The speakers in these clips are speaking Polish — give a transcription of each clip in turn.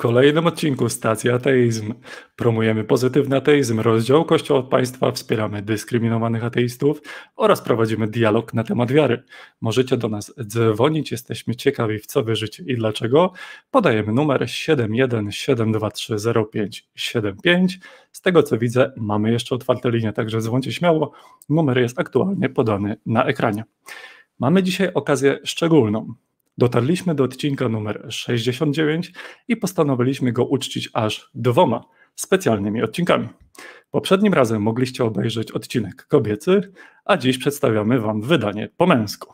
kolejnym odcinku Stacji Ateizm promujemy pozytywny ateizm, rozdział Kościoła od państwa, wspieramy dyskryminowanych ateistów oraz prowadzimy dialog na temat wiary. Możecie do nas dzwonić, jesteśmy ciekawi w co wierzycie i dlaczego. Podajemy numer 717230575. Z tego co widzę mamy jeszcze otwarte linie, także dzwońcie śmiało. Numer jest aktualnie podany na ekranie. Mamy dzisiaj okazję szczególną. Dotarliśmy do odcinka numer 69 i postanowiliśmy go uczcić aż dwoma specjalnymi odcinkami. Poprzednim razem mogliście obejrzeć odcinek kobiecy, a dziś przedstawiamy Wam wydanie po męsku.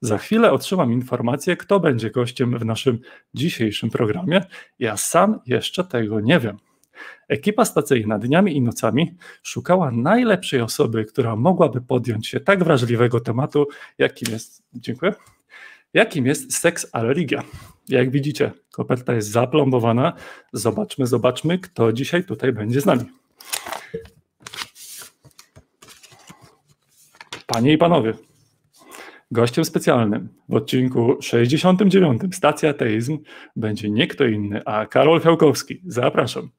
Za chwilę otrzymam informację, kto będzie gościem w naszym dzisiejszym programie. Ja sam jeszcze tego nie wiem. Ekipa stacyjna dniami i nocami szukała najlepszej osoby, która mogłaby podjąć się tak wrażliwego tematu, jakim jest. Dziękuję Jakim jest seks a religia? Jak widzicie, koperta jest zaplombowana. Zobaczmy, zobaczmy, kto dzisiaj tutaj będzie z nami. Panie i panowie, gościem specjalnym w odcinku 69 Stacja Ateizm będzie nie kto inny, a Karol Fiałkowski. Zapraszam.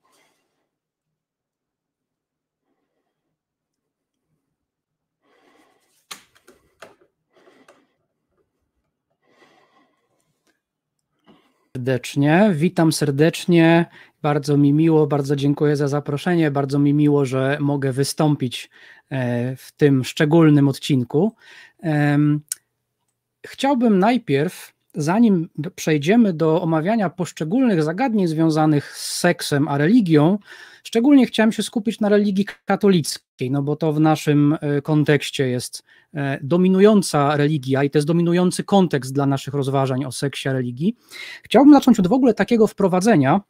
Serdecznie. Witam serdecznie. Bardzo mi miło, bardzo dziękuję za zaproszenie. Bardzo mi miło, że mogę wystąpić e, w tym szczególnym odcinku. Chciałbym najpierw, zanim przejdziemy do omawiania poszczególnych zagadnień związanych z seksem a religią, szczególnie chciałem się skupić na religii katolickiej, no bo to w naszym e, kontekście jest E, dominująca religia i to jest dominujący kontekst dla naszych rozważań o seksie religii. Chciałbym zacząć od w ogóle takiego wprowadzenia,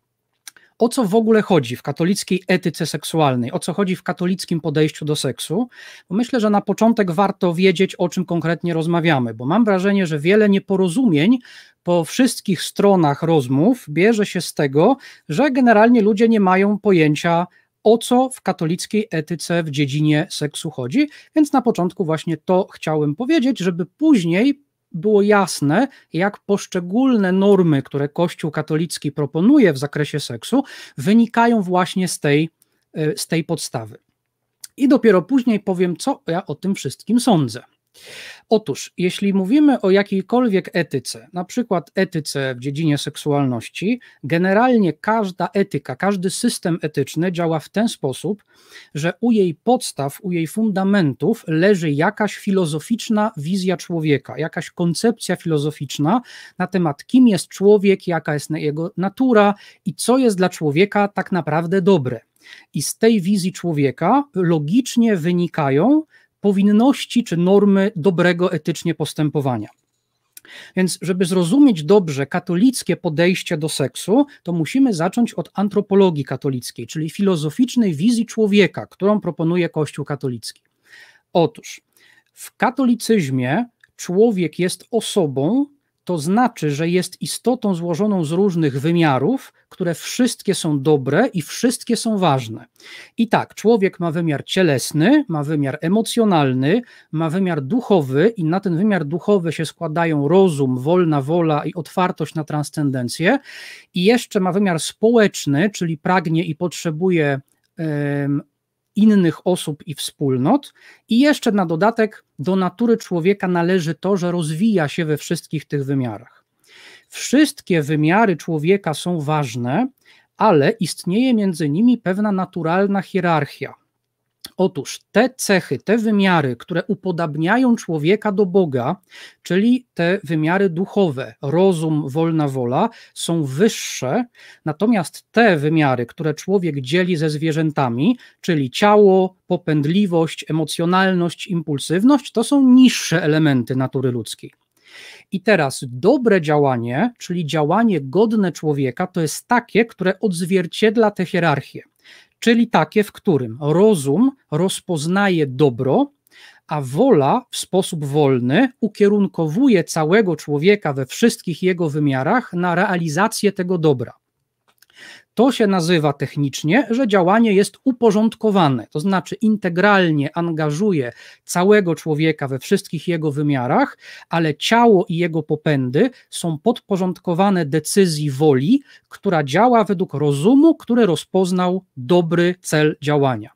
o co w ogóle chodzi w katolickiej etyce seksualnej, o co chodzi w katolickim podejściu do seksu, bo myślę, że na początek warto wiedzieć, o czym konkretnie rozmawiamy, bo mam wrażenie, że wiele nieporozumień po wszystkich stronach rozmów bierze się z tego, że generalnie ludzie nie mają pojęcia o co w katolickiej etyce w dziedzinie seksu chodzi. Więc na początku właśnie to chciałem powiedzieć, żeby później było jasne, jak poszczególne normy, które Kościół katolicki proponuje w zakresie seksu, wynikają właśnie z tej, e, z tej podstawy. I dopiero później powiem, co ja o tym wszystkim sądzę. Otóż, jeśli mówimy o jakiejkolwiek etyce, na przykład etyce w dziedzinie seksualności, generalnie każda etyka, każdy system etyczny działa w ten sposób, że u jej podstaw, u jej fundamentów leży jakaś filozoficzna wizja człowieka, jakaś koncepcja filozoficzna na temat, kim jest człowiek, jaka jest jego natura i co jest dla człowieka tak naprawdę dobre. I z tej wizji człowieka logicznie wynikają powinności czy normy dobrego etycznie postępowania. Więc, żeby zrozumieć dobrze katolickie podejście do seksu, to musimy zacząć od antropologii katolickiej, czyli filozoficznej wizji człowieka, którą proponuje Kościół katolicki. Otóż w katolicyzmie człowiek jest osobą, to znaczy, że jest istotą złożoną z różnych wymiarów, które wszystkie są dobre i wszystkie są ważne. I tak, człowiek ma wymiar cielesny, ma wymiar emocjonalny, ma wymiar duchowy, i na ten wymiar duchowy się składają rozum, wolna wola i otwartość na transcendencję, i jeszcze ma wymiar społeczny, czyli pragnie i potrzebuje innych osób i wspólnot. I jeszcze na dodatek do natury człowieka należy to, że rozwija się we wszystkich tych wymiarach. Wszystkie wymiary człowieka są ważne, ale istnieje między nimi pewna naturalna hierarchia. Otóż te cechy, te wymiary, które upodabniają człowieka do Boga, czyli te wymiary duchowe, rozum, wolna wola, są wyższe, natomiast te wymiary, które człowiek dzieli ze zwierzętami, czyli ciało, popędliwość, emocjonalność, impulsywność, to są niższe elementy natury ludzkiej. I teraz dobre działanie, czyli działanie godne człowieka, to jest takie, które odzwierciedla tę hierarchię czyli takie, w którym rozum rozpoznaje dobro, a wola w sposób wolny ukierunkowuje całego człowieka we wszystkich jego wymiarach na realizację tego dobra. To się nazywa technicznie, że działanie jest uporządkowane, to znaczy integralnie angażuje całego człowieka we wszystkich jego wymiarach, ale ciało i jego popędy są podporządkowane decyzji woli, która działa według rozumu, który rozpoznał dobry cel działania.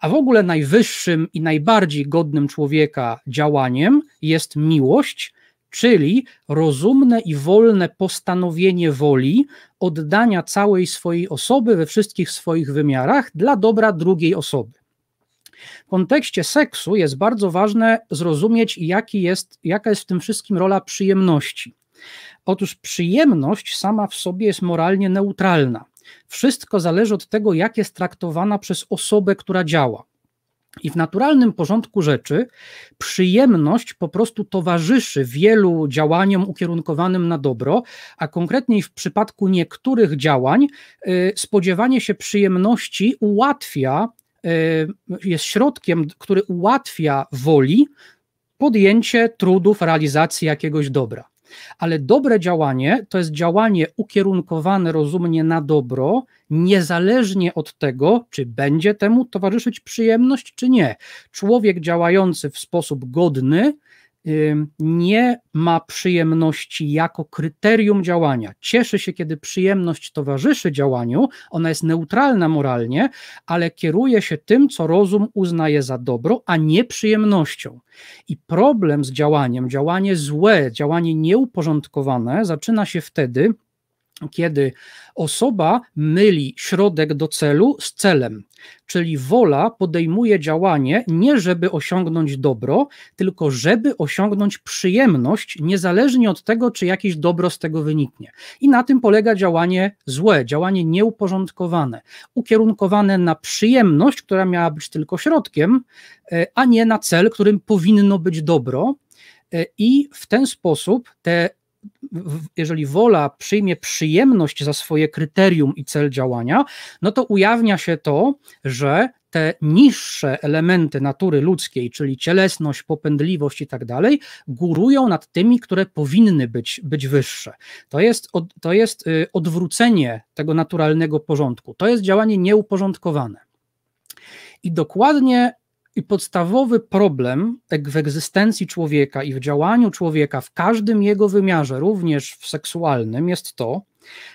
A w ogóle najwyższym i najbardziej godnym człowieka działaniem jest miłość, czyli rozumne i wolne postanowienie woli oddania całej swojej osoby we wszystkich swoich wymiarach dla dobra drugiej osoby. W kontekście seksu jest bardzo ważne zrozumieć, jaki jest, jaka jest w tym wszystkim rola przyjemności. Otóż przyjemność sama w sobie jest moralnie neutralna. Wszystko zależy od tego, jak jest traktowana przez osobę, która działa. I w naturalnym porządku rzeczy przyjemność po prostu towarzyszy wielu działaniom ukierunkowanym na dobro, a konkretniej w przypadku niektórych działań y, spodziewanie się przyjemności ułatwia, y, jest środkiem, który ułatwia woli podjęcie trudów realizacji jakiegoś dobra. Ale dobre działanie to jest działanie ukierunkowane rozumnie na dobro, niezależnie od tego, czy będzie temu towarzyszyć przyjemność, czy nie. Człowiek działający w sposób godny nie ma przyjemności jako kryterium działania. Cieszy się, kiedy przyjemność towarzyszy działaniu, ona jest neutralna moralnie, ale kieruje się tym, co rozum uznaje za dobro, a nie przyjemnością. I problem z działaniem, działanie złe, działanie nieuporządkowane zaczyna się wtedy, kiedy osoba myli środek do celu z celem, czyli wola podejmuje działanie nie żeby osiągnąć dobro, tylko żeby osiągnąć przyjemność, niezależnie od tego, czy jakieś dobro z tego wyniknie. I na tym polega działanie złe, działanie nieuporządkowane, ukierunkowane na przyjemność, która miała być tylko środkiem, e, a nie na cel, którym powinno być dobro. E, I w ten sposób te jeżeli wola przyjmie przyjemność za swoje kryterium i cel działania, no to ujawnia się to, że te niższe elementy natury ludzkiej, czyli cielesność, popędliwość i tak dalej, górują nad tymi, które powinny być, być wyższe. To jest, to jest y, odwrócenie tego naturalnego porządku. To jest działanie nieuporządkowane. I dokładnie i podstawowy problem w egzystencji człowieka i w działaniu człowieka w każdym jego wymiarze, również w seksualnym, jest to,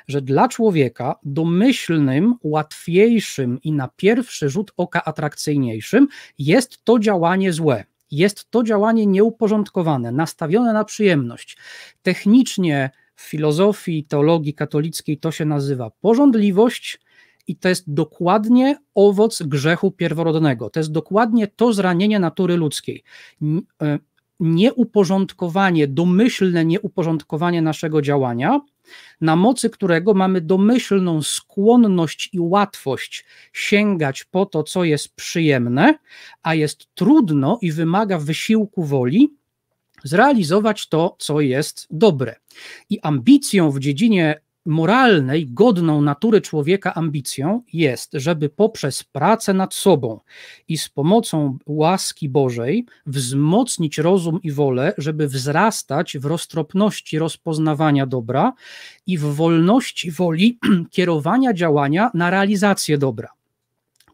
że dla człowieka domyślnym, łatwiejszym i na pierwszy rzut oka atrakcyjniejszym jest to działanie złe. Jest to działanie nieuporządkowane, nastawione na przyjemność. Technicznie w filozofii, teologii katolickiej to się nazywa porządliwość, i to jest dokładnie owoc grzechu pierworodnego. To jest dokładnie to zranienie natury ludzkiej. E, nieuporządkowanie, domyślne nieuporządkowanie naszego działania, na mocy którego mamy domyślną skłonność i łatwość sięgać po to, co jest przyjemne, a jest trudno i wymaga wysiłku woli zrealizować to, co jest dobre. I ambicją w dziedzinie moralnej, godną natury człowieka ambicją jest, żeby poprzez pracę nad sobą i z pomocą łaski Bożej wzmocnić rozum i wolę, żeby wzrastać w roztropności rozpoznawania dobra i w wolności woli kierowania działania na realizację dobra.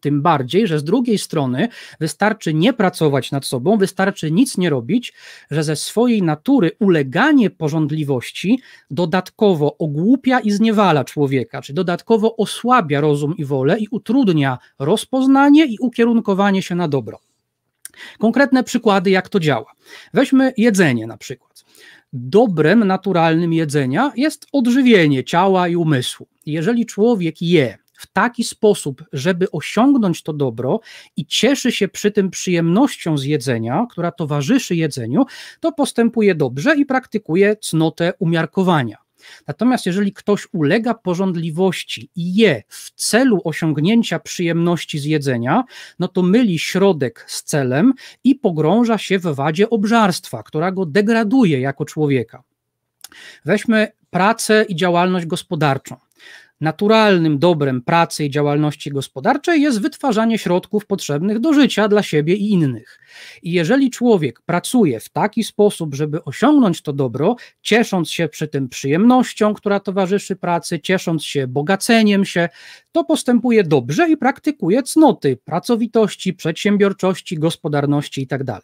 Tym bardziej, że z drugiej strony wystarczy nie pracować nad sobą, wystarczy nic nie robić, że ze swojej natury uleganie porządliwości dodatkowo ogłupia i zniewala człowieka, czy dodatkowo osłabia rozum i wolę i utrudnia rozpoznanie i ukierunkowanie się na dobro. Konkretne przykłady, jak to działa. Weźmy jedzenie na przykład. Dobrem naturalnym jedzenia jest odżywienie ciała i umysłu. Jeżeli człowiek je w taki sposób, żeby osiągnąć to dobro i cieszy się przy tym przyjemnością z jedzenia, która towarzyszy jedzeniu, to postępuje dobrze i praktykuje cnotę umiarkowania. Natomiast jeżeli ktoś ulega porządliwości i je w celu osiągnięcia przyjemności z jedzenia, no to myli środek z celem i pogrąża się w wadzie obżarstwa, która go degraduje jako człowieka. Weźmy pracę i działalność gospodarczą naturalnym dobrem pracy i działalności gospodarczej jest wytwarzanie środków potrzebnych do życia dla siebie i innych. I jeżeli człowiek pracuje w taki sposób, żeby osiągnąć to dobro, ciesząc się przy tym przyjemnością, która towarzyszy pracy, ciesząc się bogaceniem się, to postępuje dobrze i praktykuje cnoty pracowitości, przedsiębiorczości, gospodarności itd.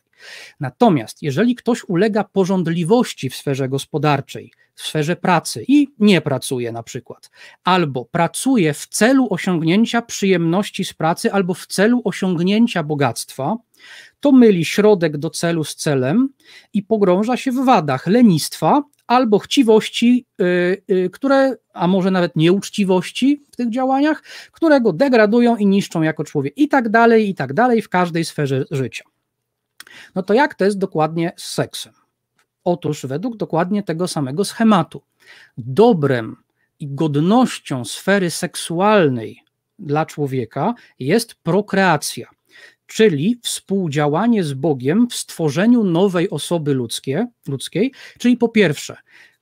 Natomiast jeżeli ktoś ulega porządliwości w sferze gospodarczej, w sferze pracy i nie pracuje na przykład, albo pracuje w celu osiągnięcia przyjemności z pracy, albo w celu osiągnięcia bogactwa, to myli środek do celu z celem i pogrąża się w wadach lenistwa albo chciwości, yy, yy, które, a może nawet nieuczciwości w tych działaniach, które go degradują i niszczą jako człowiek, i tak dalej, i tak dalej w każdej sferze życia. No to jak to jest dokładnie z seksem? Otóż według dokładnie tego samego schematu. Dobrem i godnością sfery seksualnej dla człowieka jest prokreacja, czyli współdziałanie z Bogiem w stworzeniu nowej osoby ludzkie, ludzkiej, czyli po pierwsze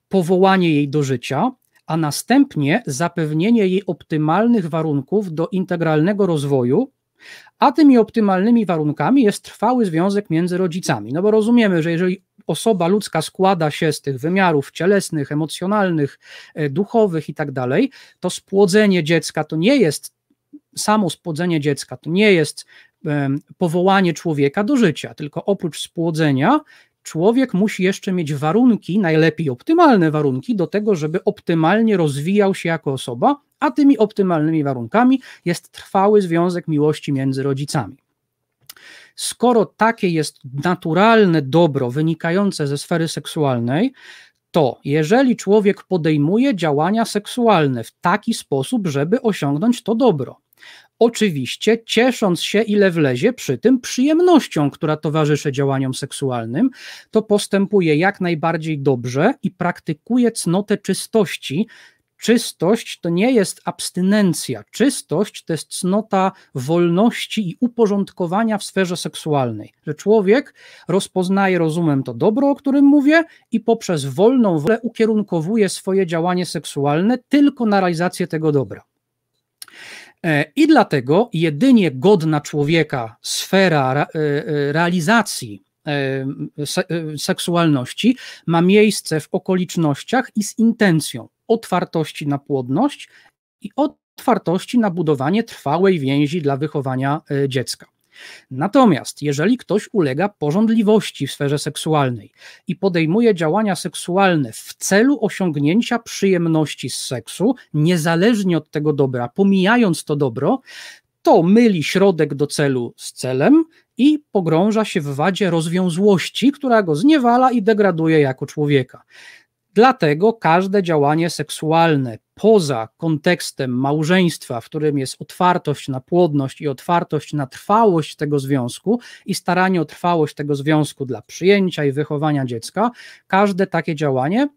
powołanie jej do życia, a następnie zapewnienie jej optymalnych warunków do integralnego rozwoju a tymi optymalnymi warunkami jest trwały związek między rodzicami. No bo rozumiemy, że jeżeli osoba ludzka składa się z tych wymiarów cielesnych, emocjonalnych, e, duchowych i tak dalej, to spłodzenie dziecka to nie jest samo spłodzenie dziecka, to nie jest powołanie człowieka do życia, tylko oprócz spłodzenia człowiek musi jeszcze mieć warunki, najlepiej optymalne warunki do tego, żeby optymalnie rozwijał się jako osoba, a tymi optymalnymi warunkami jest trwały związek miłości między rodzicami. Skoro takie jest naturalne dobro wynikające ze sfery seksualnej, to jeżeli człowiek podejmuje działania seksualne w taki sposób, żeby osiągnąć to dobro, Oczywiście ciesząc się, ile wlezie przy tym przyjemnością, która towarzyszy działaniom seksualnym, to postępuje jak najbardziej dobrze i praktykuje cnotę czystości. Czystość to nie jest abstynencja. Czystość to jest cnota wolności i uporządkowania w sferze seksualnej. Że człowiek rozpoznaje rozumem to dobro, o którym mówię, i poprzez wolną wolę ukierunkowuje swoje działanie seksualne tylko na realizację tego dobra. E, I dlatego jedynie godna człowieka sfera e, e, realizacji seksualności ma miejsce w okolicznościach i z intencją otwartości na płodność i otwartości na budowanie trwałej więzi dla wychowania dziecka. Natomiast jeżeli ktoś ulega porządliwości w sferze seksualnej i podejmuje działania seksualne w celu osiągnięcia przyjemności z seksu, niezależnie od tego dobra, pomijając to dobro, to myli środek do celu z celem i pogrąża się w wadzie rozwiązłości, która go zniewala i degraduje jako człowieka. Dlatego każde działanie seksualne poza kontekstem małżeństwa, w którym jest otwartość na płodność i otwartość na trwałość tego związku i staranie o trwałość tego związku dla przyjęcia i wychowania dziecka, każde takie działanie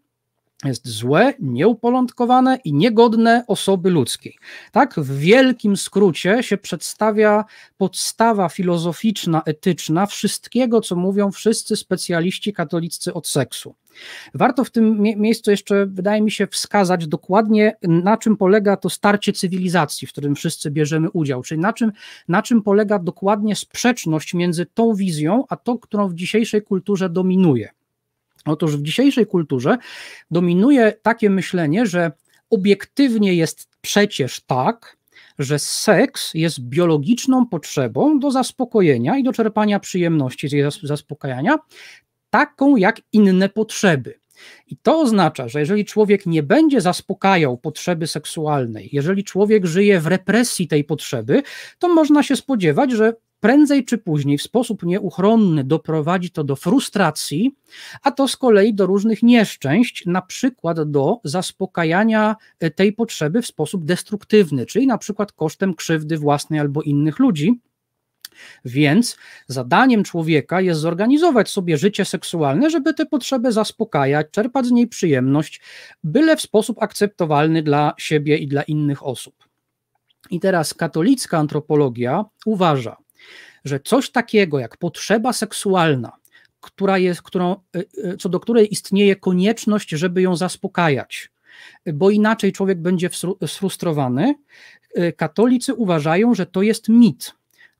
jest złe, nieupolątkowane i niegodne osoby ludzkiej. Tak, w wielkim skrócie się przedstawia podstawa filozoficzna, etyczna wszystkiego, co mówią wszyscy specjaliści katoliccy od seksu. Warto w tym mie miejscu jeszcze, wydaje mi się, wskazać dokładnie, na czym polega to starcie cywilizacji, w którym wszyscy bierzemy udział, czyli na czym, na czym polega dokładnie sprzeczność między tą wizją, a tą, którą w dzisiejszej kulturze dominuje. Otóż w dzisiejszej kulturze dominuje takie myślenie, że obiektywnie jest przecież tak, że seks jest biologiczną potrzebą do zaspokojenia i do czerpania przyjemności z jej zaspokajania, taką jak inne potrzeby. I to oznacza, że jeżeli człowiek nie będzie zaspokajał potrzeby seksualnej, jeżeli człowiek żyje w represji tej potrzeby, to można się spodziewać, że prędzej czy później w sposób nieuchronny doprowadzi to do frustracji, a to z kolei do różnych nieszczęść, na przykład do zaspokajania tej potrzeby w sposób destruktywny, czyli na przykład kosztem krzywdy własnej albo innych ludzi. Więc zadaniem człowieka jest zorganizować sobie życie seksualne, żeby te potrzeby zaspokajać, czerpać z niej przyjemność, byle w sposób akceptowalny dla siebie i dla innych osób. I teraz katolicka antropologia uważa, że coś takiego jak potrzeba seksualna, która jest, którą, y, y, co do której istnieje konieczność, żeby ją zaspokajać, bo inaczej człowiek będzie sfrustrowany. Katolicy uważają, że to jest mit,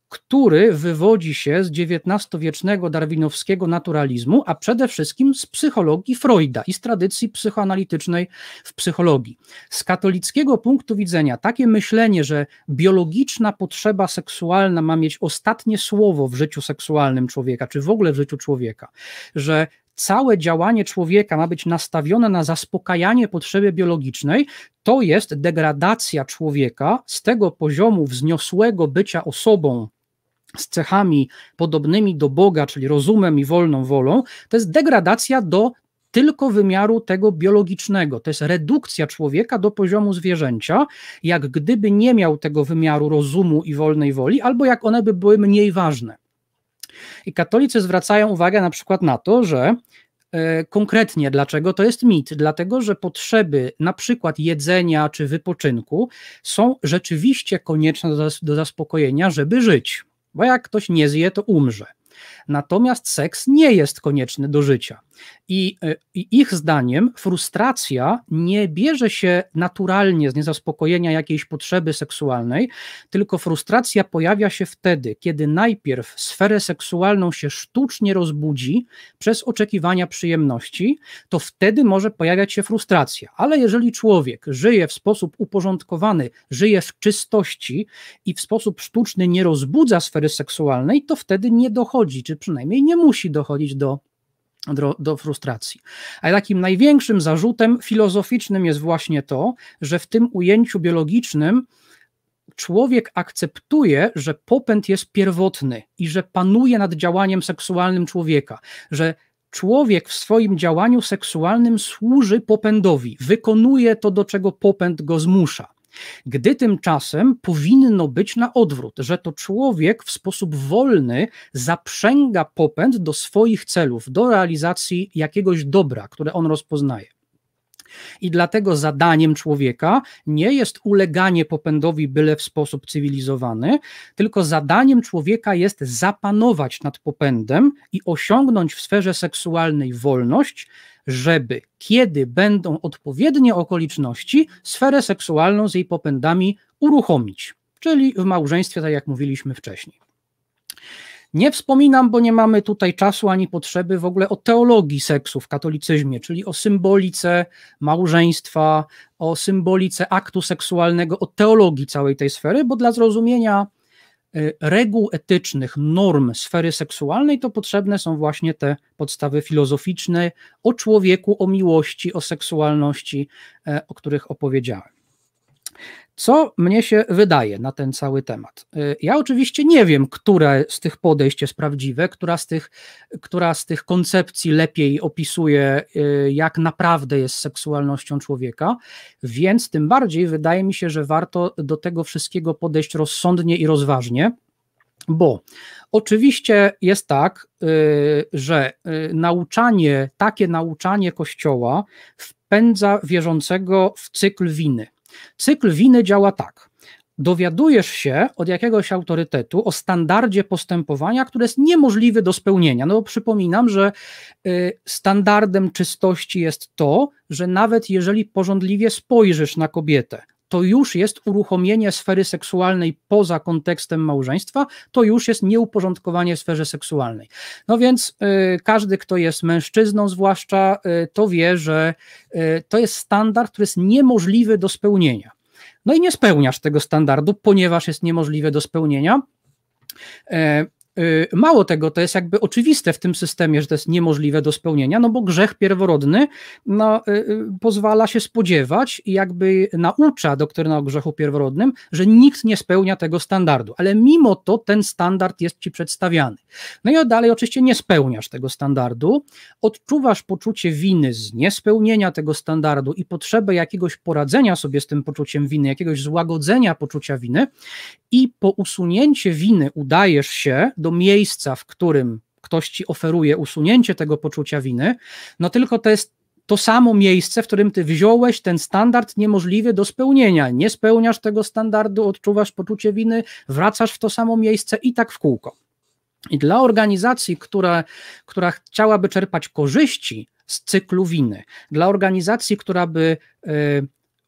który wywodzi się z XIX-wiecznego darwinowskiego naturalizmu, a przede wszystkim z psychologii Freuda i z tradycji psychoanalitycznej w psychologii. Z katolickiego punktu widzenia takie myślenie, że biologiczna potrzeba seksualna ma mieć ostatnie słowo w życiu seksualnym człowieka, czy w ogóle w życiu człowieka, że całe działanie człowieka ma być nastawione na zaspokajanie potrzeby biologicznej, to jest degradacja człowieka z tego poziomu wzniosłego bycia osobą z cechami podobnymi do Boga, czyli rozumem i wolną wolą, to jest degradacja do tylko wymiaru tego biologicznego. To jest redukcja człowieka do poziomu zwierzęcia, jak gdyby nie miał tego wymiaru rozumu i wolnej woli, albo jak one by były mniej ważne. I katolicy zwracają uwagę na przykład na to, że e, konkretnie dlaczego to jest mit? Dlatego, że potrzeby na przykład jedzenia czy wypoczynku są rzeczywiście konieczne do, do zaspokojenia, żeby żyć bo jak ktoś nie zje, to umrze. Natomiast seks nie jest konieczny do życia. I, e, I, ich zdaniem frustracja nie bierze się naturalnie z niezaspokojenia jakiejś potrzeby seksualnej, tylko frustracja pojawia się wtedy, kiedy najpierw sferę seksualną się sztucznie rozbudzi przez oczekiwania przyjemności, to wtedy może pojawiać się frustracja. Ale jeżeli człowiek żyje w sposób uporządkowany, żyje w czystości i w sposób sztuczny nie rozbudza sfery seksualnej, to wtedy nie dochodzi, czy przynajmniej nie musi dochodzić do do, do, frustracji. A takim największym zarzutem filozoficznym jest właśnie to, że w tym ujęciu biologicznym człowiek akceptuje, że popęd jest pierwotny i że panuje nad działaniem seksualnym człowieka, że człowiek w swoim działaniu seksualnym służy popędowi, wykonuje to, do czego popęd go zmusza. Gdy tymczasem powinno być na odwrót, że to człowiek w sposób wolny zaprzęga popęd do swoich celów, do realizacji jakiegoś dobra, które on rozpoznaje. I dlatego zadaniem człowieka nie jest uleganie popędowi byle w sposób cywilizowany, tylko zadaniem człowieka jest zapanować nad popędem i osiągnąć w sferze seksualnej wolność, żeby kiedy będą odpowiednie okoliczności, sferę seksualną z jej popędami uruchomić, czyli w małżeństwie, tak jak mówiliśmy wcześniej. Nie wspominam, bo nie mamy tutaj czasu ani potrzeby w ogóle o teologii seksu w katolicyzmie, czyli o symbolice małżeństwa, o symbolice aktu seksualnego, o teologii całej tej sfery, bo dla zrozumienia reguł etycznych, norm sfery seksualnej, to potrzebne są właśnie te podstawy filozoficzne o człowieku, o miłości, o seksualności, e, o których opowiedziałem. Co mnie się wydaje na ten cały temat? Y, ja oczywiście nie wiem, które z tych podejść jest prawdziwe, która z tych, która z tych koncepcji lepiej opisuje, y, jak naprawdę jest seksualnością człowieka, więc tym bardziej wydaje mi się, że warto do tego wszystkiego podejść rozsądnie i rozważnie, bo oczywiście jest tak, y, że nauczanie, takie nauczanie Kościoła wpędza wierzącego w cykl winy Cykl winy działa tak. Dowiadujesz się od jakiegoś autorytetu o standardzie postępowania, który jest niemożliwy do spełnienia. No, przypominam, że y, standardem czystości jest to, że nawet jeżeli porządliwie spojrzysz na kobietę, to już jest uruchomienie sfery seksualnej poza kontekstem małżeństwa, to już jest nieuporządkowanie w sferze seksualnej. No więc y, każdy, kto jest mężczyzną, zwłaszcza, y, to wie, że y, to jest standard, który jest niemożliwy do spełnienia. No i nie spełniasz tego standardu, ponieważ jest niemożliwe do spełnienia. Y, mało tego, to jest jakby oczywiste w tym systemie, że to jest niemożliwe do spełnienia, no bo grzech pierworodny no, y, y, pozwala się spodziewać i jakby naucza doktryna o grzechu pierworodnym, że nikt nie spełnia tego standardu, ale mimo to ten standard jest ci przedstawiany. No i dalej oczywiście nie spełniasz tego standardu, odczuwasz poczucie winy z niespełnienia tego standardu i potrzebę jakiegoś poradzenia sobie z tym poczuciem winy, jakiegoś złagodzenia poczucia winy i po usunięcie winy udajesz się do miejsca, w którym ktoś ci oferuje usunięcie tego poczucia winy, no tylko to jest to samo miejsce, w którym ty wziąłeś ten standard niemożliwy do spełnienia. Nie spełniasz tego standardu, odczuwasz poczucie winy, wracasz w to samo miejsce i tak w kółko. I dla organizacji, która, która chciałaby czerpać korzyści z cyklu winy, dla organizacji, która by y,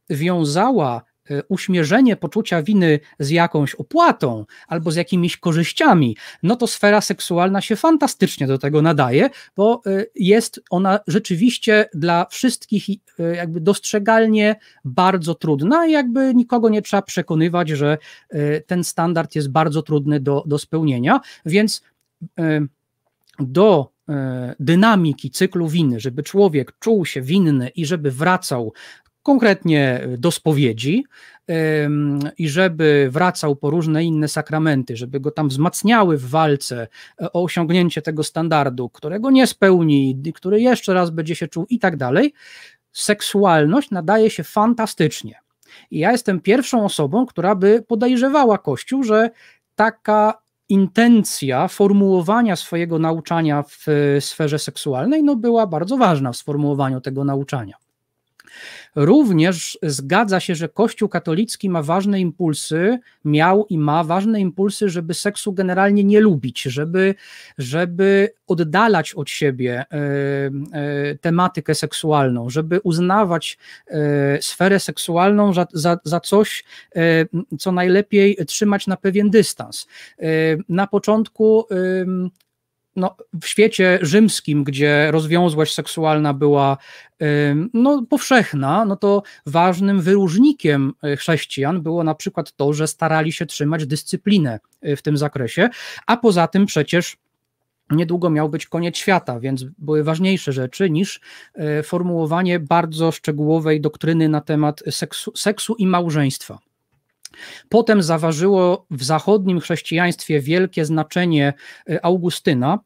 wiązała uśmierzenie poczucia winy z jakąś opłatą albo z jakimiś korzyściami, no to sfera seksualna się fantastycznie do tego nadaje, bo e, jest ona rzeczywiście dla wszystkich e, jakby dostrzegalnie bardzo trudna i jakby nikogo nie trzeba przekonywać, że ten standard jest bardzo trudny do, do spełnienia, więc do dynamiki cyklu winy, żeby człowiek czuł się winny i żeby wracał konkretnie do spowiedzi i żeby wracał po różne inne sakramenty, żeby go tam wzmacniały w walce e, o osiągnięcie tego standardu, którego nie spełni, który jeszcze raz będzie się czuł i tak dalej, seksualność nadaje się fantastycznie. I ja jestem pierwszą osobą, która by podejrzewała Kościół, że taka intencja formułowania swojego nauczania w sferze seksualnej no, była bardzo ważna w sformułowaniu tego nauczania. Również zgadza się, że Kościół katolicki ma ważne impulsy, miał i ma ważne impulsy, żeby seksu generalnie nie lubić, żeby, żeby oddalać od siebie e, e, tematykę seksualną, żeby uznawać e, sferę seksualną za, za, za coś, co najlepiej trzymać na pewien dystans. Na początku no, w świecie rzymskim, gdzie rozwiązłość seksualna była no, powszechna, no to ważnym wyróżnikiem e, chrześcijan było na przykład to, że starali się trzymać dyscyplinę e, w tym zakresie, a poza tym przecież niedługo miał być koniec świata, więc były ważniejsze rzeczy niż e, formułowanie bardzo szczegółowej doktryny na temat seksu, seksu i małżeństwa. Potem zaważyło w zachodnim chrześcijaństwie wielkie znaczenie Augustyna,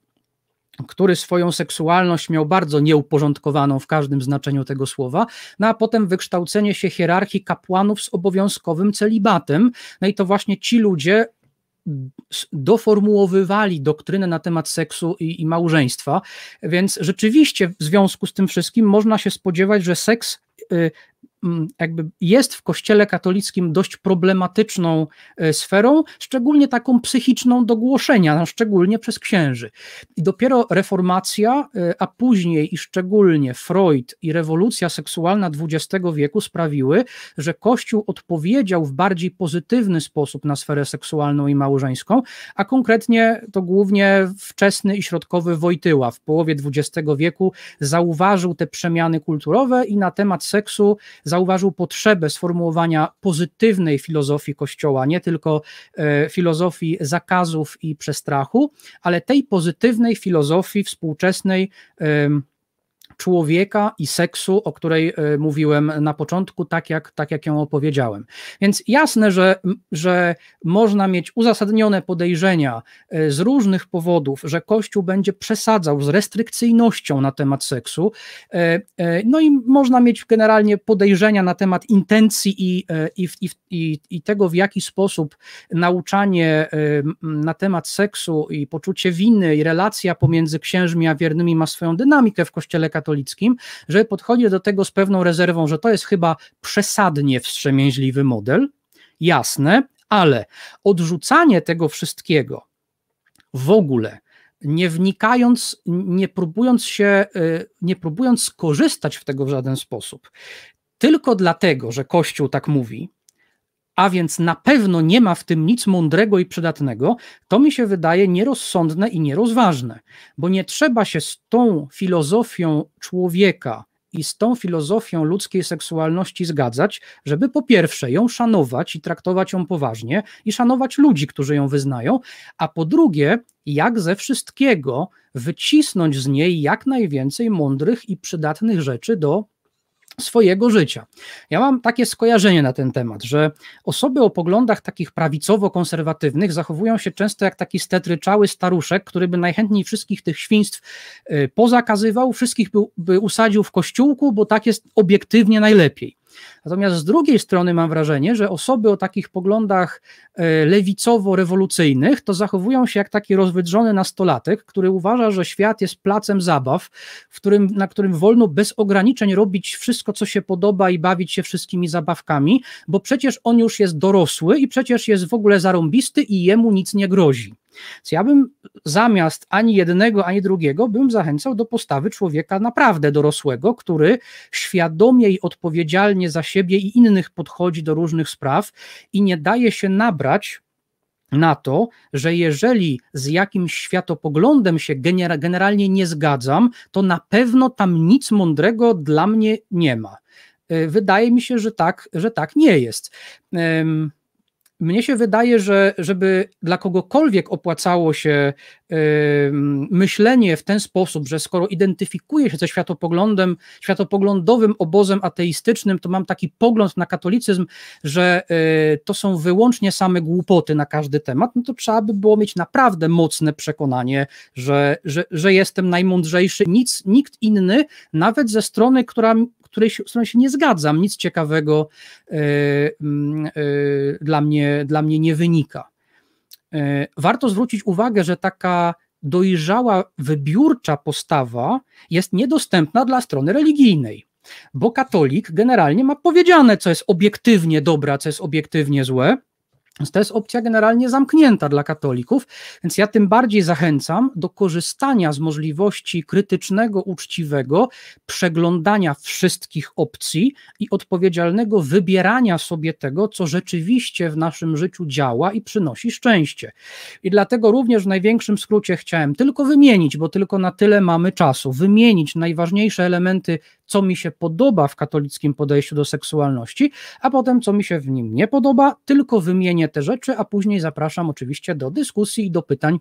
który swoją seksualność miał bardzo nieuporządkowaną w każdym znaczeniu tego słowa, no a potem wykształcenie się hierarchii kapłanów z obowiązkowym celibatem, no i to właśnie ci ludzie doformułowywali doktrynę na temat seksu i, i, małżeństwa, więc rzeczywiście w związku z tym wszystkim można się spodziewać, że seks y, jakby jest w kościele katolickim dość problematyczną e, sferą, szczególnie taką psychiczną do głoszenia, no, szczególnie przez księży. I dopiero reformacja, e, a później i szczególnie Freud i rewolucja seksualna XX wieku sprawiły, że Kościół odpowiedział w bardziej pozytywny sposób na sferę seksualną i małżeńską, a konkretnie to głównie wczesny i środkowy Wojtyła w połowie XX wieku zauważył te przemiany kulturowe i na temat seksu zauważył potrzebę sformułowania pozytywnej filozofii Kościoła, nie tylko e, filozofii zakazów i przestrachu, ale tej pozytywnej filozofii współczesnej człowieka i seksu, o której e, mówiłem na początku, tak jak, tak jak ją opowiedziałem. Więc jasne, że, że można mieć uzasadnione podejrzenia e, z różnych powodów, że Kościół będzie przesadzał z restrykcyjnością na temat seksu, e, no i można mieć generalnie podejrzenia na temat intencji i, i, i, i tego, w jaki sposób nauczanie na temat seksu i poczucie winy i relacja pomiędzy księżmi a wiernymi ma swoją dynamikę w Kościele katolickim, katolickim, że podchodzi do tego z pewną rezerwą, że to jest chyba przesadnie wstrzemięźliwy model, jasne, ale odrzucanie tego wszystkiego w ogóle, nie wnikając, nie próbując się, y, nie próbując skorzystać w tego w żaden sposób, tylko dlatego, że Kościół tak mówi, a więc na pewno nie ma w tym nic mądrego i przydatnego, to mi się wydaje nierozsądne i nierozważne, bo nie trzeba się z tą filozofią człowieka i z tą filozofią ludzkiej seksualności zgadzać, żeby po pierwsze ją szanować i traktować ją poważnie i szanować ludzi, którzy ją wyznają, a po drugie, jak ze wszystkiego wycisnąć z niej jak najwięcej mądrych i przydatnych rzeczy do swojego życia. Ja mam takie skojarzenie na ten temat, że osoby o poglądach takich prawicowo-konserwatywnych zachowują się często jak taki stetryczały staruszek, który by najchętniej wszystkich tych świństw y, pozakazywał, wszystkich by, usadził w kościółku, bo tak jest obiektywnie najlepiej. Natomiast z drugiej strony mam wrażenie, że osoby o takich poglądach e, lewicowo-rewolucyjnych to zachowują się jak taki rozwydrzony nastolatek, który uważa, że świat jest placem zabaw, w którym, na którym wolno bez ograniczeń robić wszystko, co się podoba i bawić się wszystkimi zabawkami, bo przecież on już jest dorosły i przecież jest w ogóle zarąbisty i jemu nic nie grozi. Więc ja bym zamiast ani jednego, ani drugiego, bym zachęcał do postawy człowieka naprawdę dorosłego, który świadomie i odpowiedzialnie za siebie i innych podchodzi do różnych spraw i nie daje się nabrać na to, że jeżeli z jakimś światopoglądem się generalnie nie zgadzam, to na pewno tam nic mądrego dla mnie nie ma. Wydaje mi się, że tak, że tak nie jest. Mnie się wydaje, że żeby dla kogokolwiek opłacało się myślenie w ten sposób, że skoro identyfikuję się ze światopoglądem, światopoglądowym obozem ateistycznym, to mam taki pogląd na katolicyzm, że y, to są wyłącznie same głupoty na każdy temat, no to trzeba by było mieć naprawdę mocne przekonanie, że, że, że jestem najmądrzejszy. Nic, nikt inny, nawet ze strony, która, której, z którą się nie zgadzam, nic ciekawego y, y, dla, mnie, dla mnie nie wynika. E, warto zwrócić uwagę, że taka dojrzała, wybiórcza postawa jest niedostępna dla strony religijnej, bo katolik generalnie ma powiedziane, co jest obiektywnie dobre, co jest obiektywnie złe, więc to jest opcja generalnie zamknięta dla katolików, więc ja tym bardziej zachęcam do korzystania z możliwości krytycznego, uczciwego przeglądania wszystkich opcji i odpowiedzialnego wybierania sobie tego, co rzeczywiście w naszym życiu działa i przynosi szczęście. I dlatego również w największym skrócie chciałem tylko wymienić, bo tylko na tyle mamy czasu, wymienić najważniejsze elementy co mi się podoba w katolickim podejściu do seksualności, a potem co mi się w nim nie podoba, tylko wymienię te rzeczy, a później zapraszam oczywiście do dyskusji i do pytań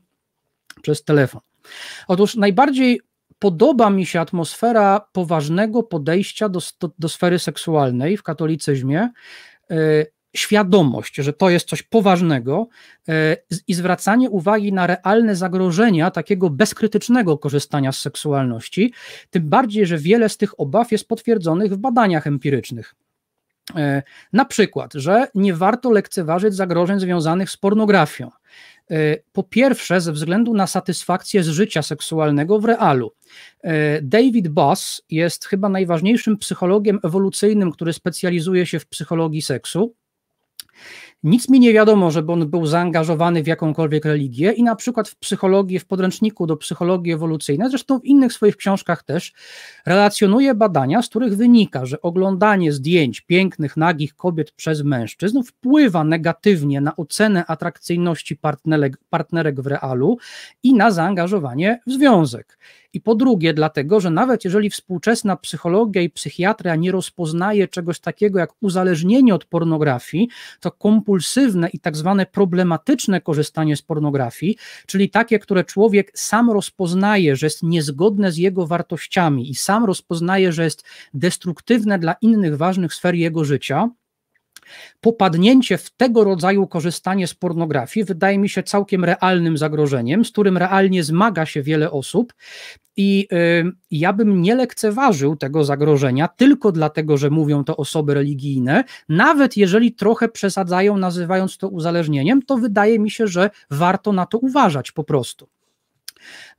przez telefon. Otóż najbardziej podoba mi się atmosfera poważnego podejścia do, do, do sfery seksualnej w katolicyzmie. Yy, świadomość, że to jest coś poważnego e, i zwracanie uwagi na realne zagrożenia takiego bezkrytycznego korzystania z seksualności, tym bardziej, że wiele z tych obaw jest potwierdzonych w badaniach empirycznych. E, na przykład, że nie warto lekceważyć zagrożeń związanych z pornografią. E, po pierwsze, ze względu na satysfakcję z życia seksualnego w realu. David Boss jest chyba najważniejszym psychologiem ewolucyjnym, który specjalizuje się w psychologii seksu. Nic mi nie wiadomo, żeby on był zaangażowany w jakąkolwiek religię i na przykład w psychologię, w podręczniku do psychologii ewolucyjnej, zresztą w innych swoich książkach też, relacjonuje badania, z których wynika, że oglądanie zdjęć pięknych, nagich kobiet przez mężczyzn wpływa negatywnie na ocenę atrakcyjności partnerek, partnerek w realu i na zaangażowanie w związek. I po drugie, dlatego, że nawet jeżeli współczesna psychologia i psychiatria nie rozpoznaje czegoś takiego jak uzależnienie od pornografii, to kompulsywne i tak zwane problematyczne korzystanie z pornografii, czyli takie, które człowiek sam rozpoznaje, że jest niezgodne z jego wartościami i sam rozpoznaje, że jest destruktywne dla innych ważnych sfer jego życia, popadnięcie w tego rodzaju korzystanie z pornografii wydaje mi się całkiem realnym zagrożeniem, z którym realnie zmaga się wiele osób. I y, ja bym nie lekceważył tego zagrożenia tylko dlatego, że mówią to osoby religijne, nawet jeżeli trochę przesadzają, nazywając to uzależnieniem, to wydaje mi się, że warto na to uważać po prostu.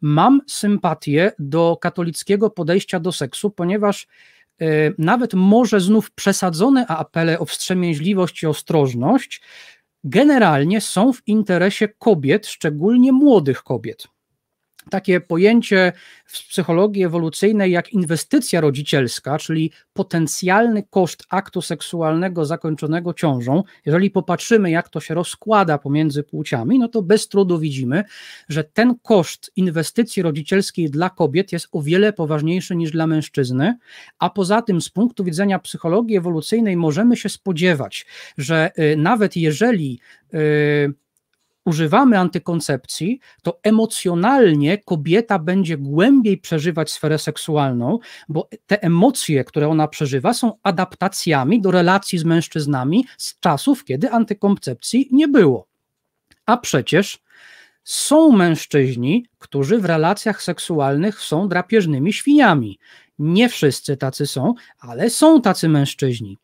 Mam sympatię do katolickiego podejścia do seksu, ponieważ nawet może znów przesadzone apele o wstrzemięźliwość i ostrożność, generalnie są w interesie kobiet, szczególnie młodych kobiet takie pojęcie w psychologii ewolucyjnej jak inwestycja rodzicielska, czyli potencjalny koszt aktu seksualnego zakończonego ciążą. Jeżeli popatrzymy, jak to się rozkłada pomiędzy płciami, no to bez trudu widzimy, że ten koszt inwestycji rodzicielskiej dla kobiet jest o wiele poważniejszy niż dla mężczyzny, a poza tym z punktu widzenia psychologii ewolucyjnej możemy się spodziewać, że y, nawet jeżeli y, używamy antykoncepcji, to emocjonalnie kobieta będzie głębiej przeżywać sferę seksualną, bo te emocje, które ona przeżywa, są adaptacjami do relacji z mężczyznami z czasów, kiedy antykoncepcji nie było. A przecież są mężczyźni, którzy w relacjach seksualnych są drapieżnymi świniami. Nie wszyscy tacy są, ale są tacy mężczyźni.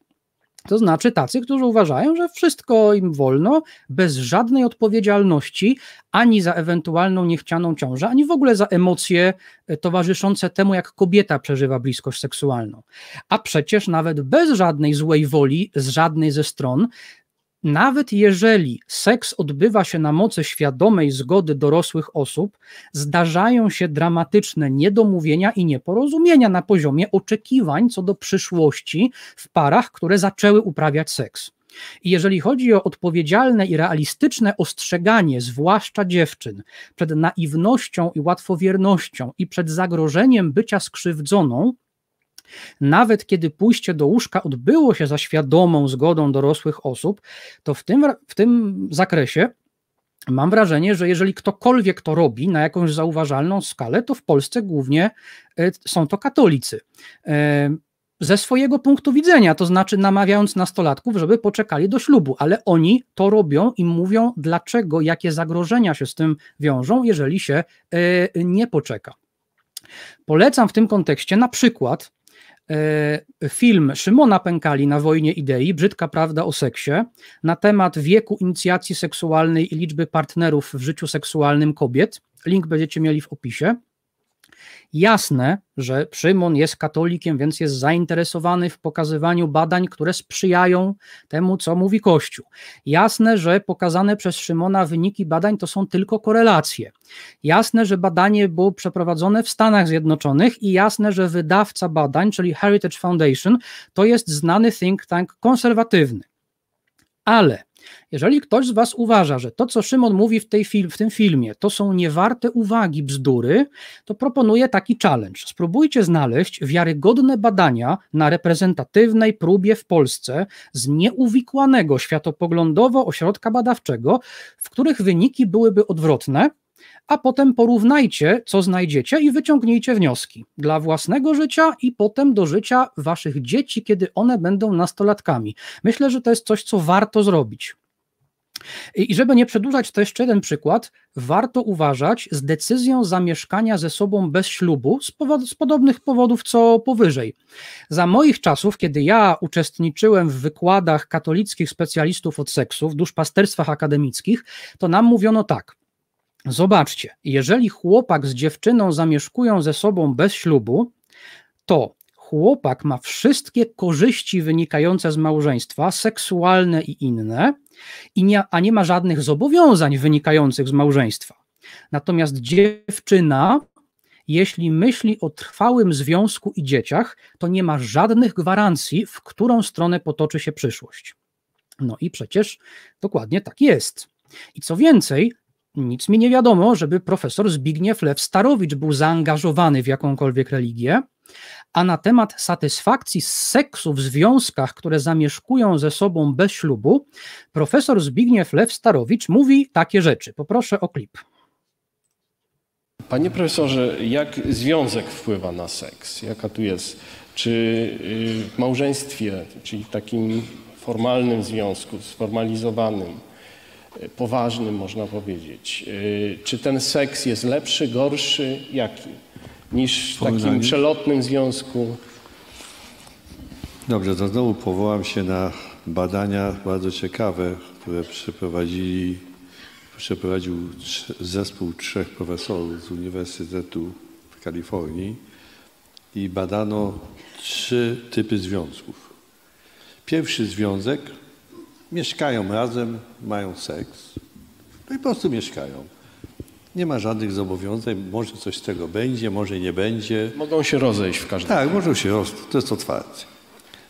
To znaczy tacy, którzy uważają, że wszystko im wolno, bez żadnej odpowiedzialności ani za ewentualną niechcianą ciążę, ani w ogóle za emocje e, towarzyszące temu, jak kobieta przeżywa bliskość seksualną. A przecież nawet bez żadnej złej woli z żadnej ze stron nawet jeżeli seks odbywa się na mocy świadomej zgody dorosłych osób, zdarzają się dramatyczne niedomówienia i nieporozumienia na poziomie oczekiwań co do przyszłości w parach, które zaczęły uprawiać seks. I jeżeli chodzi o odpowiedzialne i realistyczne ostrzeganie, zwłaszcza dziewczyn, przed naiwnością i łatwowiernością i przed zagrożeniem bycia skrzywdzoną, nawet kiedy pójście do łóżka odbyło się za świadomą zgodą dorosłych osób, to w tym, w tym zakresie mam wrażenie, że jeżeli ktokolwiek to robi na jakąś zauważalną skalę, to w Polsce głównie e, są to katolicy. E, ze swojego punktu widzenia, to znaczy namawiając nastolatków, żeby poczekali do ślubu, ale oni to robią i mówią, dlaczego, jakie zagrożenia się z tym wiążą, jeżeli się e, nie poczeka. Polecam w tym kontekście na przykład film Szymona Pękali na wojnie idei, Brzydka prawda o seksie, na temat wieku inicjacji seksualnej i liczby partnerów w życiu seksualnym kobiet. Link będziecie mieli w opisie. Jasne, że Szymon jest katolikiem, więc jest zainteresowany w pokazywaniu badań, które sprzyjają temu, co mówi Kościół. Jasne, że pokazane przez Szymona wyniki badań to są tylko korelacje. Jasne, że badanie było przeprowadzone w Stanach Zjednoczonych i jasne, że wydawca badań, czyli Heritage Foundation, to jest znany think tank konserwatywny. Ale jeżeli ktoś z Was uważa, że to, co Szymon mówi w, tej fil w tym filmie, to są niewarte uwagi bzdury, to proponuję taki challenge. Spróbujcie znaleźć wiarygodne badania na reprezentatywnej próbie w Polsce z nieuwikłanego światopoglądowo ośrodka badawczego, w których wyniki byłyby odwrotne, a potem porównajcie, co znajdziecie i wyciągnijcie wnioski dla własnego życia i potem do życia waszych dzieci, kiedy one będą nastolatkami. Myślę, że to jest coś, co warto zrobić. I żeby nie przedłużać, to jeszcze jeden przykład. Warto uważać z decyzją zamieszkania ze sobą bez ślubu z, powod, z, podobnych powodów, co powyżej. Za moich czasów, kiedy ja uczestniczyłem w wykładach katolickich specjalistów od seksu w duszpasterstwach akademickich, to nam mówiono tak. Zobaczcie, jeżeli chłopak z dziewczyną zamieszkują ze sobą bez ślubu, to chłopak ma wszystkie korzyści wynikające z małżeństwa, seksualne i inne, i nie, a nie ma żadnych zobowiązań wynikających z małżeństwa. Natomiast dziewczyna, jeśli myśli o trwałym związku i dzieciach, to nie ma żadnych gwarancji, w którą stronę potoczy się przyszłość. No i przecież dokładnie tak jest. I co więcej, nic mi nie wiadomo, żeby profesor Zbigniew Lew Starowicz był zaangażowany w jakąkolwiek religię, a na temat satysfakcji z seksu w związkach, które zamieszkują ze sobą bez ślubu, profesor Zbigniew Lew Starowicz mówi takie rzeczy. Poproszę o klip. Panie profesorze, jak związek wpływa na seks? Jaka tu jest? Czy y, w małżeństwie, czyli takim formalnym związku, sformalizowanym, poważnym można powiedzieć, y, czy ten seks jest lepszy, gorszy, jaki? niż w takim przelotnym związku. Dobrze, to znowu powołam się na badania bardzo ciekawe, które przeprowadzili, przeprowadził zespół trzech profesorów z Uniwersytetu w Kalifornii i badano trzy typy związków. Pierwszy związek, mieszkają razem, mają seks, no i po prostu mieszkają. Nie ma żadnych zobowiązań, może coś z tego będzie, może nie będzie. Mogą się rozejść w każdym Tak, mogą się rozejść, to jest otwarcie.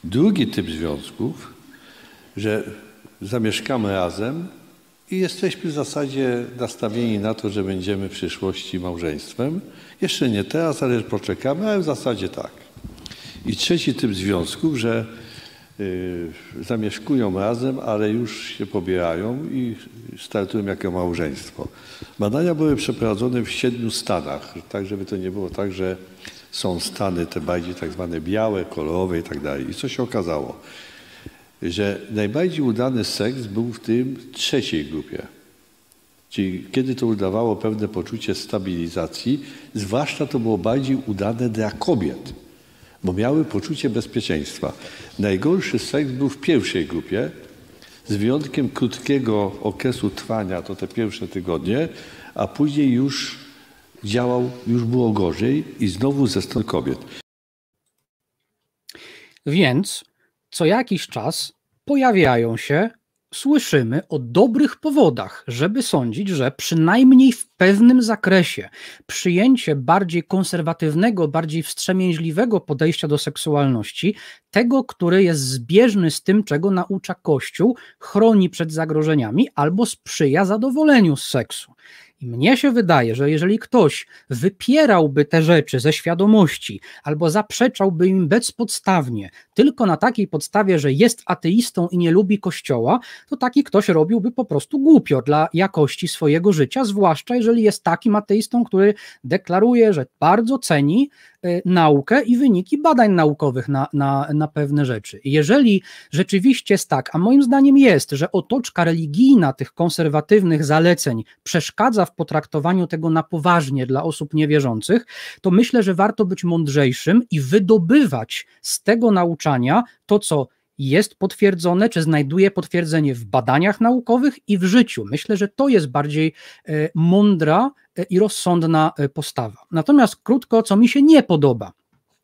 Drugi typ związków, że zamieszkamy razem i jesteśmy w zasadzie nastawieni na to, że będziemy w przyszłości małżeństwem. Jeszcze nie teraz, ale poczekamy, ale w zasadzie tak. I trzeci typ związków, że zamieszkują razem, ale już się pobierają i startują jako małżeństwo. Badania były przeprowadzone w siedmiu stanach, tak żeby to nie było tak, że są stany te bardziej tak zwane białe, kolorowe i tak dalej. I co się okazało? Że najbardziej udany seks był w tym trzeciej grupie. Czyli kiedy to udawało pewne poczucie stabilizacji, zwłaszcza to było bardziej udane dla kobiet, bo miały poczucie bezpieczeństwa. Najgorszy seks był w pierwszej grupie, z wyjątkiem krótkiego okresu trwania, to te pierwsze tygodnie, a później już działał, już było gorzej i znowu ze strony kobiet. Więc co jakiś czas pojawiają się słyszymy o dobrych powodach, żeby sądzić, że przynajmniej w pewnym zakresie przyjęcie bardziej konserwatywnego, bardziej wstrzemięźliwego podejścia do seksualności, tego, który jest zbieżny z tym, czego naucza Kościół, chroni przed zagrożeniami albo sprzyja zadowoleniu z seksu. I mnie się wydaje, że jeżeli ktoś wypierałby te rzeczy ze świadomości albo zaprzeczałby im bezpodstawnie, tylko na takiej podstawie, że jest ateistą i nie lubi kościoła, to taki ktoś robiłby po prostu głupio dla jakości swojego życia, zwłaszcza jeżeli jest takim ateistą, który deklaruje, że bardzo ceni Y, naukę i wyniki badań naukowych na, na, na pewne rzeczy. Jeżeli rzeczywiście jest tak, a moim zdaniem jest, że otoczka religijna tych konserwatywnych zaleceń przeszkadza w potraktowaniu tego na poważnie dla osób niewierzących, to myślę, że warto być mądrzejszym i wydobywać z tego nauczania to, co jest potwierdzone, czy znajduje potwierdzenie w badaniach naukowych i w życiu. Myślę, że to jest bardziej e, mądra e, i rozsądna e, postawa. Natomiast krótko, co mi się nie podoba,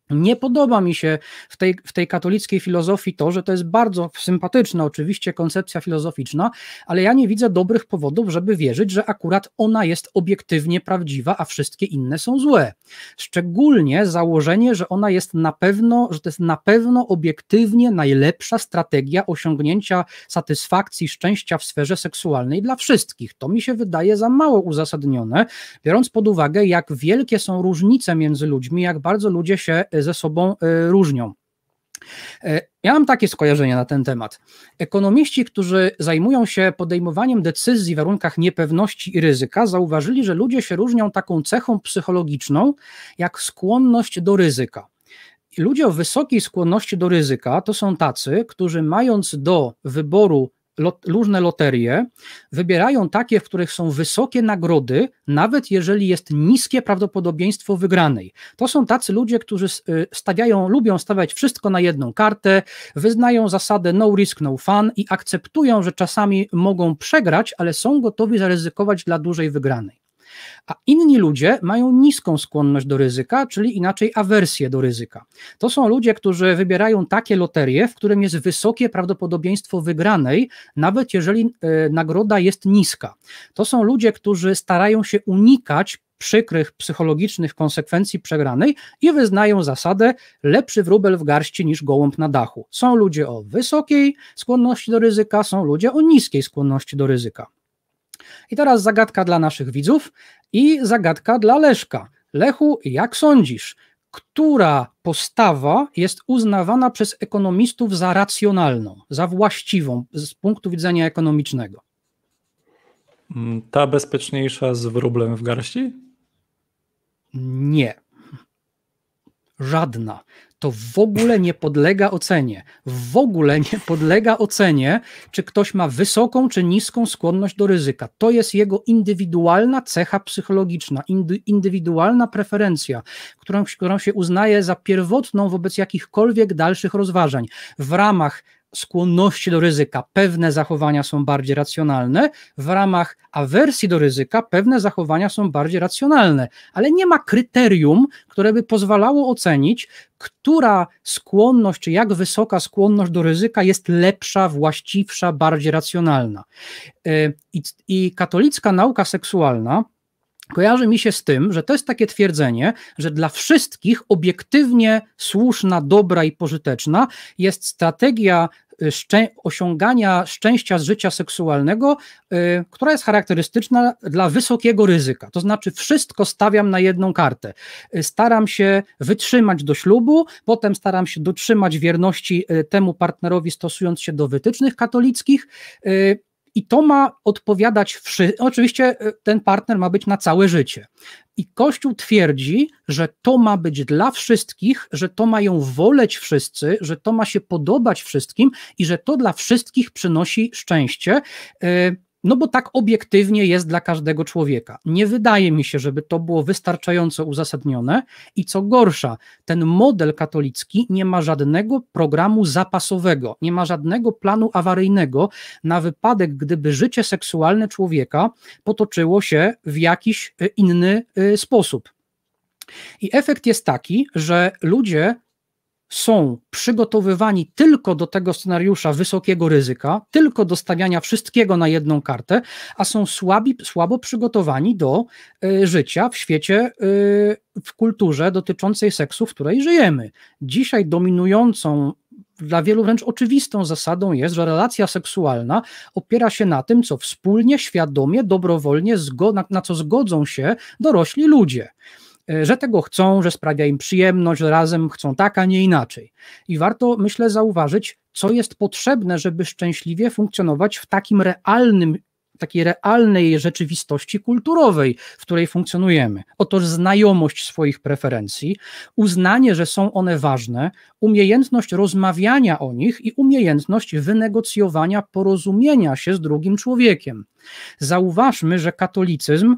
nie podoba mi się w tej, w tej katolickiej filozofii to, że to jest bardzo sympatyczna oczywiście koncepcja filozoficzna, ale ja nie widzę dobrych powodów, żeby wierzyć, że akurat ona jest obiektywnie prawdziwa, a wszystkie inne są złe. Szczególnie założenie, że ona jest na pewno, że to jest na pewno obiektywnie najlepsza strategia osiągnięcia satysfakcji, szczęścia w sferze seksualnej dla wszystkich. To mi się wydaje za mało uzasadnione, biorąc pod uwagę, jak wielkie są różnice między ludźmi, jak bardzo ludzie się ze sobą e, różnią. E, ja mam takie skojarzenia na ten temat. Ekonomiści, którzy zajmują się podejmowaniem decyzji w warunkach niepewności i ryzyka, zauważyli, że ludzie się różnią taką cechą psychologiczną, jak skłonność do ryzyka. Ludzie o wysokiej skłonności do ryzyka to są tacy, którzy mając do wyboru lot, różne loterie wybierają takie, w których są wysokie nagrody, nawet jeżeli jest niskie prawdopodobieństwo wygranej. To są tacy ludzie, którzy y, stawiają, lubią stawiać wszystko na jedną kartę, wyznają zasadę no risk, no fun i akceptują, że czasami mogą przegrać, ale są gotowi zaryzykować dla dużej wygranej a inni ludzie mają niską skłonność do ryzyka, czyli inaczej awersję do ryzyka. To są ludzie, którzy wybierają takie loterie, w którym jest wysokie prawdopodobieństwo wygranej, nawet jeżeli e, nagroda jest niska. To są ludzie, którzy starają się unikać przykrych psychologicznych konsekwencji przegranej i wyznają zasadę lepszy wróbel w garści niż gołąb na dachu. Są ludzie o wysokiej skłonności do ryzyka, są ludzie o niskiej skłonności do ryzyka. I teraz zagadka dla naszych widzów i zagadka dla Leszka. Lechu, jak sądzisz, która postawa jest uznawana przez ekonomistów za racjonalną, za właściwą z punktu widzenia ekonomicznego? Mm, ta bezpieczniejsza z wróblem w garści? Nie. Żadna to w ogóle nie podlega ocenie. W ogóle nie podlega ocenie, czy ktoś ma wysoką czy niską skłonność do ryzyka. To jest jego indywidualna cecha psychologiczna, indywidualna preferencja, którą, którą się uznaje za pierwotną wobec jakichkolwiek dalszych rozważań. W ramach skłonności do ryzyka pewne zachowania są bardziej racjonalne, w ramach awersji do ryzyka pewne zachowania są bardziej racjonalne, ale nie ma kryterium, które by pozwalało ocenić, która skłonność, czy jak wysoka skłonność do ryzyka jest lepsza, właściwsza, bardziej racjonalna. Y, I, i katolicka nauka seksualna, kojarzy mi się z tym, że to jest takie twierdzenie, że dla wszystkich obiektywnie słuszna, dobra i pożyteczna jest strategia szczę osiągania szczęścia z życia seksualnego, y, która jest charakterystyczna dla wysokiego ryzyka. To znaczy, wszystko stawiam na jedną kartę. Y, staram się wytrzymać do ślubu, potem staram się dotrzymać wierności temu partnerowi, stosując się do wytycznych katolickich. I to ma odpowiadać, oczywiście ten partner ma być na całe życie. I Kościół twierdzi, że to ma być dla wszystkich, że to mają woleć wszyscy, że to ma się podobać wszystkim i że to dla wszystkich przynosi szczęście. E, no bo tak obiektywnie jest dla każdego człowieka. Nie wydaje mi się, żeby to było wystarczająco uzasadnione i co gorsza, ten model katolicki nie ma żadnego programu zapasowego, nie ma żadnego planu awaryjnego na wypadek, gdyby życie seksualne człowieka potoczyło się w jakiś e, inny e, sposób. I efekt jest taki, że ludzie są przygotowywani tylko do tego scenariusza wysokiego ryzyka, tylko do stawiania wszystkiego na jedną kartę, a są słabi, słabo przygotowani do y, życia w świecie, y, w kulturze dotyczącej seksu, w której żyjemy. Dzisiaj dominującą dla wielu wręcz oczywistą zasadą jest, że relacja seksualna opiera się na tym, co wspólnie, świadomie, dobrowolnie, na, na co zgodzą się dorośli ludzie. E, że tego chcą, że sprawia im przyjemność, że razem chcą tak, a nie inaczej. I warto, myślę, zauważyć, co jest potrzebne, żeby szczęśliwie funkcjonować w takim realnym takiej realnej rzeczywistości kulturowej, w której funkcjonujemy. Otóż znajomość swoich preferencji, uznanie, że są one ważne, umiejętność rozmawiania o nich i umiejętność wynegocjowania porozumienia się z drugim człowiekiem. Zauważmy, że katolicyzm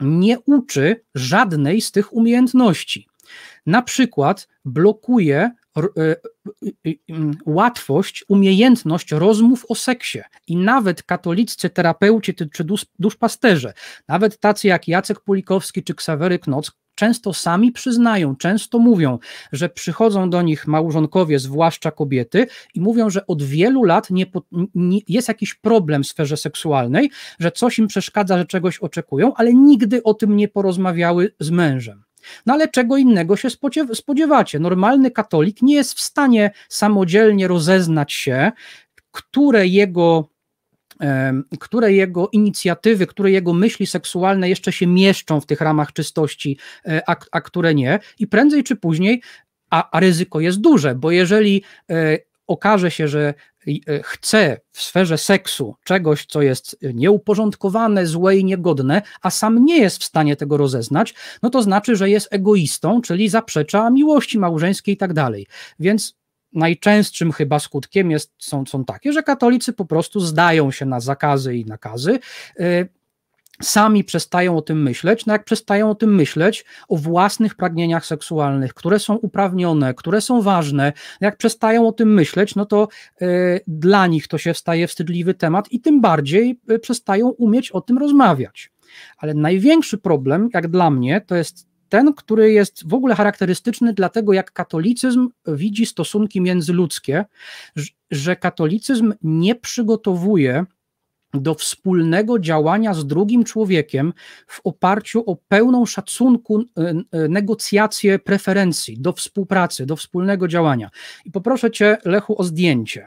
nie uczy żadnej z tych umiejętności. Na przykład blokuje e, łatwość, umiejętność rozmów o seksie. I nawet katoliccy terapeuci czy duszpasterze, nawet tacy jak Jacek Pulikowski czy Ksawery Knoc, często sami przyznają, często mówią, że przychodzą do nich małżonkowie, zwłaszcza kobiety, i mówią, że od wielu lat nie, nie, jest jakiś problem w sferze seksualnej, że coś im przeszkadza, że czegoś oczekują, ale nigdy o tym nie porozmawiały z mężem. No ale czego innego się spodziewacie? Normalny katolik nie jest w stanie samodzielnie rozeznać się, które jego które jego inicjatywy, które jego myśli seksualne jeszcze się mieszczą w tych ramach czystości, e, a, a które nie. I prędzej czy później, a, a ryzyko jest duże, bo jeżeli e, okaże się, że e, chce w sferze seksu czegoś, co jest nieuporządkowane, złe i niegodne, a sam nie jest w stanie tego rozeznać, no to znaczy, że jest egoistą, czyli zaprzecza miłości małżeńskiej i tak dalej. Więc najczęstszym chyba skutkiem jest, są, są takie, że katolicy po prostu zdają się na zakazy i nakazy. Y, sami przestają o tym myśleć, no jak przestają o tym myśleć, o własnych pragnieniach seksualnych, które są uprawnione, które są ważne, jak przestają o tym myśleć, no to y, dla nich to się staje wstydliwy temat i tym bardziej y, przestają umieć o tym rozmawiać. Ale największy problem, jak dla mnie, to jest ten, który jest w ogóle charakterystyczny dla tego, jak katolicyzm widzi stosunki międzyludzkie, że katolicyzm nie przygotowuje do wspólnego działania z drugim człowiekiem w oparciu o pełną szacunku, e, e, negocjację preferencji, do współpracy, do wspólnego działania. I poproszę Cię, Lechu, o zdjęcie.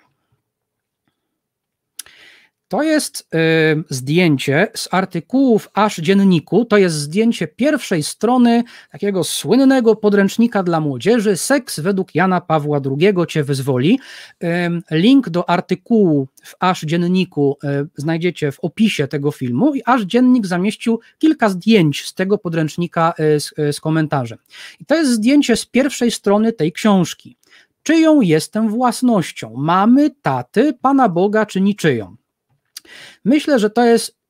To jest y, zdjęcie z artykułów Aż Dzienniku. To jest zdjęcie pierwszej strony takiego słynnego podręcznika dla młodzieży Seks według Jana Pawła II Cię wyzwoli. Y, link do artykułu w Aż Dzienniku y, znajdziecie w opisie tego filmu i Aż Dziennik zamieścił kilka zdjęć z tego podręcznika z, z komentarzem. I to jest zdjęcie z pierwszej strony tej książki. Czyją jestem własnością? Mamy, taty, Pana Boga czy niczyją? Myślę, że to jest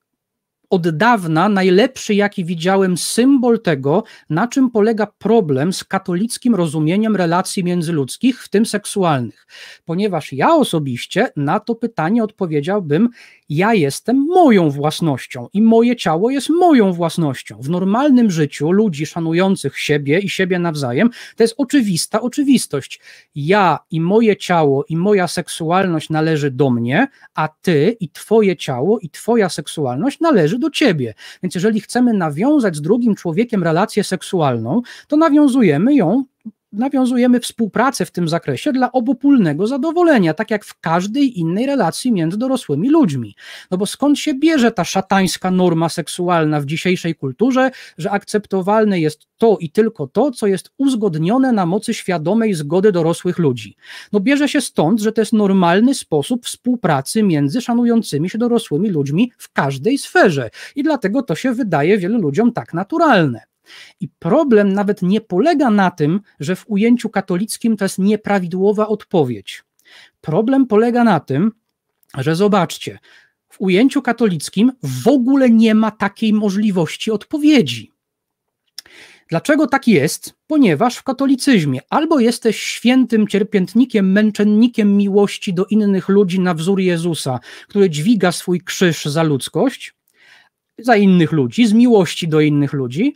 od dawna najlepszy, jaki widziałem, symbol tego, na czym polega problem z katolickim rozumieniem relacji międzyludzkich, w tym seksualnych. Ponieważ ja osobiście na to pytanie odpowiedziałbym ja jestem moją własnością i moje ciało jest moją własnością. W normalnym życiu ludzi szanujących siebie i siebie nawzajem to jest oczywista oczywistość. Ja i moje ciało i moja seksualność należy do mnie, a ty i twoje ciało i twoja seksualność należy do ciebie. Więc jeżeli chcemy nawiązać z drugim człowiekiem relację seksualną, to nawiązujemy ją nawiązujemy współpracę w tym zakresie dla obopólnego zadowolenia, tak jak w każdej innej relacji między dorosłymi ludźmi. No bo skąd się bierze ta szatańska norma seksualna w dzisiejszej kulturze, że akceptowalne jest to i tylko to, co jest uzgodnione na mocy świadomej zgody dorosłych ludzi. No bierze się stąd, że to jest normalny sposób współpracy między szanującymi się dorosłymi ludźmi w każdej sferze i dlatego to się wydaje wielu ludziom tak naturalne. I problem nawet nie polega na tym, że w ujęciu katolickim to jest nieprawidłowa odpowiedź. Problem polega na tym, że zobaczcie, w ujęciu katolickim w ogóle nie ma takiej możliwości odpowiedzi. Dlaczego tak jest? Ponieważ w katolicyzmie albo jesteś świętym cierpiętnikiem, męczennikiem miłości do innych ludzi na wzór Jezusa, który dźwiga swój krzyż za ludzkość, za innych ludzi, z miłości do innych ludzi,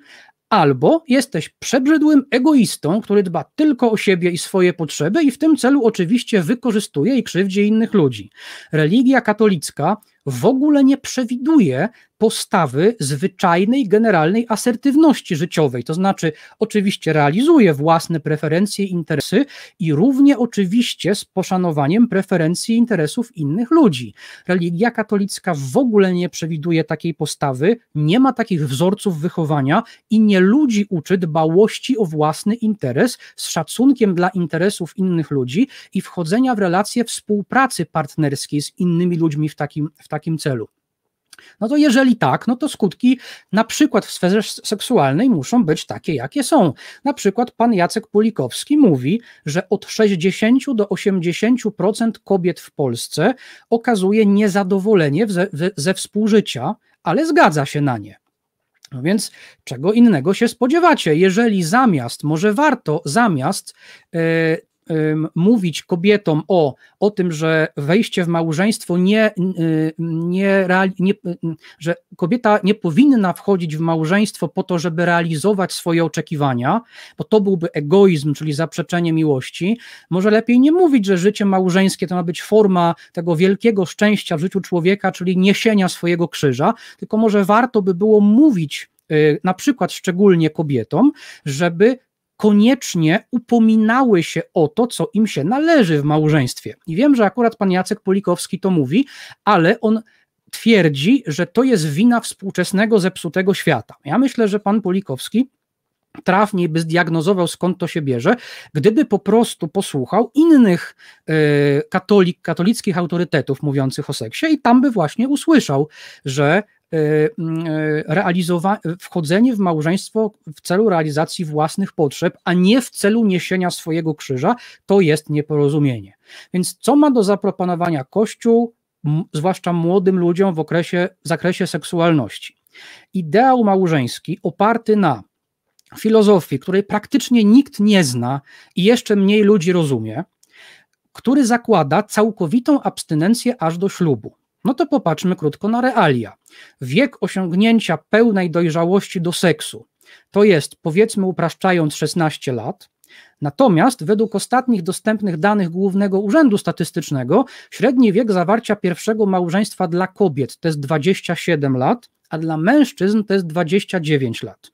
albo jesteś przebrzydłym egoistą, który dba tylko o siebie i swoje potrzeby i w tym celu oczywiście wykorzystuje i krzywdzi innych ludzi. Religia katolicka w ogóle nie przewiduje postawy zwyczajnej, generalnej asertywności życiowej. To znaczy, oczywiście realizuje własne preferencje i interesy i równie oczywiście z poszanowaniem preferencji i interesów innych ludzi. Religia katolicka w ogóle nie przewiduje takiej postawy, nie ma takich wzorców wychowania i nie ludzi uczy dbałości o własny interes z szacunkiem dla interesów innych ludzi i wchodzenia w relacje współpracy partnerskiej z innymi ludźmi w takim, w takim celu. No to jeżeli tak, no to skutki na przykład w sferze seksualnej muszą być takie, jakie są. Na przykład pan Jacek Pulikowski mówi, że od 60 do 80% kobiet w Polsce okazuje niezadowolenie ze, ze współżycia, ale zgadza się na nie. No więc czego innego się spodziewacie? Jeżeli zamiast, może warto zamiast yy, mówić kobietom o, o tym, że wejście w małżeństwo nie, y, nie, nie, że kobieta nie powinna wchodzić w małżeństwo po to, żeby realizować swoje oczekiwania, bo to byłby egoizm, czyli zaprzeczenie miłości. Może lepiej nie mówić, że życie małżeńskie to ma być forma tego wielkiego szczęścia w życiu człowieka, czyli niesienia swojego krzyża, tylko może warto by było mówić y, na przykład szczególnie kobietom, żeby koniecznie upominały się o to, co im się należy w małżeństwie. I wiem, że akurat pan Jacek Polikowski to mówi, ale on twierdzi, że to jest wina współczesnego zepsutego świata. Ja myślę, że pan Polikowski trafniej by zdiagnozował, skąd to się bierze, gdyby po prostu posłuchał innych y, katolik, katolickich autorytetów mówiących o seksie i tam by właśnie usłyszał, że realizowa- wchodzenie w małżeństwo w celu realizacji własnych potrzeb, a nie w celu niesienia swojego krzyża, to jest nieporozumienie. Więc co ma do zaproponowania Kościół, zwłaszcza młodym ludziom w okresie, w zakresie seksualności? Ideał małżeński oparty na filozofii, której praktycznie nikt nie zna i jeszcze mniej ludzi rozumie, który zakłada całkowitą abstynencję aż do ślubu. No to popatrzmy krótko na realia. Wiek osiągnięcia pełnej dojrzałości do seksu to jest, powiedzmy upraszczając, 16 lat. Natomiast według ostatnich dostępnych danych Głównego Urzędu Statystycznego średni wiek zawarcia pierwszego małżeństwa dla kobiet to jest 27 lat, a dla mężczyzn to jest 29 lat.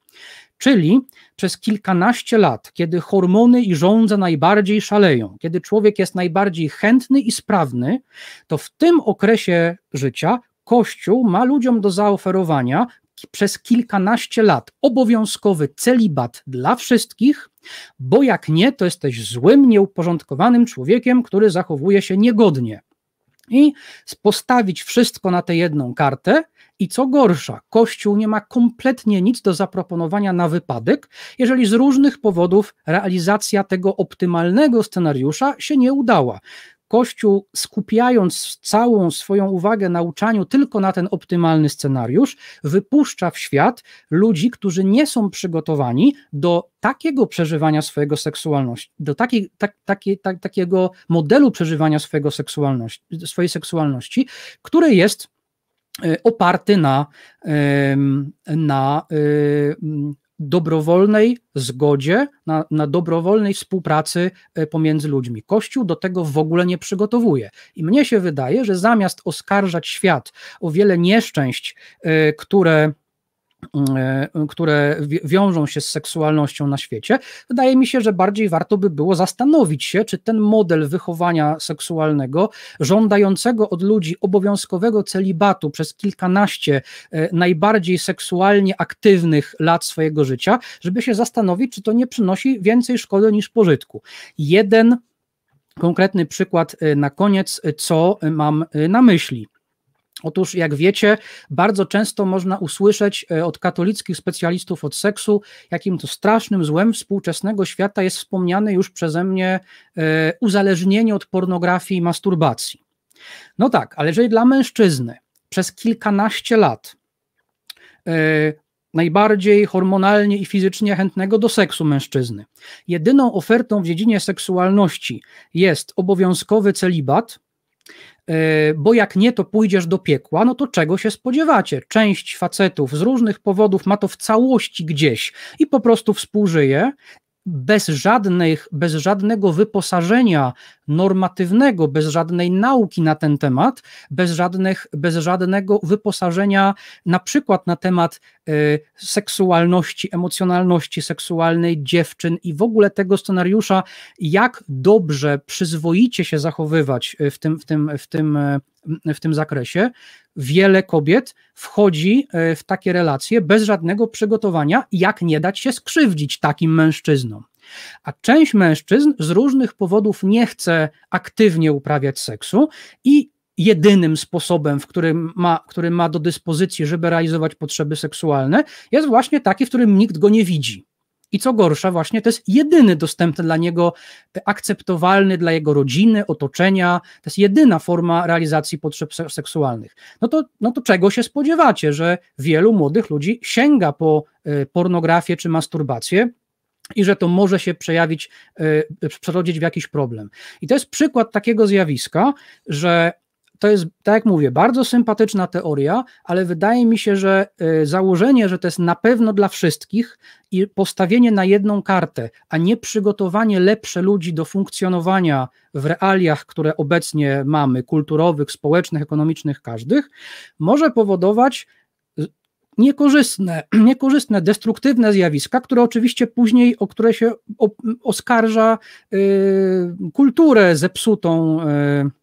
Czyli przez kilkanaście lat, kiedy hormony i żądze najbardziej szaleją, kiedy człowiek jest najbardziej chętny i sprawny, to w tym okresie życia Kościół ma ludziom do zaoferowania przez kilkanaście lat obowiązkowy celibat dla wszystkich, bo jak nie, to jesteś złym, nieuporządkowanym człowiekiem, który zachowuje się niegodnie. I postawić wszystko na tę jedną kartę, i co gorsza, Kościół nie ma kompletnie nic do zaproponowania na wypadek, jeżeli z różnych powodów realizacja tego optymalnego scenariusza się nie udała. Kościół, skupiając całą swoją uwagę na uczaniu tylko na ten optymalny scenariusz, wypuszcza w świat ludzi, którzy nie są przygotowani do takiego przeżywania swojego seksualności, do takiej, tak, takie, tak, takiego modelu przeżywania swojego seksualności, swojej seksualności, który jest oparty na, na e, dobrowolnej zgodzie, na, na, dobrowolnej współpracy e, pomiędzy ludźmi. Kościół do tego w ogóle nie przygotowuje. I mnie się wydaje, że zamiast oskarżać świat o wiele nieszczęść, e, które E, które wiążą się z seksualnością na świecie, wydaje mi się, że bardziej warto by było zastanowić się, czy ten model wychowania seksualnego, żądającego od ludzi obowiązkowego celibatu przez kilkanaście e, najbardziej seksualnie aktywnych lat swojego życia, żeby się zastanowić, czy to nie przynosi więcej szkody niż pożytku. Jeden konkretny przykład e, na koniec, co mam na myśli. Otóż, jak wiecie, bardzo często można usłyszeć e, od katolickich specjalistów od seksu, jakim to strasznym złem współczesnego świata jest wspomniane już przeze mnie e, uzależnienie od pornografii i masturbacji. No tak, ale jeżeli dla mężczyzny przez kilkanaście lat e, najbardziej hormonalnie i fizycznie chętnego do seksu mężczyzny, jedyną ofertą w dziedzinie seksualności jest obowiązkowy celibat, bo jak nie, to pójdziesz do piekła, no to czego się spodziewacie? Część facetów z różnych powodów ma to w całości gdzieś i po prostu współżyje, bez, żadnych, bez żadnego wyposażenia normatywnego, bez żadnej nauki na ten temat, bez, żadnych, bez żadnego wyposażenia na przykład na temat y, seksualności, emocjonalności seksualnej dziewczyn i w ogóle tego scenariusza, jak dobrze, przyzwoicie się zachowywać w tym, w tym, w tym, w tym zakresie, wiele kobiet wchodzi e, w takie relacje bez żadnego przygotowania, jak nie dać się skrzywdzić takim mężczyznom. A część mężczyzn z różnych powodów nie chce aktywnie uprawiać seksu i jedynym sposobem, w którym ma, który ma do dyspozycji, żeby realizować potrzeby seksualne, jest właśnie taki, w którym nikt go nie widzi. I co gorsza, właśnie to jest jedyny dostępny dla niego, akceptowalny dla jego rodziny, otoczenia, to jest jedyna forma realizacji potrzeb seksualnych. No to, no to czego się spodziewacie, że wielu młodych ludzi sięga po e, pornografię czy masturbację, i że to może się przejawić, e, przerodzić w jakiś problem. I to jest przykład takiego zjawiska, że to jest, tak jak mówię, bardzo sympatyczna teoria, ale wydaje mi się, że y, założenie, że to jest na pewno dla wszystkich i postawienie na jedną kartę, a nie przygotowanie lepsze ludzi do funkcjonowania w realiach, które obecnie mamy, kulturowych, społecznych, ekonomicznych, każdych, może powodować y, niekorzystne, niekorzystne, destruktywne zjawiska, które oczywiście później, o które się oskarża y, kulturę zepsutą, y,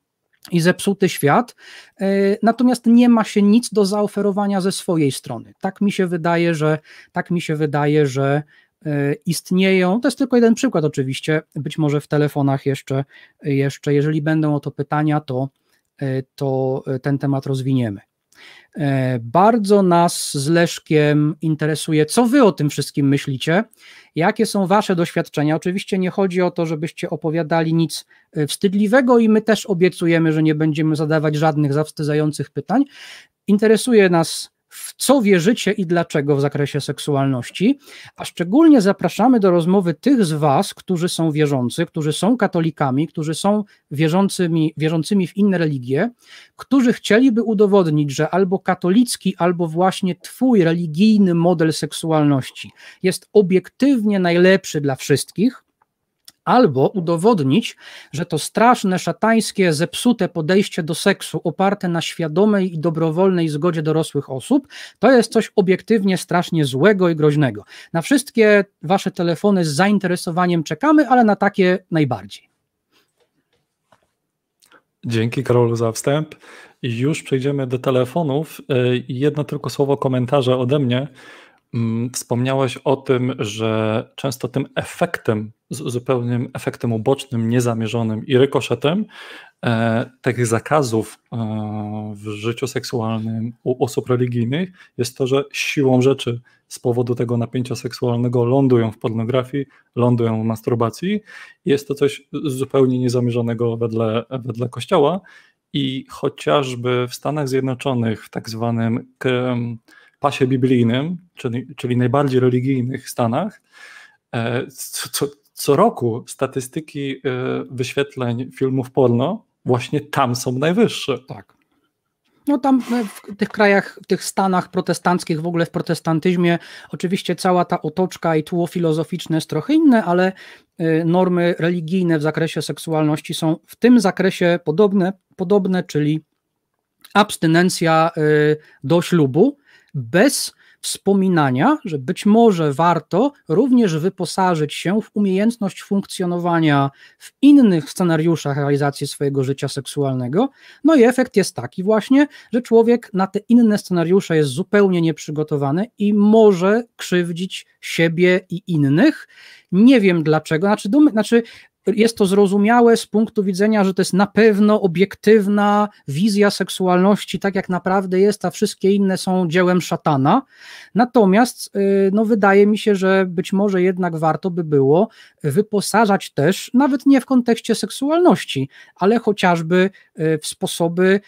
i zepsuty świat, e, natomiast nie ma się nic do zaoferowania ze swojej strony. Tak mi się wydaje, że tak mi się wydaje, że e, istnieją, to jest tylko jeden przykład oczywiście, być może w telefonach jeszcze, jeszcze jeżeli będą o to pytania, to, e, to ten temat rozwiniemy. E, bardzo nas z Leszkiem interesuje, co wy o tym wszystkim myślicie, jakie są wasze doświadczenia. Oczywiście nie chodzi o to, żebyście opowiadali nic e, wstydliwego i my też obiecujemy, że nie będziemy zadawać żadnych zawstydzających pytań. Interesuje nas w co wierzycie i dlaczego w zakresie seksualności, a szczególnie zapraszamy do rozmowy tych z Was, którzy są wierzący, którzy są katolikami, którzy są wierzącymi, wierzącymi w inne religie, którzy chcieliby udowodnić, że albo katolicki, albo właśnie Twój religijny model seksualności jest obiektywnie najlepszy dla wszystkich, albo udowodnić, że to straszne, szatańskie, zepsute podejście do seksu oparte na świadomej i dobrowolnej zgodzie dorosłych osób, to jest coś obiektywnie strasznie złego i groźnego. Na wszystkie wasze telefony z zainteresowaniem czekamy, ale na takie najbardziej. Dzięki Karolu za wstęp. Już przejdziemy do telefonów. Y, jedno tylko słowo komentarza ode mnie. Mm, wspomniałeś o tym, że często tym efektem, zupełnym efektem ubocznym, niezamierzonym i rykoszetem e, tych zakazów e, w życiu seksualnym u osób religijnych jest to, że siłą rzeczy z powodu tego napięcia seksualnego lądują w pornografii, lądują w masturbacji. Jest to coś zupełnie niezamierzonego wedle, wedle Kościoła i chociażby w Stanach Zjednoczonych w tak zwanym pasie biblijnym, czyli, czyli najbardziej religijnych Stanach, e, co, co roku statystyki e, wyświetleń filmów porno właśnie tam są najwyższe. Tak. No tam e, w tych krajach, w tych stanach protestanckich, w ogóle w protestantyzmie, oczywiście cała ta otoczka i tło filozoficzne jest trochę inne, ale normy religijne w zakresie seksualności są w tym zakresie podobne, podobne czyli abstynencja do ślubu, bez wspominania, że być może warto również wyposażyć się w umiejętność funkcjonowania w innych scenariuszach realizacji swojego życia seksualnego. No i efekt jest taki właśnie, że człowiek na te inne scenariusze jest zupełnie nieprzygotowany i może krzywdzić siebie i innych. Nie wiem dlaczego, znaczy, znaczy jest to zrozumiałe z punktu widzenia, że to jest na pewno obiektywna wizja seksualności, tak jak naprawdę jest, a wszystkie inne są dziełem szatana. Natomiast y, no, wydaje mi się, że być może jednak warto by było wyposażać też, nawet nie w kontekście seksualności, ale chociażby w sposoby,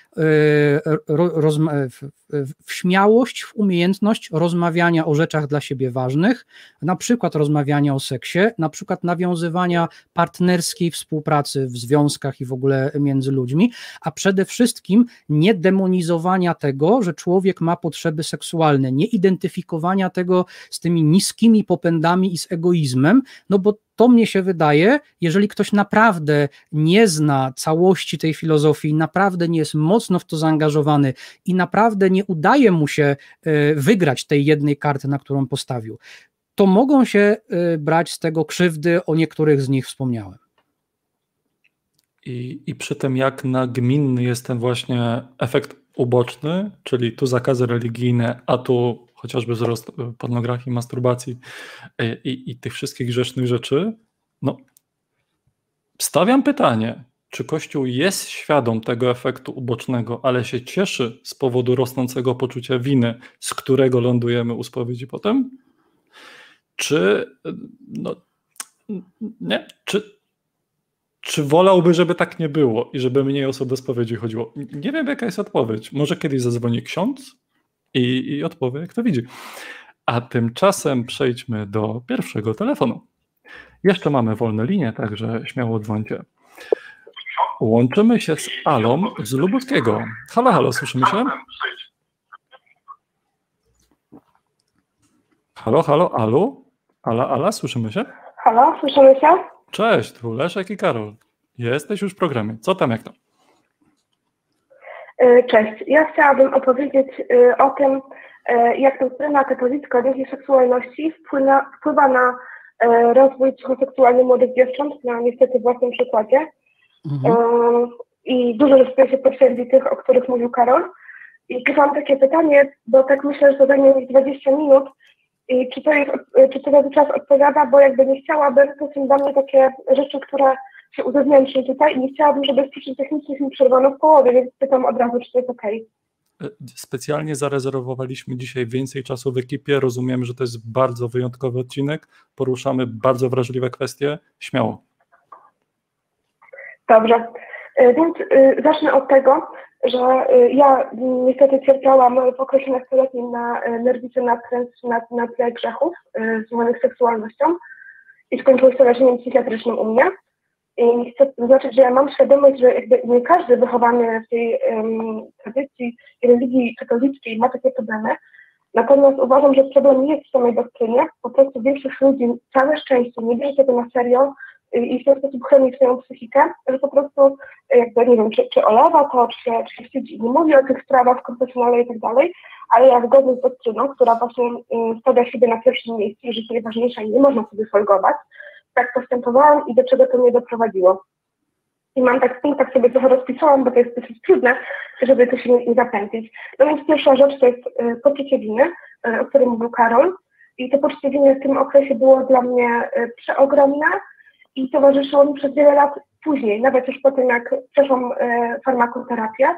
w śmiałość, w umiejętność rozmawiania o rzeczach dla siebie ważnych, na przykład rozmawiania o seksie, na przykład nawiązywania partnerskiej współpracy w związkach i w ogóle między ludźmi, a przede wszystkim nie demonizowania tego, że człowiek ma potrzeby seksualne, nie identyfikowania tego z tymi niskimi popędami i z egoizmem, no bo to mnie się wydaje, jeżeli ktoś naprawdę nie zna całości tej filozofii, naprawdę nie jest mocno w to zaangażowany i naprawdę nie udaje mu się e, wygrać tej jednej karty, na którą postawił, to mogą się e, brać z tego krzywdy, o niektórych z nich wspomniałem. I, I przy tym, jak nagminny jest ten właśnie efekt uboczny, czyli tu zakazy religijne, a tu chociażby wzrost e, pornografii, masturbacji e, i, i tych wszystkich grzesznych rzeczy, no stawiam pytanie, czy Kościół jest świadom tego efektu ubocznego, ale się cieszy z powodu rosnącego poczucia winy, z którego lądujemy u spowiedzi potem? Czy, e, no, nie, czy, czy wolałby, żeby tak nie było i żeby mniej osób do spowiedzi chodziło? Nie wiem, jaka jest odpowiedź. Może kiedyś zadzwoni ksiądz i, i odpowie, jak to widzi. A tymczasem przejdźmy do pierwszego telefonu. Jeszcze mamy wolne linie, także śmiało dzwońcie. Łączymy się z Alą z Lubowskiego. Halo, halo, słyszymy się? Halo, halo, Alu? Ala, Ala, słyszymy się? Halo, słyszymy się? Cześć, tu Leszek i Karol. Jesteś już w programie. Co tam, jak to? E, cześć. Ja chciałabym opowiedzieć e, o tym, e, jak doktryna katolicka odnośnie seksualności wpływa, wpływa na rozwój psychoseksualny młodych dziewcząt, na niestety własnym przykładzie. Mhm. I dużo rzeczy się potwierdzi tych, o których mówił Karol. I tu mam takie pytanie, bo tak myślę, że zajmie mi 20 minut. I czy to, jest, czy to cały czas odpowiada, bo jakby nie chciałabym, to są dla mnie takie rzeczy, które się uzewnętrznić tutaj i nie chciałabym, żeby z przyczyn technicznych mi przerwano w połowie, więc pytam od razu, czy to jest ok. Specjalnie zarezerwowaliśmy dzisiaj więcej czasu w ekipie. Rozumiem, że to jest bardzo wyjątkowy odcinek. Poruszamy bardzo wrażliwe kwestie. Śmiało. Dobrze. E, więc e, zacznę od tego, że e, ja niestety cierpiałam w okresie nastoletnim na nerwicę natręt na, na tle grzechów związanych z seksualnością i skończyło się leczeniem psychiatrycznym u mnie. I chcę zaznaczyć, że ja mam świadomość, że nie każdy wychowany w tej um, tradycji religii katolickiej ma takie problemy. Natomiast uważam, że problem nie jest w samej doktrynie. Po prostu większość ludzi, całe szczęście, nie bierze tego na serio i w ten sposób chroni swoją psychikę, że po prostu jakby nie wiem, czy, czy olewa to, czy czy się wstydzi. Nie mówi o tych sprawach konfesjonalnych i tak dalej, ale ja zgodnie z doktryną, która właśnie um, stawia siebie na pierwszym miejscu, że jest najważniejsza i nie można sobie folgować, tak postępowałam i do czego to mnie doprowadziło. I mam tak w punktach sobie trochę rozpisałam, bo to jest dosyć trudne, żeby to się nie, zapędzić. No więc pierwsza rzecz to jest y, poczucie winy, y, o którym mówił Karol. I to poczucie winy w tym okresie było dla mnie y, przeogromne i towarzyszyło mi przez wiele lat później, nawet już po tym, jak przeszłam farmakoterapię.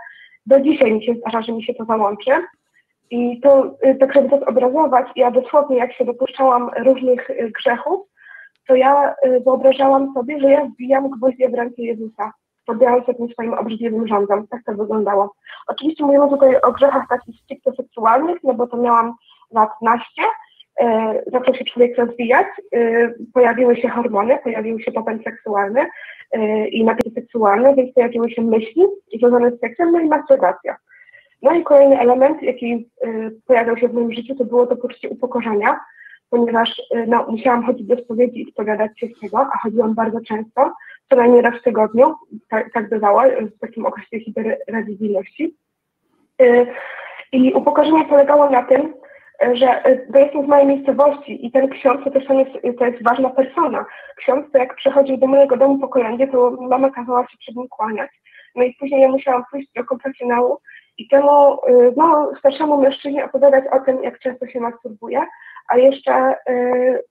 Do dzisiaj mi się zdarza, że mi się to załączy. I to, tak żeby to zobrazować, ja dosłownie jak się dopuszczałam różnych grzechów, to ja y, wyobrażałam sobie, że ja wbijam gwoździe w ręce Jezusa, podbierając jakimś swoim obrzydliwym rządem. Tak to wyglądało. Oczywiście mówimy tutaj o grzechach takich stricte seksualnych, no bo to miałam lat naście, y, zaczął się człowiek rozwijać, y, pojawiły się hormony, pojawił się popęd seksualny i napięcie seksualne, więc pojawiły się myśli związane z seksem, no i masturbacja. No i kolejny element, jaki pojawiał się w moim życiu, to było to poczucie upokorzenia, ponieważ y, no, musiałam chodzić do spowiedzi i spowiadać się z tego, a chodziłam bardzo często, co najmniej raz w tygodniu, tak, tak bywało, w takim okresie hiperreligijności. Y, I upokorzenie polegało na tym, że y, to jestem z mojej miejscowości i ten ksiądz to też jest, to jest ważna persona. Ksiądz to jak przychodził do mojego domu po kolędzie, to mama kazała się przed nim kłaniać. No i później ja musiałam pójść do konfesjonału i temu no, starszemu mężczyźnie opowiadać o tym, jak często się masturbuje, a jeszcze y,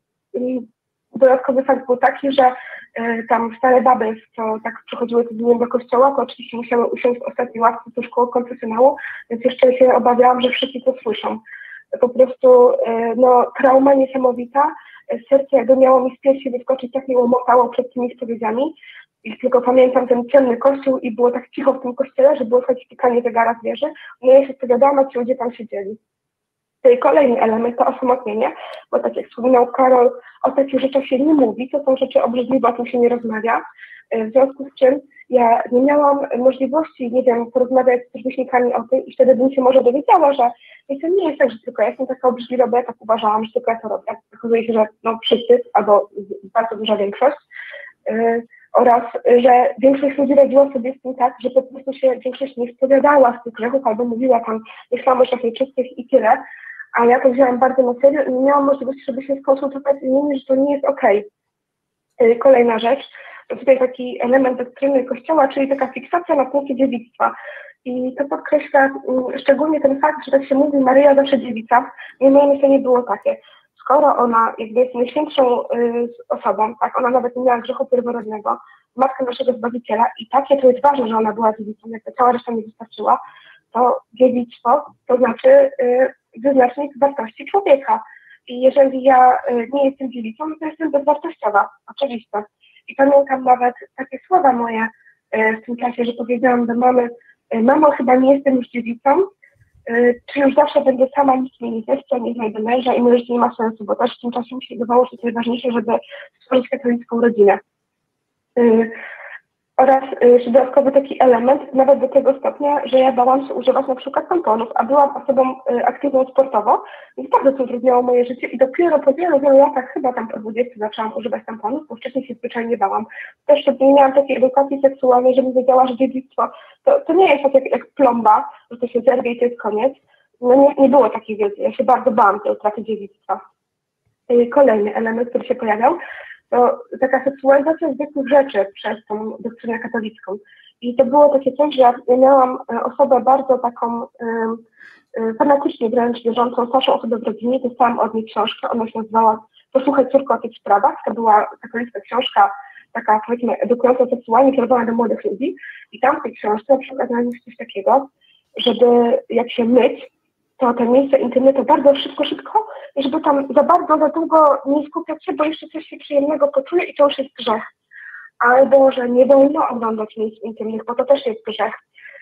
dodatkowy fakt był taki, że y, tam stare baby, co tak przychodziły tygodniem do kościoła, to oczywiście musiały usiąść w ostatniej ławce tuż koło konfesjonału, więc jeszcze się obawiałam, że wszyscy to słyszą. Po prostu y, no, trauma niesamowita, serce jakby miało mi z piersi wyskoczyć, tak mnie łomotało przed tymi spowiedziami I tylko pamiętam ten ciemny kościół i było tak cicho w tym kościele, że było słychać pikanie zegara z wieży. No ja się spowiadałam, a ci ludzie tam siedzieli. I kolejny element to osamotnienie, bo tak jak wspominał Karol, o takich rzeczach się nie mówi, to są rzeczy obrzydliwe, o tym się nie rozmawia. W związku z czym ja nie miałam możliwości, nie wiem, porozmawiać z rówieśnikami o tym i wtedy bym się może dowiedziała, że to nie jest tak, że tylko ja jestem taka obrzydliwa, bo ja tak uważałam, że tylko ja to robię. Okazuje się, że no wszyscy, albo bardzo duża większość. Yy, oraz, że większość ludzi radziła sobie z tym tak, że po prostu się większość nie spowiadała z tych grzechów, albo mówiła tam, myślałam o nieczystych i tyle, a ja to wzięłam bardzo na serio i nie miałam możliwości, żeby się skonsultować z innymi, że to nie jest okej. Okay. Kolejna rzecz, to tutaj taki element doktryny Kościoła, czyli taka fiksacja na punkcie dziewictwa. I to podkreśla um, szczególnie ten fakt, że tak się mówi Maryja zawsze dziewica. I moje myślenie było takie, skoro ona jest najświętszą y, osobą, tak, ona nawet nie miała grzechu pierworodnego, matka naszego Zbawiciela i takie to jest ważne, że ona była dziewicą, jakby cała reszta nie wystarczyła, to dziewictwo to znaczy y, wyznacznik wartości człowieka. I jeżeli ja y, nie jestem dziewicą, to jestem bezwartościowa, oczywiście. I pamiętam nawet takie słowa moje y, w tym czasie, że powiedziałam do mamy, y, mamo, chyba nie jestem już dziewicą, czy już zawsze będę sama, nikt mnie nie zechce, nie znajdę męża i życie nie ma sensu, bo też w tym czasie mi się wydawało, że to jest najważniejsze, żeby stworzyć katolicką rodzinę oraz y, taki element, nawet do tego stopnia, że ja bałam się używać na przykład tamponów, a byłam osobą y, aktywną sportowo, więc bardzo to utrudniało moje życie i dopiero po wielu, wielu latach, chyba tam po 20 zaczęłam używać tamponów, bo wcześniej się zwyczajnie bałam. Też nie miałam takiej edukacji seksualnej, żebym wiedziała, że dziedzictwo to, to nie jest tak jak, jak plomba, że to się zerwie i to jest koniec. No nie, nie było takiej wiedzy, ja się bardzo bałam tej utraty dziedzictwa. Y, kolejny element, który się pojawiał, to taka seksualizacja zwykłych rzeczy przez tą doktrynę katolicką. I to było takie coś, że ja miałam e, osobę bardzo taką y, fanatycznie wręcz wierzącą, starszą osobę w rodzinie, dostałam od niej książkę, ona się nazywała Posłuchaj córko o tych sprawach, to była katolicka książka, taka powiedzmy edukująca seksualnie, kierowana do młodych ludzi i tam w tej książce na przykład coś takiego, żeby jak się myć, to te miejsce intymne to bardzo szybko, szybko, żeby tam za bardzo, za długo nie skupiać się, bo jeszcze coś się przyjemnego poczuje i to już jest grzech. Albo, że nie wolno oglądać miejsc intymnych, bo to też jest grzech.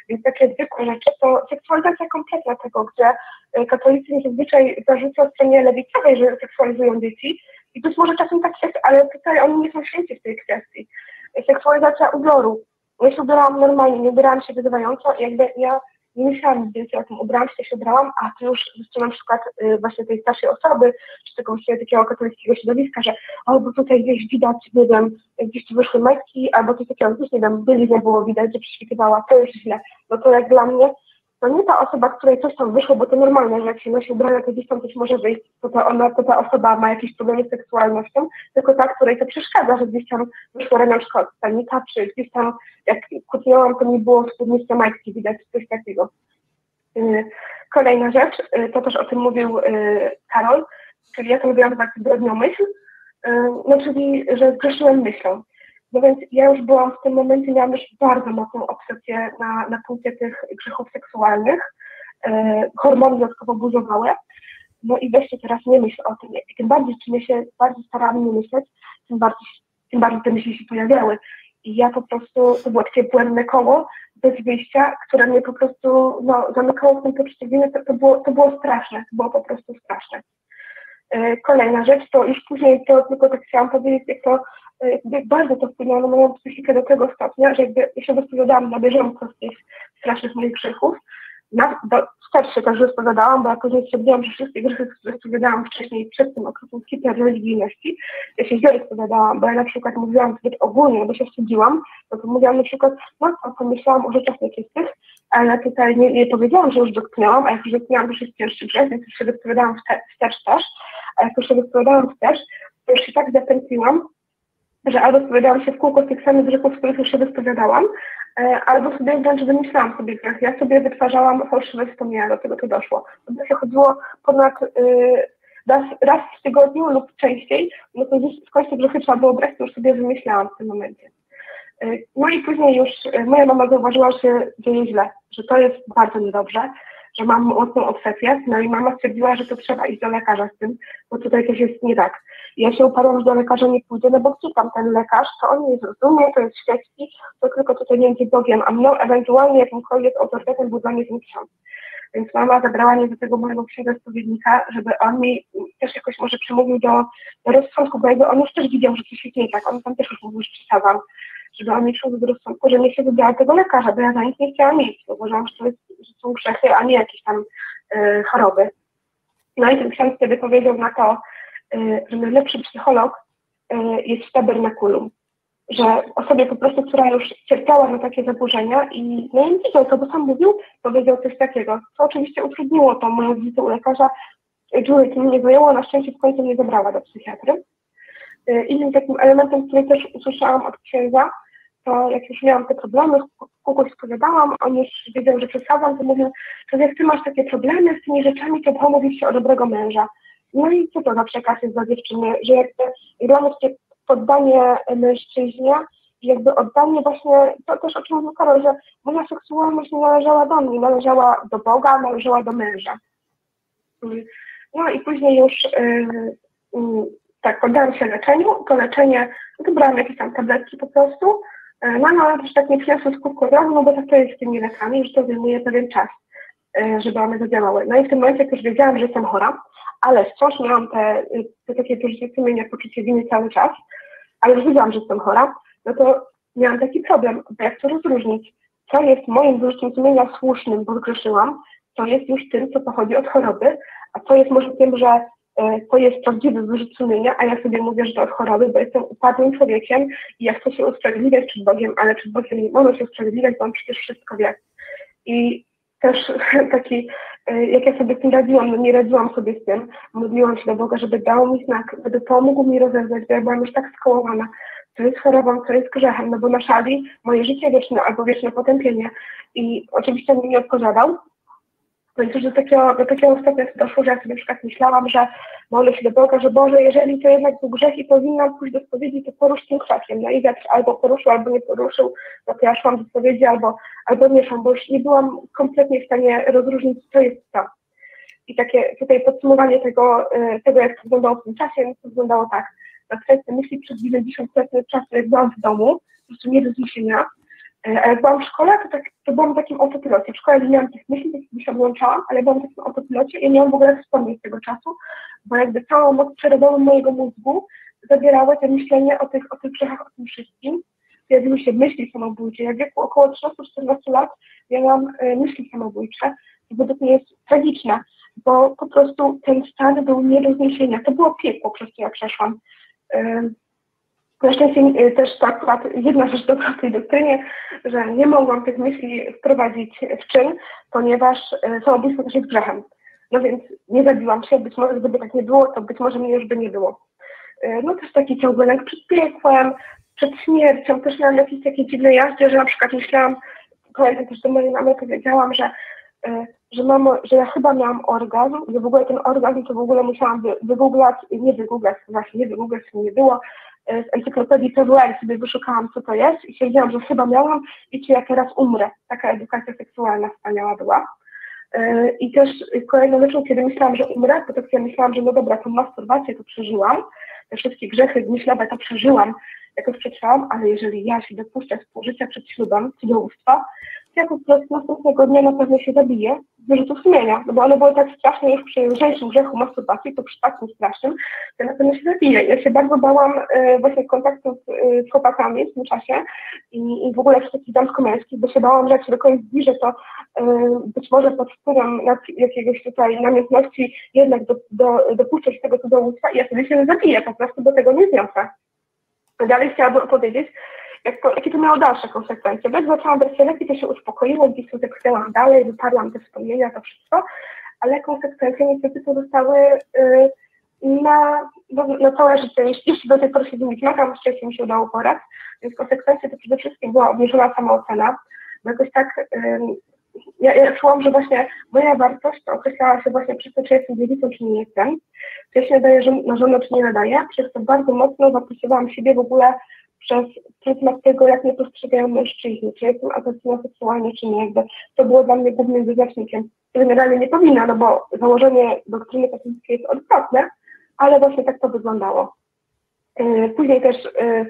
Więc takie zwykłe rzeczy to seksualizacja kompletna tego, gdzie e, katolicyzm zazwyczaj zarzuca stronie lewicowej, że seksualizują dzieci. I być może czasem tak jest, ale tutaj oni nie są święci w tej kwestii. Seksualizacja ubioru. Ja się ubierałam normalnie, nie ubierałam się wyzywająco i jakby ja nie myślałam więcej o tym, ubrałam się, się ubrałam, a tu już na przykład właśnie tej starszej osoby, czy tego takiego katolickiego środowiska, że o, bo tutaj gdzieś widać, nie wiem, gdzieś tu wyszły majtki, albo coś takiego, gdzieś, nie wiem, byli, nie było widać, że prześwitywała, to już źle. No to jak dla mnie to nie ta osoba, której coś tam wyszło, bo to normalne, że jak się nosi ubrania, to gdzieś tam coś może wyjść, to, to, ona, to ta osoba ma jakieś problemy z seksualnością, tylko ta, której to przeszkadza, że gdzieś tam wyszła ramionczka od stanika, czy gdzieś tam, jak kupiłam, to nie było spódniczce majtki widać, coś takiego. Y, kolejna rzecz, y, to też o tym mówił y, Karol, czyli ja to mówiłam tak zbrodnią myśl, no czyli, że zgrzeszyłem myślą. No więc ja już byłam w tym momencie, miałam już bardzo mocną obsesję na, na punkcie tych grzechów seksualnych. E, hormony dodatkowo buzowały. No i weźcie teraz nie myśl o tym. I tym bardziej, czym ja się bardziej starałam nie myśleć, tym bardziej, tym bardziej te myśli się pojawiały. I ja po prostu, to było takie błędne koło bez wyjścia, które mnie po prostu no, zamykało w tym poczuciu winy. To, to, było, to było straszne, to było po prostu straszne. E, kolejna rzecz, to już później to tylko tak chciałam powiedzieć, jak to jakby bardzo to wpłynęło na moją psychikę do tego stopnia, że jakby ja się wyspowiadałam na bieżąco z tych strasznych moich grzechów. Na, do, wstecz się też wyspowiadałam, bo ja później stwierdziłam, że wszystkie grzechy, które wyspowiadałam wcześniej przed tym okresem religijności, ja się źle wyspowiadałam, bo ja na przykład mówiłam zbyt ogólnie, bo się wstydziłam, no to mówiłam na przykład, no to pomyślałam o rzeczach nieczystych, ale tutaj nie, nie powiedziałam, że już dotknęłam, a jak już dotknęłam, to jest cięższy grzech, więc już się wyspowiadałam wstecz też, a jak już się wyspowiadałam wstecz, to już się tak zapętliłam, że albo spowiadałam się w kółko z tych samych grzechów, z których już się wyspowiadałam, e, albo sobie wręcz wymyślałam sobie grzech. Ja sobie wytwarzałam fałszywe wspomnienia, do tego to doszło. To się chodziło ponad y, raz, raz w tygodniu lub częściej, no to już w końcu grzechy trzeba było brać, to już sobie wymyślałam w tym momencie. No i później już e, moja mama zauważyła, że dzieje źle, że to jest bardzo niedobrze, że mam mocną obsesję, no i mama stwierdziła, że to trzeba iść do lekarza z tym, bo tutaj coś jest nie tak. Ja się uparłam, że do lekarza nie pójdę, no bo tam ten lekarz, to on nie zrozumie, to jest świecki, to tylko tutaj między Bogiem a mną, ewentualnie jakimkolwiek autorytetem był dla mnie ten ksiądz. Więc mama zabrała mnie do tego mojego księga spowiednika, żeby on mi też jakoś może przemówił do, do rozsądku, bo jakby on już też widział, że coś jest nie tak, on tam też już mówił, że przesadzam, żeby on mi przemówił do rozsądku, że nie się wybrała tego lekarza, bo ja za nic nie chciałam mieć, bo uważam, że to, jest, że są grzechy, a nie jakieś tam y, choroby. No i ten ksiądz wtedy powiedział na to, y, że najlepszy psycholog y, jest w tabernakulum że osobie po prostu, która już cierpiała na takie zaburzenia i no i widział to, bo sam mówił, powiedział coś takiego, co oczywiście utrudniło to moją wizytę u lekarza. Julie mnie zajęło, na szczęście w końcu mnie zabrała do psychiatry. Y, innym takim elementem, który też usłyszałam od księdza, to jak już miałam te problemy, kogoś spowiadałam, on już wiedział, że przesadzam, to mówił, że jak ty masz takie problemy z tymi rzeczami, to pomówić się o dobrego męża. No i co to za przekaz jest dla dziewczyny, że jakby dla mnie poddanie mężczyźnie jakby oddanie właśnie, to też o czym mówił Karol, że moja seksualność nie należała do mnie, należała do Boga, należała do męża. No i później już yy, tak, poddałam się leczeniu, to leczenie, no brałam jakieś tam tabletki po prostu, yy, no ale też tak nie przyniosło skutku razu, no bo tak to jest z tymi lekami, że to zajmuje pewien czas, yy, żeby one zadziałały. No i w tym momencie jak już wiedziałam, że jestem chora, ale wciąż miałam te, te takie poczucie sumienia, poczucie winy cały czas, ale już wiedziałam, że jestem chora, no to miałam taki problem, bo jak to rozróżnić, co jest moim wyrzutem sumienia słusznym, bo zgrzeszyłam, co jest już tym, co pochodzi od choroby, a co jest może tym, że e, to jest prawdziwy wyrzut sumienia, a ja sobie mówię, że to od choroby, bo jestem upadłym człowiekiem i ja chcę się usprawiedliwiać przed Bogiem, ale przed Bogiem nie mogę się usprawiedliwiać, bo on przecież wszystko wie. I też taki, e, jak ja sobie z tym radziłam, no nie radziłam sobie z tym, modliłam się do Boga, żeby dał mi znak, żeby pomógł mi rozeznać, bo ja byłam już tak skołowana, co jest chorobą, co jest grzechem, no bo na szali moje życie wieczne albo wieczne potępienie. I oczywiście on mi nie odpowiadał, więc już do takiego, do takiego stopnia doszło, że ja sobie na przykład myślałam, że modlę się do Boga, że Boże, jeżeli to jednak był grzech i powinnam pójść do spowiedzi, to porusz tym krzakiem. No i wiatr albo poruszył, albo nie poruszył, no to ja szłam do spowiedzi, albo, albo nie szłam, bo już nie byłam kompletnie w stanie rozróżnić, co jest co. I takie tutaj podsumowanie tego, e, tego jak to wyglądało w tym czasie, no to wyglądało tak. Na kwestię myśli przez 90% czasu, jak byłam w domu, po prostu nie do zniesienia, a jak byłam w szkole, to, tak, to byłam w takim autopilocie. W szkole nie miałam tych myśli, się odłączałam, ale byłam w takim autopilocie i nie mam w ogóle wspomnieć tego czasu, bo jakby całą moc przerobową mojego mózgu zabierały te myślenie o tych, o tych grzechach, o tym wszystkim. Pojawiły się myśli samobójcze. Ja w wieku około 13-14 lat miałam y, myśli samobójcze i według mnie jest tragiczne, bo po prostu ten stan był nie do zniesienia. To było piekło, przez co ja przeszłam. Y, na szczęście y, też akurat jedna rzecz dobra w tej doktrynie, że nie mogłam tych myśli wprowadzić w czyn, ponieważ y, samobójstwo też jest grzechem. No więc nie zabiłam się, być może gdyby tak nie było, to być może mnie już by nie było. Y, no też taki ciągły lęk przed piekłem, przed śmiercią, też miałam jakieś takie dziwne jazdy, że na przykład myślałam, pamiętam też do mojej mamy powiedziałam, że że, mam, że ja chyba miałam orgazm, że w ogóle ten orgazm to w ogóle musiałam wy, wygooglać, nie wygooglać, właśnie nie wygooglać, nie było, z encyklopedii PWR sobie wyszukałam, co to jest i siedziałam, że chyba miałam i czy ja teraz umrę. Taka edukacja seksualna wspaniała była. E, I też kolejną rzeczą, kiedy myślałam, że umrę, to tak ja myślałam, że no dobra, tą masturbację to przeżyłam, te wszystkie grzechy myślowe to przeżyłam, jakoś przetrwałam, ale jeżeli ja się dopuszczę współżycia przed ślubem, cudzołóstwa, ja po prostu następnego dnia na pewno się zabiję z wyrzutu sumienia, no bo one były tak straszne już przy lżejszym grzechu masturbacji, to przy takim strasznym, ja na pewno się zabiję. Ja się bardzo bałam y, właśnie kontaktu z, y, z, chłopakami w tym czasie i, i w ogóle w takich damsko-męskich, bo się bałam, że jak się do zbliżę, to y, być może pod wpływem jakiegoś tutaj namiętności jednak do, do, dopuszczę się tego cudzołóstwa i ja sobie się zabiję, po prostu do tego nie zniosę. Dalej chciałabym opowiedzieć, jak to, jakie to miało dalsze konsekwencje. Jak zaczęłam brać lepiej, to się uspokoiło, gdzieś tutaj pchnęłam dalej, wyparłam te wspomnienia, to wszystko, ale konsekwencje niestety to zostały y, na, no, na całe życie. Jeśli do tej pory się z nimi zmagam, mi się udało porać, więc konsekwencje to przede wszystkim była obniżona samoocena, bo jakoś tak y, ja, ja czułam, że właśnie moja wartość to określała się właśnie przez to, czy jestem dziewicą, czy nie jestem, czy ja się nadaję na żonę, czy nie nadaję, przez to bardzo mocno zapisywałam siebie w ogóle przez pryzmat tego, jak mnie postrzegają mężczyźni, czy jestem atrakcyjna seksualnie, czy nie, jakby to było dla mnie głównym wyznacznikiem. Generalnie nie powinna, no bo założenie doktryny katolickiej jest odwrotne, ale właśnie tak to wyglądało. E, później też e,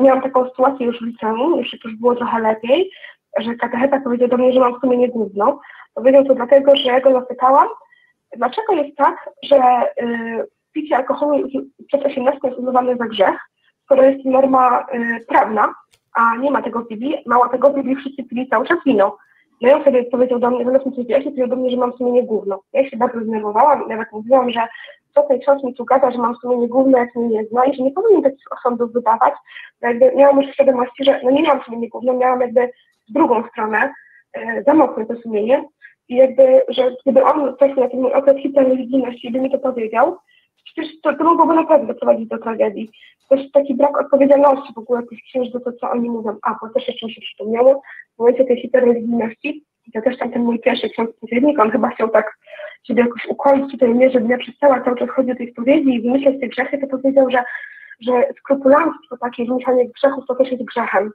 miałam taką sytuację już w liceum, już już było trochę lepiej, że katecheta powiedział do mnie, że mam w sumie niegłówną. Powiedział to dlatego, że ja go zapytałam, dlaczego jest tak, że y, picie alkoholu przed 18 jest uznawane za grzech, skoro jest norma y, prawna, a nie ma tego w Biblii, tego w Biblii wszyscy pili cały czas wino. No i on sobie powiedział do mnie, zamiast mi do mnie, że mam sumienie gówno. Ja się bardzo zdenerwowałam, nawet mówiłam, że co ten ksiądz mi tu gada, że mam sumienie gówno, jak mnie nie zna i że nie powinien takich osądów wydawać. No jakby miałam już świadomości, że no nie miałam sumienia gówno, miałam jakby w drugą stronę, e, za mocne to sumienie i jakby, że gdyby on na ten mój okres hiperreligijności by mi to powiedział, przecież to, to mogłoby naprawdę doprowadzić do tragedii. Też taki brak odpowiedzialności w ogóle tych księży do to, co oni mówią. A, bo też jeszcze mi się przypomniało, w momencie tej hiperreligijności, to też tam ten mój pierwszy ksiądz pośrednik, on chyba chciał tak żeby jakoś ukoić tutaj mnie, żeby ja przestała cały czas chodzić do tej spowiedzi i wymyślać te grzechy, to powiedział, że, że skrupulanstwo takie, wymyślanie grzechów to też jest grzechem.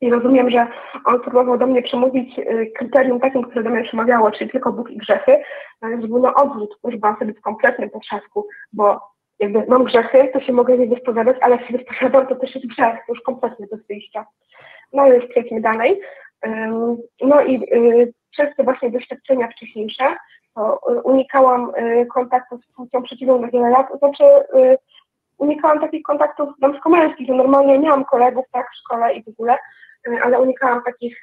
I rozumiem, że on próbował do mnie przemówić y, kryterium takim, które do mnie przemawiało, czyli tylko Bóg i grzechy, ale żeby na odwrót, już byłam sobie w kompletnym potrzasku, bo jakby mam grzechy, to się mogę nie wyspowiadać, ale jak się wyspowiadam, to też jest grzech, to już kompletnie bez wyjścia. No i już przejdźmy dalej. No i y, przez te właśnie doświadczenia wcześniejsze, to y, unikałam kontaktu z płcią przeciwną na wiele lat, znaczy unikałam takich kontaktów damsko-męskich, że normalnie miałam kolegów tak w szkole i w ogóle, Y, ale unikałam takich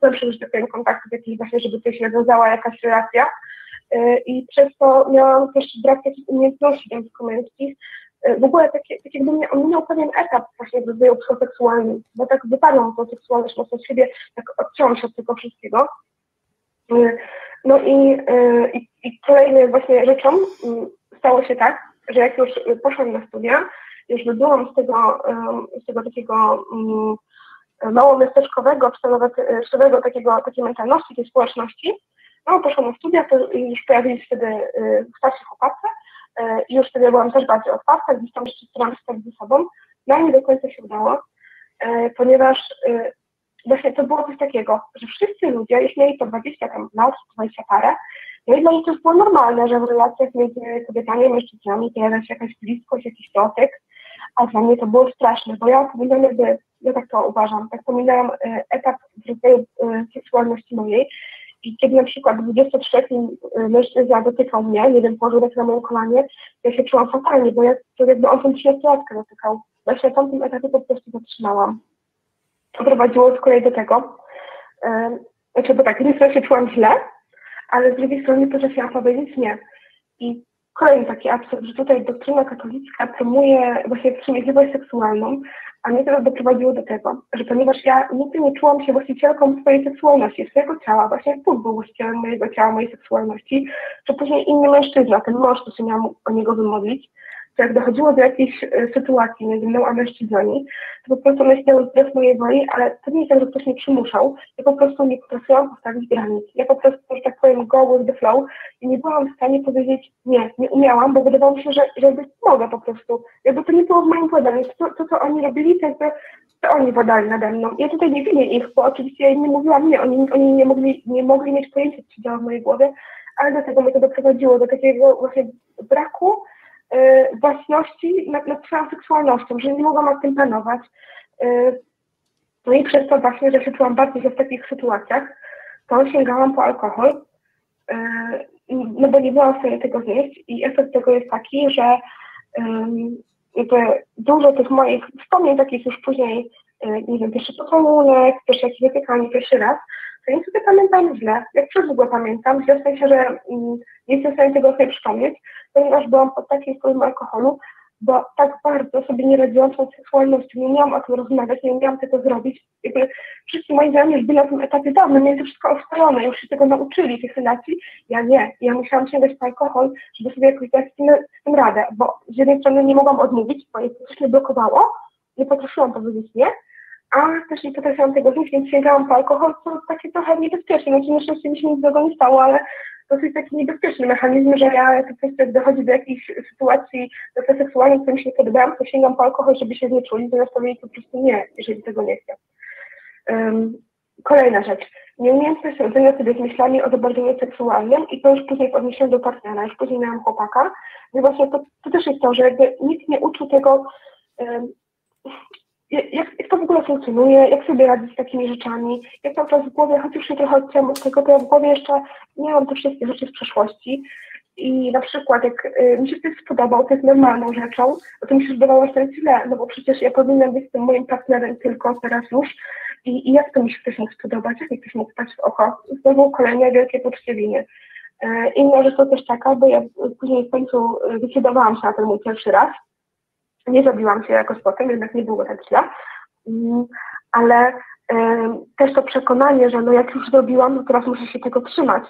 głębszych, że tak kontaktów, jakichś właśnie, żeby coś nawiązała jakaś relacja. Y, I przez to miałam też brak takich umiejętności damsko-męskich. Y, w ogóle tak, tak jakby mnie ominął pewien etap właśnie w rozwoju psychoseksualnym, bo tak wypadłam tą seksualność mocno z siebie, tak odciąłam się od tego wszystkiego. No i, i, i kolejną właśnie rzeczą stało się tak, że jak już poszłam na studia, już wybyłam z tego, z tego takiego mało miasteczkowego, czterowego takiego, takiej mentalności, tej społeczności. No, poszłam na studia, to już pojawili się wtedy y, starsi chłopacy y, i już wtedy byłam też bardziej otwarta, gdzieś tam jeszcze starałam się ze sobą. No nie do końca się udało, y, ponieważ właśnie to było coś takiego, że wszyscy ludzie, jeśli mieli to 20 tam lat, 20 parę, no i dla nich to już było normalne, że w relacjach między kobietami i mężczyznami pojawia się jakaś bliskość, jakiś dotyk, a dla mnie to było straszne, bo ja powinnam jakby ja tak to uważam, tak pominęłam e, etap rozwoju e, seksualności mojej i kiedy na przykład 23-letni e, mężczyzna dotykał mnie, nie wiem, położył na moim kolanie, ja się czułam fatalnie, bo ja to jakby on tą 30-latkę dotykał. Się na tamtym etapie po prostu zatrzymałam. To prowadziło z kolei do tego, znaczy, bo tak, jednej strony się czułam źle, ale z drugiej strony potrafiłam powiedzieć nie. I kolejny taki absurd, że tutaj doktryna katolicka promuje właśnie wstrzemięźliwość seksualną, a mnie to doprowadziło do tego, że ponieważ ja nigdy nie czułam się właścicielką swojej seksualności, swojego ciała, właśnie Bóg był właścicielem mojego ciała, mojej seksualności, to później inny mężczyzna, ten mąż, to się miałam o niego wymodlić, jak dochodziło do jakiejś e, sytuacji między mną a mężczyznami, to po prostu one śmiały wbrew mojej woli, ale to nie jest tak, że ktoś mnie przymuszał. Ja po prostu nie potrafiłam postawić granic. Ja po prostu, że tak powiem, go with the flow i nie byłam w stanie powiedzieć nie, nie umiałam, bo wydawało mi się, że, że jakby mogę po prostu. Jakby to nie było w moim władaniu. To, to, co oni robili, to jakby to oni władali nade mną. Ja tutaj nie winię ich, bo oczywiście ja nie mówiłam nie, oni, oni nie, mogli, nie mogli mieć pojęcia, co działa w mojej głowie, ale do tego mnie to doprowadziło, do takiego właśnie braku własności nad, nad swoją seksualnością, że nie mogłam nad tym panować. Y, no i przez to właśnie, że się czułam bardziej w takich sytuacjach, to sięgałam po alkohol, y, no bo nie byłam w stanie tego znieść i efekt tego jest taki, że jakby dużo tych moich wspomnień takich już później, nie wiem, pierwszy pocałunek, pierwsze jakieś wypiekanie, pierwszy raz, ja sobie pamiętam źle. Jak przez długo pamiętam, źle w sensie, że mm, nie jestem w stanie tego sobie przypomnieć, ponieważ byłam pod takim wpływem alkoholu, bo tak bardzo sobie nie radziłam z tą seksualnością, nie umiałam o tym rozmawiać, nie umiałam tego zrobić. Jakby wszyscy moi znajomi już byli na tym etapie dawno, mieli wszystko ustalone, już się tego nauczyli, tych relacji. Ja nie. Ja musiałam sięgać po alkohol, żeby sobie jakoś dać z tym radę, bo z jednej strony nie mogłam odmówić, bo coś mnie blokowało, nie potrafiłam powiedzieć nie, a też nie potrafiłam tego znieść, więc sięgałam po alkohol, co takie trochę niebezpieczne. Znaczy na szczęście mi się nic złego nie stało, ale dosyć taki niebezpieczny mechanizm, że ja jak ktoś dochodzi do jakiejś sytuacji seksualnej, którym się podobałam, to sięgam po alkohol, żeby się nie czuli, zamiast powiedzieć po prostu nie, jeżeli tego nie chcę. Um, kolejna rzecz. Nieumiejętność radzenia sobie z myślami o zobaczeniu seksualnym i to już później podniesiłam do partnera, już później miałam chłopaka. I właśnie to, to też jest to, że jakby nikt nie uczył tego, um, jak, jak to w ogóle funkcjonuje, jak sobie radzić z takimi rzeczami. Ja cały czas w głowie, chociaż się trochę odcięłam od tego, to ja w głowie jeszcze miałam te wszystkie rzeczy z przeszłości. I na przykład, jak y, mi się ktoś spodobał, to jest normalną rzeczą, to mi się wydawało, że to jest źle, no bo przecież ja powinnam być tym moim partnerem tylko teraz już. I, I jak to mi się ktoś mógł spodobać, jak mi ktoś mógł spać w oko? Znowu kolejne wielkie poczciwienie. Y, inna rzecz to też taka, bo ja później w końcu zdecydowałam się na ten mój pierwszy raz, nie zabiłam się jakoś potem, jednak nie było tak źle, mm, ale też to przekonanie, że no jak już zrobiłam, to teraz muszę się tego trzymać.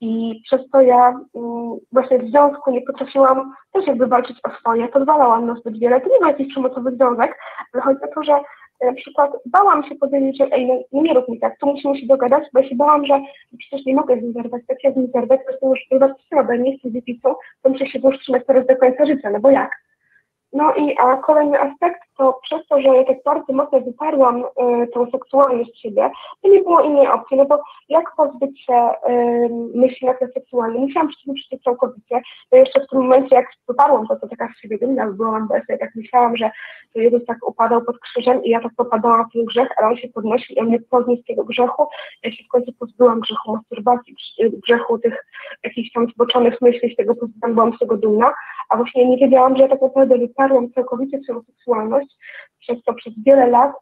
I przez to ja mm, właśnie w związku nie potrafiłam też jakby walczyć o swoje, pozwalałam na zbyt wiele. To nie był jakiś przemocowy związek, ale chodzi o to, że na przykład bałam się powiedzieć, że ej, no nie rób mi tak, tu musimy się dogadać, bo ja się bałam, że przecież nie mogę z nim zerwać, tak ja z nim zerwać, to już prywatną, bo nie jestem dziewicą, to muszę się już trzymać teraz do końca życia, no bo jak? No i a kolejny aspekt to przez to, że ja tak bardzo mocno wyparłam y, tą seksualność z siebie, to nie było innej opcji, no bo jak pozbyć się y, myśli na tle seksualnej? Musiałam przeciwko całkowicie, bo jeszcze w tym momencie jak wyparłam to, to taka z siebie dumna byłam, bo ja tak myślałam, że Jezus tak upadał pod krzyżem i ja tak popadałam w ten grzech, ale on się podnosił i on mnie podniósł z tego grzechu. Ja się w końcu pozbyłam grzechu masturbacji, grzechu tych jakichś tam zboczonych myśli, z tego pozbyłam, byłam z tego dumna, a właśnie nie wiedziałam, że ja tak naprawdę wyparłam całkowicie swoją seksualność, przez to przez wiele lat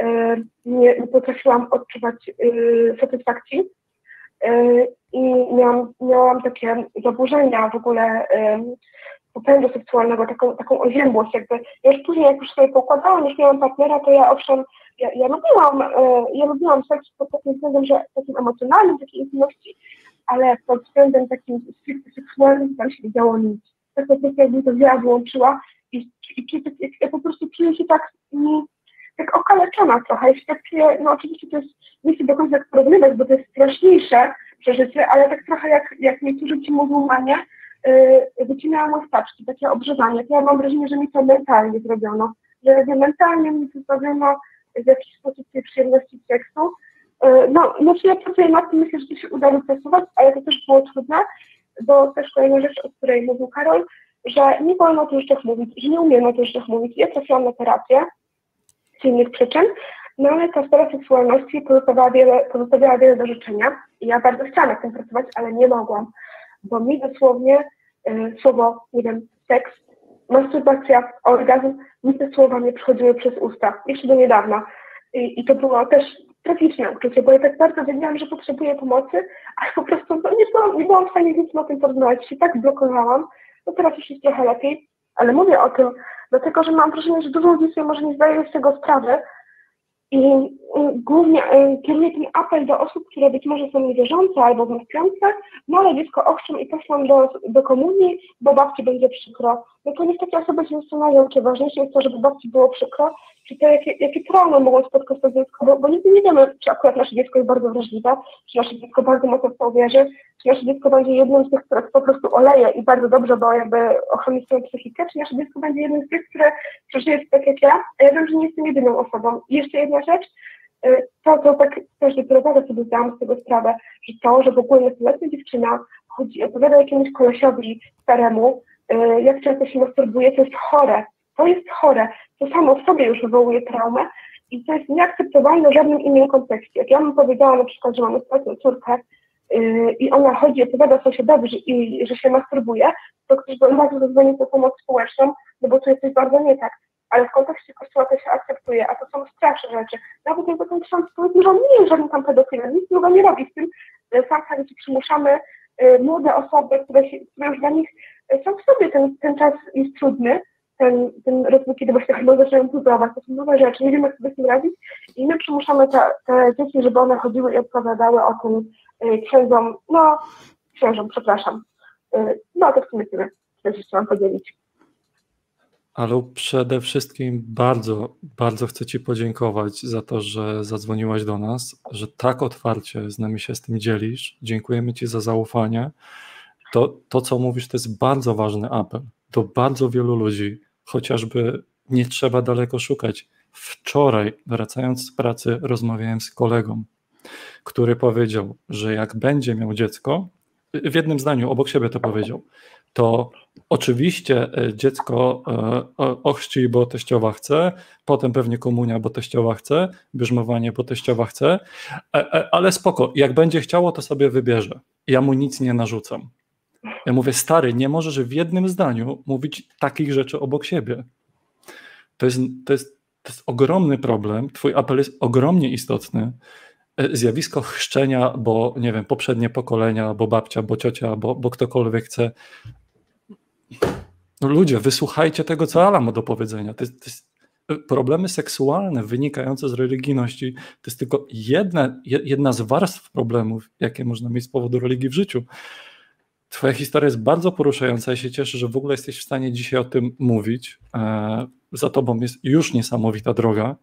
e, nie, potrafiłam odczuwać e, satysfakcji e, i miałam, miałam takie zaburzenia w ogóle popędu seksualnego, taką, taką oziębłość jakby. Ja już później, jak już sobie pokładałam, już miałam partnera, to ja owszem, ja, ja lubiłam, ja lubiłam seks pod takim względem, że takim emocjonalnym, takiej intymności, ale pod względem takim seksualnym tam się nie działo nic. Tak po prostu jakby to wiara wyłączyła i, i, i ja po prostu czuję się tak, tak okaleczona trochę. Ja się tak czuję, no oczywiście to jest, nie chcę do końca tak porównywać, bo to jest straszniejsze przeżycie, ale tak trochę jak, jak niektórzy ci muzułmanie yy, wycinają łastaczki, takie obrzezanie, to ja mam wrażenie, że mi to mentalnie zrobiono, że mentalnie mi pozbawiono w jakiś sposób tej przyjemności seksu. Yy, no, no ja pracuję nad tym, myślę, że to się uda wypracować, ale to też było trudne, bo też kolejna rzecz, o której mówił Karol, że nie wolno o tych rzeczach mówić, że nie umiemy o tych rzeczach mówić. Ja trafiłam na terapię z innych przyczyn, no ale ta sfera seksualności pozostawiała wiele, pozostawiała wiele do życzenia i ja bardzo chciałam nad tym pracować, ale nie mogłam, bo mi dosłownie y, słowo, nie wiem, seks, masturbacja, orgazm, mi te słowa nie przychodziły przez usta, jeszcze do niedawna. I, i to było też tragiczne uczucie, bo ja tak bardzo wiedziałam, że potrzebuję pomocy, ale po prostu no, nie, byłam, nie byłam w stanie nic o tym porozmawiać, się tak blokowałam, no teraz już jest trochę lepiej, ale mówię o tym, dlatego że mam wrażenie, że dużo ludzi sobie może nie zdaje z tego sprawy, i głównie e, kieruję ten apel do osób, które być może są niewierzące albo wątpiące, no ale dziecko owszem i poszłam do, do komunii, bo babci będzie przykro. No to takie osoby się zastanawiają, czy ważniejsze jest to, żeby babci było przykro, czy to jakie, jakie traumy mogą spotkać to dziecko, bo, bo nigdy nie wiemy, czy akurat nasze dziecko jest bardzo wrażliwe, czy nasze dziecko bardzo mocno w to uwierzy, czy nasze dziecko będzie jednym z tych, które po prostu oleje i bardzo dobrze, bo jakby ochroni swoją psychikę, czy nasze dziecko będzie jednym z tych, które przeżyje tak jak ja, a ja wiem, że nie jestem jedyną osobą. I jeszcze jedna rzecz, y, to, to tak też dopiero sobie zdałam z tego sprawę, że to, że w ogóle nastoletnia dziewczyna chodzi, opowiada jakiemuś kolesiowi staremu, jak często się masturbuje, to jest chore. To jest chore. To samo w sobie już wywołuje traumę i to jest nieakceptowalne w żadnym innym kontekście. Jak ja bym powiedziała na przykład, że mam ostatnią córkę, Y, i ona chodzi, opowiada sąsiadowi i że się masturbuje, to ktoś by razu zadzwonił po pomoc społeczną, no bo to jest coś bardzo nie tak. Ale w kontekście kościoła to się akceptuje, a to są straszne rzeczy. Nawet jakby ten ksiądz powiedział, że nie jest żadnym tam pedofilem, nic złego nie robi z tym. Y, Fakt, że przymuszamy młode osoby, które, się, które już dla nich są w sobie ten, ten czas jest trudny, ten, ten rozwój, kiedy właśnie chyba zaczynają budować, to są nowe rzeczy, nie wiemy jak sobie z tym radzić i my przymuszamy te, te dzieci, żeby one chodziły i opowiadały o tym, Y, księdzom, no księżom, przepraszam. Y, no to w sumie tyle, co chciałam podzielić. Ale przede wszystkim bardzo, bardzo chcę Ci podziękować za to, że zadzwoniłaś do nas, że tak otwarcie z nami się z tym dzielisz. Dziękujemy Ci za zaufanie. To, to co mówisz, to jest bardzo ważny apel do bardzo wielu ludzi, chociażby nie trzeba daleko szukać. Wczoraj, wracając z pracy, rozmawiałem z kolegą, który powiedział, że jak będzie miał dziecko, w jednym zdaniu obok siebie to powiedział, to oczywiście e, dziecko e, ochrzci, bo teściowa chce, potem pewnie komunia, bo teściowa chce, bierzmowanie, bo teściowa chce, e, ale spoko, jak będzie chciało, to sobie wybierze. Ja mu nic nie narzucam. Ja mówię, stary, nie możesz w jednym zdaniu mówić takich rzeczy obok siebie. To jest, to jest, to jest ogromny problem. Twój apel jest ogromnie istotny. E, zjawisko chrzczenia, bo nie wiem, poprzednie pokolenia, bo babcia, bo ciocia, bo, bo ktokolwiek chce. No ludzie, wysłuchajcie tego, co Ala ma do powiedzenia. To jest, to jest e, problemy seksualne wynikające z religijności to jest tylko jedna, jedna z warstw problemów, jakie można mieć z powodu religii w życiu. Twoja historia jest bardzo poruszająca. Ja się cieszę, że w ogóle jesteś w stanie dzisiaj o tym mówić. E, za tobą jest już niesamowita droga.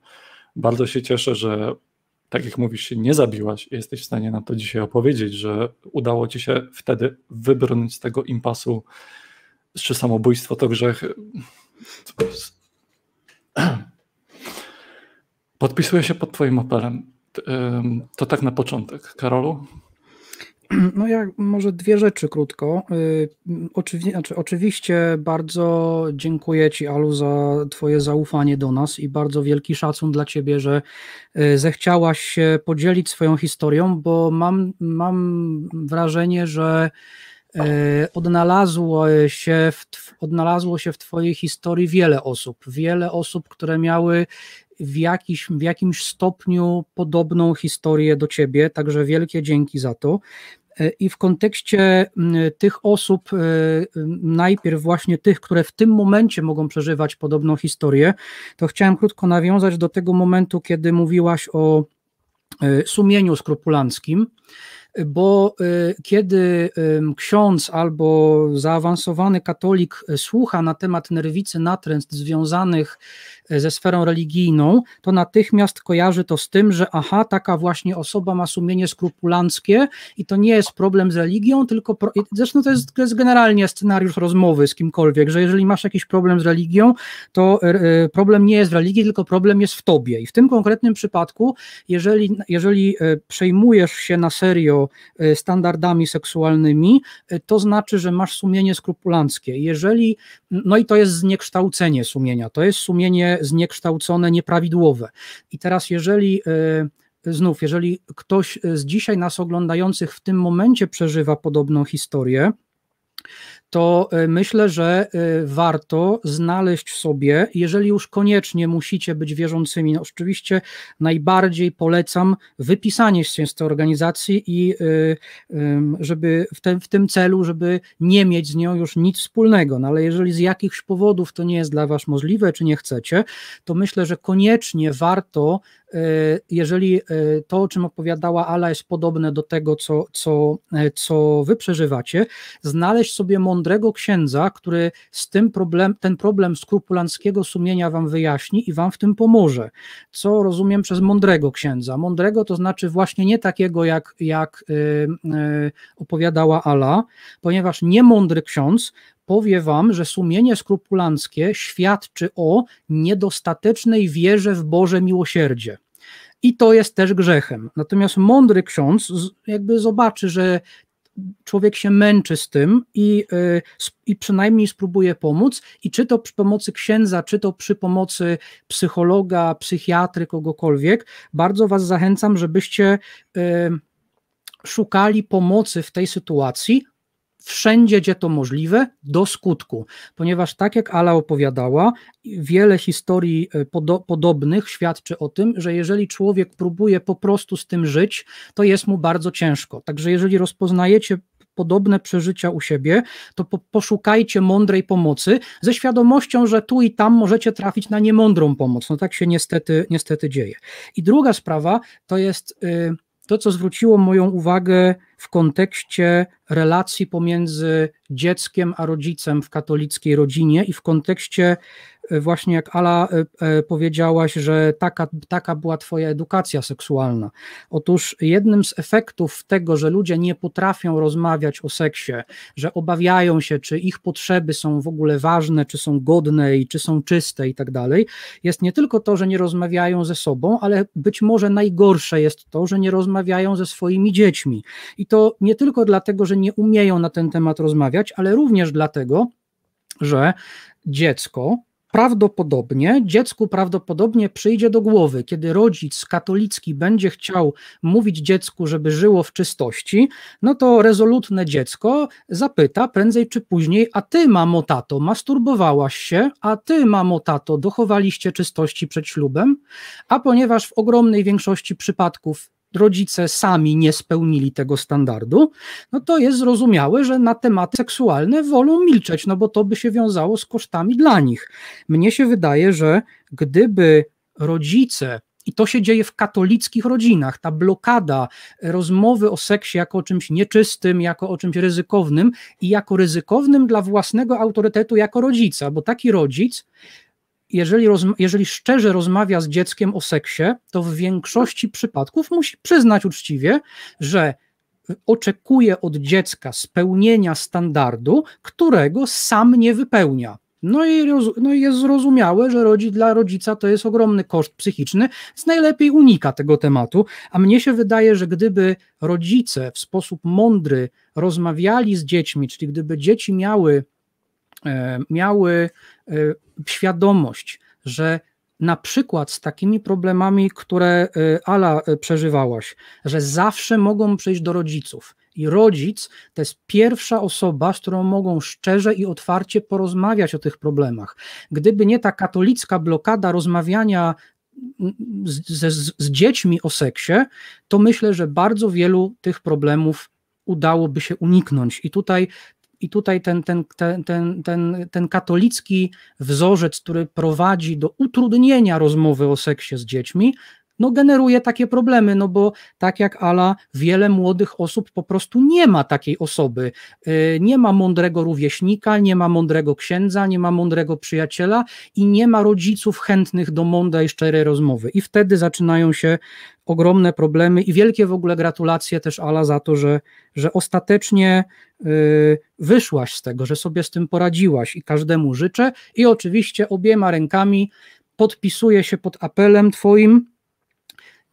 Bardzo się cieszę, że tak jak mówisz, się nie zabiłaś jesteś w stanie nam to dzisiaj opowiedzieć, że udało ci się wtedy wybrnąć z tego impasu, czy samobójstwo to grzech. Podpisuję się pod Twoim apelem. To tak na początek. Karolu? No ja może dwie rzeczy krótko. Y, oczywi znaczy, oczywiście bardzo dziękuję Ci Alu za Twoje zaufanie do nas i bardzo wielki szacun dla Ciebie, że y, zechciałaś się podzielić swoją historią, bo mam, mam wrażenie, że y, odnalazło się, w, odnalazło się w Twojej historii wiele osób. Wiele osób, które miały w, jakiś, w jakimś stopniu podobną historię do ciebie, także wielkie dzięki za to. I w kontekście tych osób, e, najpierw właśnie tych, które w tym momencie mogą przeżywać podobną historię, to chciałem krótko nawiązać do tego momentu, kiedy mówiłaś o e, sumieniu skrupulanckim bo y, kiedy ksiądz albo zaawansowany katolik słucha na temat nerwicy natręst związanych e, ze sferą religijną, to natychmiast kojarzy to z tym, że aha, taka właśnie osoba ma sumienie skrupulanckie i to nie jest problem z religią, tylko pro... zresztą to jest, to jest generalnie scenariusz rozmowy z kimkolwiek, że jeżeli masz jakiś problem z religią, to problem nie jest w religii, tylko problem jest w tobie. I w tym konkretnym przypadku, jeżeli, jeżeli przejmujesz się na serio E, standardami seksualnymi, e, to znaczy, że masz sumienie skrupulanckie. Jeżeli, no i to jest zniekształcenie sumienia, to jest sumienie zniekształcone, nieprawidłowe. I teraz, jeżeli e, znów, jeżeli ktoś z dzisiaj nas oglądających w tym momencie przeżywa podobną historię, to e, myślę, że e, warto znaleźć sobie, jeżeli już koniecznie musicie być wierzącymi, no oczywiście najbardziej polecam wypisanie się z tej organizacji i e, żeby w, te, w tym celu, żeby nie mieć z nią już nic wspólnego, no ale jeżeli z jakichś powodów to nie jest dla Was możliwe, czy nie chcecie, to myślę, że koniecznie warto jeżeli to, o czym opowiadała Ala, jest podobne do tego, co, co, co wy przeżywacie, znaleźć sobie mądrego księdza, który z tym problem, ten problem skrupulanckiego sumienia wam wyjaśni i wam w tym pomoże. Co rozumiem przez mądrego księdza? Mądrego to znaczy właśnie nie takiego, jak, jak opowiadała Ala, ponieważ niemądry ksiądz powie wam, że sumienie skrupulanckie świadczy o niedostatecznej wierze w Boże miłosierdzie. I to jest też grzechem. Natomiast mądry ksiądz jakby zobaczy, że człowiek się męczy z tym i, y, i przynajmniej spróbuje pomóc. I czy to przy pomocy księdza, czy to przy pomocy psychologa, psychiatry, kogokolwiek, bardzo Was zachęcam, żebyście y, szukali pomocy w tej sytuacji, wszędzie, gdzie to możliwe, do skutku. Ponieważ, tak jak Ala opowiadała, wiele historii e, podobnych świadczy o tym, że jeżeli człowiek próbuje po prostu z tym żyć, to jest mu bardzo ciężko. Także, jeżeli rozpoznajecie podobne przeżycia u siebie, to po, poszukajcie mądrej pomocy ze świadomością, że tu i tam możecie trafić na niemądrą pomoc. No tak się niestety, niestety dzieje. I druga sprawa to jest. Yy, to, co zwróciło moją uwagę w kontekście relacji pomiędzy dzieckiem a rodzicem w katolickiej rodzinie i w kontekście właśnie jak Ala powiedziałaś, że taka, taka była twoja edukacja seksualna. Otóż jednym z efektów tego, że ludzie nie potrafią rozmawiać o seksie, że obawiają się, czy ich potrzeby są w ogóle ważne, czy są godne i czy są czyste i tak dalej, jest nie tylko to, że nie rozmawiają ze sobą, ale być może najgorsze jest to, że nie rozmawiają ze swoimi dziećmi. I to nie tylko dlatego, że nie umieją na ten temat rozmawiać, ale również dlatego, że dziecko prawdopodobnie, dziecku prawdopodobnie przyjdzie do głowy, kiedy rodzic katolicki będzie chciał mówić dziecku, żeby żyło w czystości, no to rezolutne dziecko zapyta prędzej czy później, a ty mamo tato, masturbowałaś się, a ty mamo tato, dochowaliście czystości przed ślubem, a ponieważ w ogromnej większości przypadków rodzice sami nie spełnili tego standardu, no to jest zrozumiałe, że na tematy seksualne wolą milczeć, no bo to by się wiązało z kosztami dla nich. Mnie się wydaje, że gdyby rodzice i to się dzieje w katolickich rodzinach. Ta blokada rozmowy o seksie jako o czymś nieczystym, jako o czymś ryzykownym i jako ryzykownym dla własnego autorytetu jako rodzica, bo taki rodzic jeżeli, jeżeli szczerze rozmawia z dzieckiem o seksie, to w większości przypadków musi przyznać uczciwie, że oczekuje od dziecka spełnienia standardu, którego sam nie wypełnia. No i, no i jest zrozumiałe, że rodzi, dla rodzica to jest ogromny koszt psychiczny, więc najlepiej unika tego tematu. A mnie się wydaje, że gdyby rodzice w sposób mądry rozmawiali z dziećmi, czyli gdyby dzieci miały miały e, świadomość, że na przykład z takimi problemami, które e, Ala przeżywałaś, że zawsze mogą przyjść do rodziców. I rodzic to jest pierwsza osoba, z którą mogą szczerze i otwarcie porozmawiać o tych problemach. Gdyby nie ta katolicka blokada rozmawiania z, z, z dziećmi o seksie, to myślę, że bardzo wielu tych problemów udałoby się uniknąć. I tutaj i tutaj ten, ten, ten, ten, ten, ten katolicki wzorzec, który prowadzi do utrudnienia rozmowy o seksie z dziećmi, no generuje takie problemy, no bo tak jak Ala, wiele młodych osób po prostu nie ma takiej osoby. Y, nie ma mądrego rówieśnika, nie ma mądrego księdza, nie ma mądrego przyjaciela i nie ma rodziców chętnych do mądrej, szczerej rozmowy. I wtedy zaczynają się ogromne problemy i wielkie w ogóle gratulacje też Ala za to, że, że ostatecznie y, wyszłaś z tego, że sobie z tym poradziłaś i każdemu życzę i oczywiście obiema rękami podpisuję się pod apelem twoim,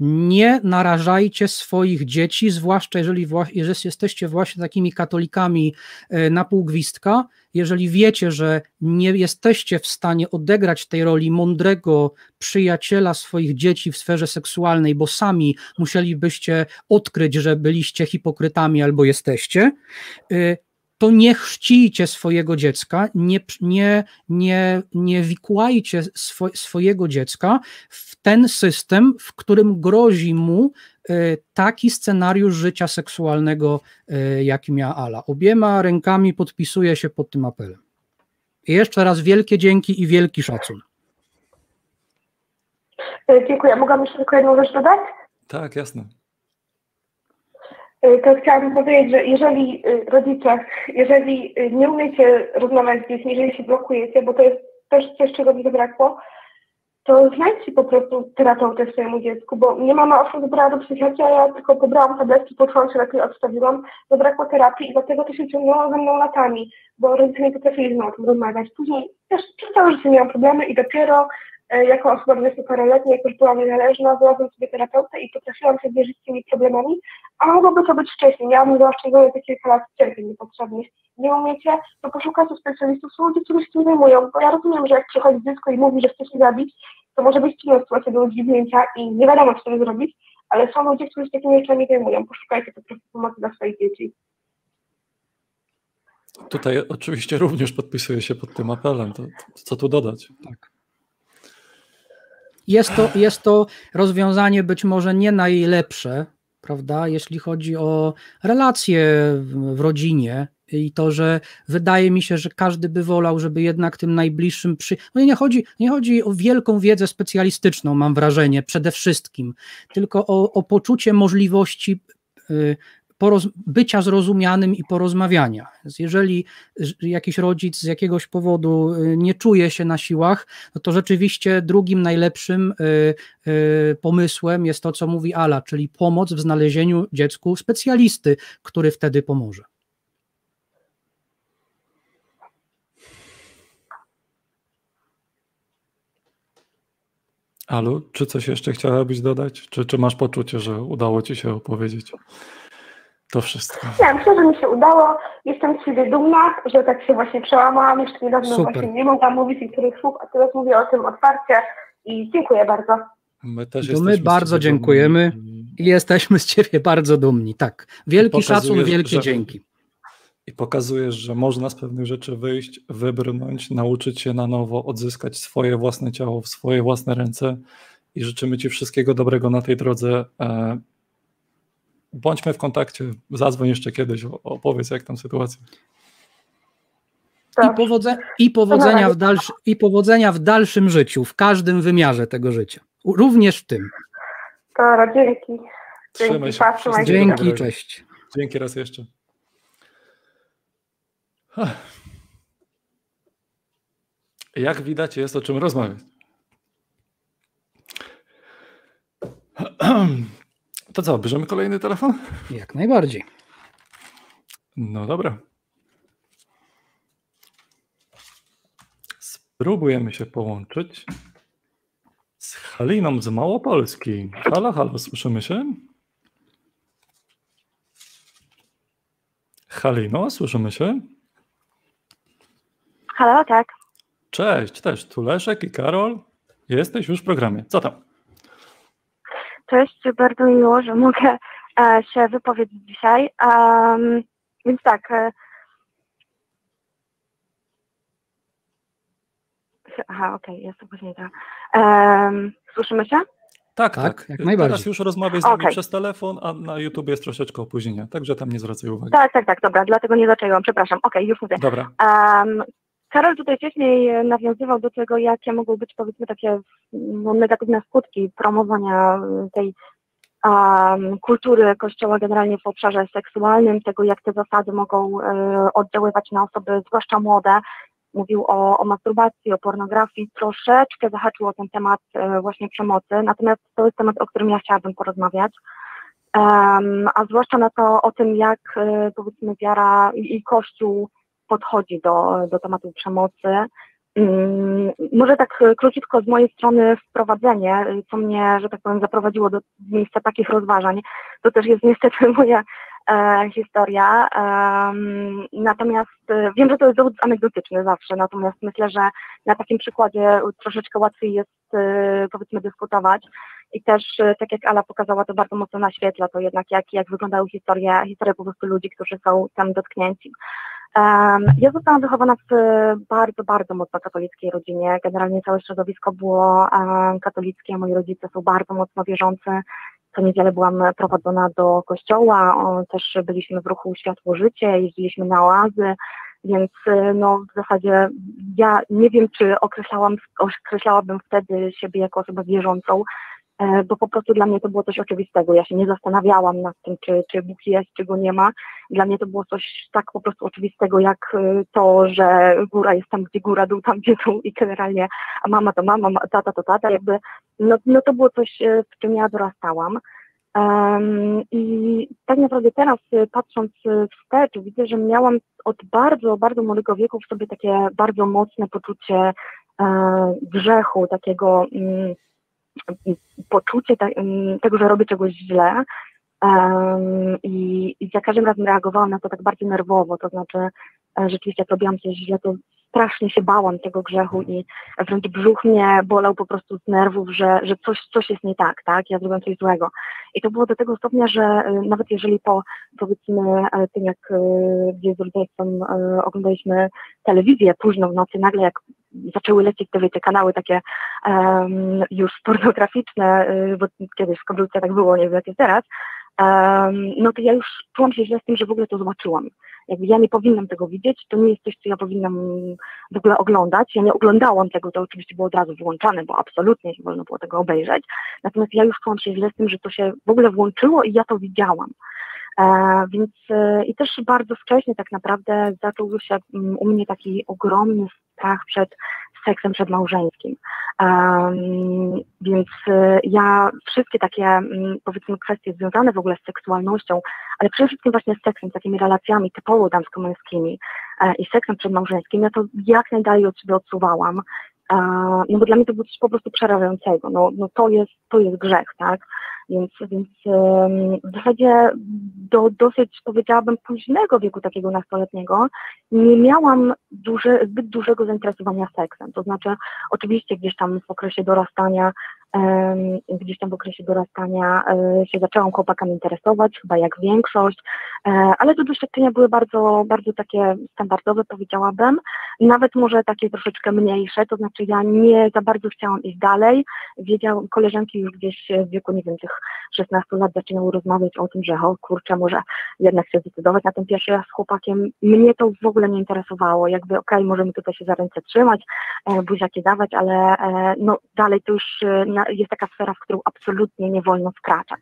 nie narażajcie swoich dzieci, zwłaszcza jeżeli, jeżeli jesteście właśnie takimi katolikami e, na półgwistka, jeżeli wiecie, że nie jesteście w stanie odegrać tej roli mądrego przyjaciela swoich dzieci w sferze seksualnej, bo sami musielibyście odkryć, że byliście hipokrytami albo jesteście, e, to nie chrzcijcie swojego dziecka, nie, nie, nie, nie wikłajcie swo, swojego dziecka w ten system, w którym grozi mu e, taki scenariusz życia seksualnego, e, jaki miała Ala. Obiema rękami podpisuję się pod tym apelem. I jeszcze raz wielkie dzięki i wielki szacun. E, dziękuję. Mogłabym jeszcze tylko jedną rzecz dodać? Tak, jasne. Y, to chciałabym powiedzieć, że jeżeli y, rodzice, jeżeli y, nie umiecie rozmawiać z dziećmi, jeżeli się blokujecie, bo to jest też coś, czego mi zabrakło, to znajdźcie po prostu terapeutę swojemu dziecku, bo nie mama owszem wybrała do psychiatrii, a ja tylko pobrałam tabletki, poczułam się lepiej, odstawiłam, zabrakło terapii i dlatego to się ciągnęło ze mną latami, bo rodzice nie potrafili z mną o tym rozmawiać. Później też przez całe życie miałam problemy i dopiero jako osoba 20-paroletnia, jak już byłam niezależna, znalazłam sobie terapeutę i potrafiłam się zmierzyć z tymi problemami, a mogłoby to być wcześniej. Miałabym zaoszczędzone te kilka lat cierpień niepotrzebnych. Nie umiecie, to poszukajcie specjalistów, są ludzie, którzy się tym zajmują, bo ja rozumiem, że jak przychodzi dziecko i mówi, że chce się zabić, to może być trudna sytuacja do udźwignięcia i nie wiadomo, co wtedy zrobić, ale są ludzie, którzy się takimi rzeczami zajmują. Poszukajcie po prostu pomocy dla swoich dzieci. Tutaj oczywiście również podpisuję się pod tym apelem. To, to co tu dodać? Tak. Jest to, jest to rozwiązanie być może nie najlepsze, prawda, jeśli chodzi o relacje w rodzinie, i to, że wydaje mi się, że każdy by wolał, żeby jednak tym najbliższym przy. No nie chodzi, nie chodzi o wielką wiedzę specjalistyczną, mam wrażenie, przede wszystkim, tylko o, o poczucie możliwości y, bycia zrozumianym i porozmawiania. Więc jeżeli jakiś rodzic z jakiegoś powodu y, nie czuje się na siłach, no to rzeczywiście drugim najlepszym y, y, pomysłem jest to, co mówi Ala, czyli pomoc w znalezieniu dziecku specjalisty, który wtedy pomoże. Alu, czy coś jeszcze chciałabyś dodać? Czy, czy masz poczucie, że udało ci się opowiedzieć to wszystko? Nie, myślę, że mi się udało. Jestem z siebie dumna, że tak się właśnie przełamałam. Jeszcze niedawno Super. właśnie nie mogłam mówić niektórych słów, a teraz mówię o tym otwarcie i dziękuję bardzo. My też to my bardzo dziękujemy i jesteśmy z Ciebie bardzo dumni. Tak, wielki szacun, wielkie że, dzięki. I pokazujesz, że można z pewnych rzeczy wyjść, wybrnąć, nauczyć się na nowo, odzyskać swoje własne ciało w swoje własne ręce i życzymy Ci wszystkiego dobrego na tej drodze. Bądźmy w kontakcie, zadzwoń jeszcze kiedyś, opowiedz jak tam sytuacja. I, powodze i, powodzenia w dalszy, I powodzenia w dalszym życiu, w każdym wymiarze tego życia, również w tym. Dobra, dzięki. Dzięki, się. Dzięki, cześć. Dzięki raz jeszcze. Jak widać, jest o czym rozmawiać. To co, bierzemy kolejny telefon? Jak najbardziej. No dobra. Spróbujemy się połączyć z Haliną z Małopolski. Halo, halo, słyszymy się? Halino, słyszymy się? Halo, tak. Cześć, też tu Leszek i Karol. Jesteś już w programie. Co tam? Cześć, bardzo miło, że mogę e, się wypowiedzieć dzisiaj. Um, więc tak. E, aha, okej, okay, jest później to. Um, słyszymy się? Tak, tak, tak. Jak najbardziej. Teraz już rozmawiaj z nami okay. przez telefon, a na YouTube jest troszeczkę opóźnienia, także tam nie zwracaj uwagi. Tak, tak, tak, dobra, dlatego nie zaczęłam, przepraszam. Okej, okay, już mówię. Dobra. Um, Karol tutaj wcześniej nawiązywał do tego, jakie mogą być powiedzmy takie no, negatywne skutki promowania tej um, kultury Kościoła generalnie w obszarze seksualnym, tego jak te zasady mogą e, oddziaływać na osoby, zwłaszcza młode. Mówił o, o masturbacji, o pornografii, troszeczkę zahaczył o ten temat e, właśnie przemocy, natomiast to jest temat, o którym ja chciałabym porozmawiać. Um, a zwłaszcza na to o tym, jak e, powiedzmy wiara i, i Kościół podchodzi do, do tematu przemocy. Mm, może tak króciutko z mojej strony wprowadzenie, co mnie, że tak powiem, zaprowadziło do miejsca takich rozważań. To też jest niestety moja e, historia. E, natomiast e, wiem, że to jest dowód anegdotyczny zawsze, natomiast myślę, że na takim przykładzie troszeczkę łatwiej jest e, powiedzmy dyskutować. I też, e, tak jak Ala pokazała, to bardzo mocno naświetla to jednak, jak, jak wyglądały historie, historie po prostu ludzi, którzy są tam dotknięci. Ja zostałam wychowana w bardzo, bardzo mocno katolickiej rodzinie. Generalnie całe środowisko było katolickie, moi rodzice są bardzo mocno wierzący. Co niedzielę byłam prowadzona do kościoła, też byliśmy w ruchu Światło Życie, jeździliśmy na oazy, więc no, w zasadzie ja nie wiem, czy określałam, określałabym wtedy siebie jako osobę wierzącą, bo po prostu dla mnie to było coś oczywistego. Ja się nie zastanawiałam nad tym, czy, czy Bóg jest, czy go nie ma. Dla mnie to było coś tak po prostu oczywistego, jak e, to, że góra jest tam, gdzie góra, dół tam, gdzie dół i generalnie a mama to mama, tata to tata, jakby no, no to było coś, e, w czym ja dorastałam. Um, I tak naprawdę teraz patrząc wstecz, widzę, że miałam od bardzo, bardzo młodego wieku w sobie takie bardzo mocne poczucie e, grzechu, takiego mm, poczucie te, mm, tego, że robię czegoś źle. Um, i, I za każdym razem reagowałam na to tak bardziej nerwowo, to znaczy e, rzeczywiście jak robiłam coś źle, to strasznie się bałam tego grzechu i wręcz brzuch mnie bolał po prostu z nerwów, że, że coś, coś jest nie tak, tak, ja zrobiłam coś złego. I to było do tego stopnia, że e, nawet jeżeli po powiedzmy e, tym, jak gdzieś z rodzeństwem oglądaliśmy telewizję późno w nocy, nagle jak zaczęły lecieć te, wiecie, kanały takie um, już pornograficzne, y, bo kiedyś w komputerze tak było, nie wiem jak jest teraz, um, no to ja już czułam się źle z tym, że w ogóle to zobaczyłam. Jakby ja nie powinnam tego widzieć, to nie jest coś, co ja powinnam w ogóle oglądać. Ja nie oglądałam tego, to oczywiście było od razu wyłączane, bo absolutnie nie wolno było tego obejrzeć. Natomiast ja już czułam się źle z tym, że to się w ogóle włączyło i ja to widziałam. Więc i też bardzo wcześnie tak naprawdę zaczął się mm, u mnie taki ogromny strach przed seksem przedmałżeńskim. Um, więc ja wszystkie takie, um, powiedzmy, kwestie związane w ogóle z seksualnością, ale przede wszystkim właśnie z seksem, takimi relacjami typowo damsko-męskimi e, i seksem przedmałżeńskim, ja to jak najdalej od siebie odsuwałam. No bo dla mnie to było coś po prostu przerażającego. No, no to, jest, to jest grzech, tak? Więc, więc w zasadzie do dosyć, powiedziałabym, późnego wieku takiego nastoletniego nie miałam duże, zbyt dużego zainteresowania seksem. To znaczy, oczywiście gdzieś tam w okresie dorastania gdzieś tam w okresie dorastania e, się zaczęłam chłopakami interesować, chyba jak większość, e, ale te doświadczenia były bardzo, bardzo takie standardowe, powiedziałabym, nawet może takie troszeczkę mniejsze, to znaczy ja nie za bardzo chciałam iść dalej, wiedziałam, koleżanki już gdzieś w wieku, nie wiem, tych 16 lat zaczynały rozmawiać o tym, że o kurczę, może jednak się zdecydować na ten pierwszy raz z chłopakiem. Mnie to w ogóle nie interesowało, jakby okej, okay, możemy tutaj się za ręce trzymać, e, buziaki dawać, ale no dalej to już na, jest taka sfera, w którą absolutnie nie wolno wkraczać.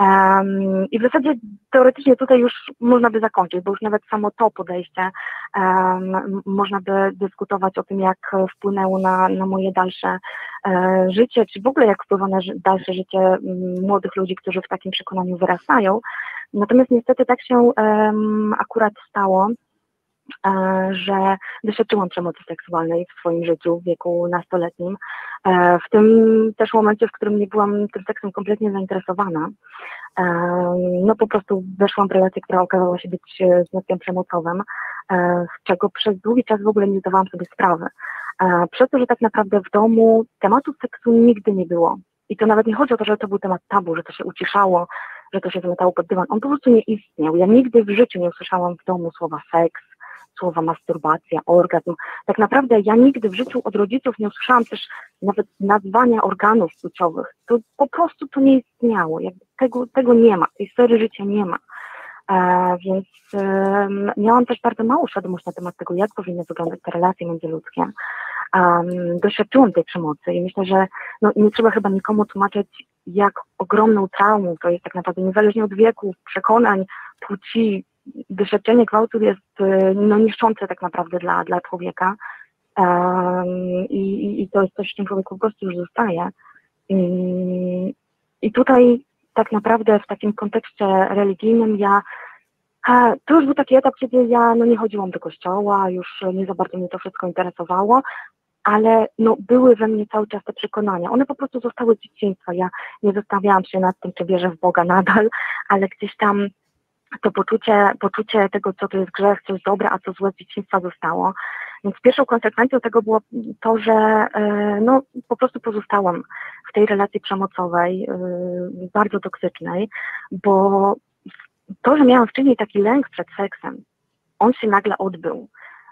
Um, I w zasadzie teoretycznie tutaj już można by zakończyć, bo już nawet samo to podejście um, można by dyskutować o tym, jak wpłynęło na, na moje dalsze um, życie, czy w ogóle jak wpływa na dalsze życie młodych ludzi, którzy w takim przekonaniu wyrastają. Natomiast niestety tak się akurat stało, E, że doświadczyłam przemocy seksualnej w swoim życiu w wieku nastoletnim. E, w tym też momencie, w którym nie byłam tym seksem kompletnie zainteresowana. E, no po prostu weszłam w relację, która okazała się być związkiem przemocowym, z czego przez długi czas w ogóle nie zdawałam sobie sprawy. Przez to, że tak naprawdę w domu tematu seksu nigdy nie było. I to nawet nie chodzi o to, że to był temat tabu, że to się uciszało, że to się zamytało pod dywan. On po prostu nie istniał. Ja nigdy w życiu nie usłyszałam w domu słowa seks, słowa masturbacja, orgazm. Tak naprawdę ja nigdy w życiu od rodziców nie usłyszałam też nawet nazwania organów płciowych. To po prostu to nie istniało. Jakby tego, tego nie ma, tej sfery życia nie ma. E, więc e, miałam też bardzo małą świadomość na temat tego, jak powinny wyglądać te relacje międzyludzkie. Um, doświadczyłam tej przemocy i myślę, że no, nie trzeba chyba nikomu tłumaczyć, jak ogromną traumą to jest tak naprawdę, niezależnie od wieku, przekonań, płci, doświadczenie gwałtu jest y, no, niszczące tak naprawdę dla, dla człowieka i, i to jest coś, z czym człowiek po prostu już zostaje. I tutaj tak naprawdę w takim kontekście religijnym ja to już był taki etap, kiedy ja no, nie chodziłam do kościoła, już nie za bardzo mnie to wszystko interesowało, ale no, były we mnie cały czas te przekonania. One po prostu zostały z dzieciństwa. Ja nie zastanawiałam się nad tym, czy wierzę w Boga nadal, ale gdzieś tam to poczucie, poczucie tego, co to jest grzech, co jest dobre, a co złe z dzieciństwa zostało. Więc pierwszą konsekwencją tego było to, że e, no, po prostu pozostałam w tej relacji przemocowej, e, bardzo toksycznej, bo to, że miałam wcześniej taki lęk przed seksem, on się nagle odbył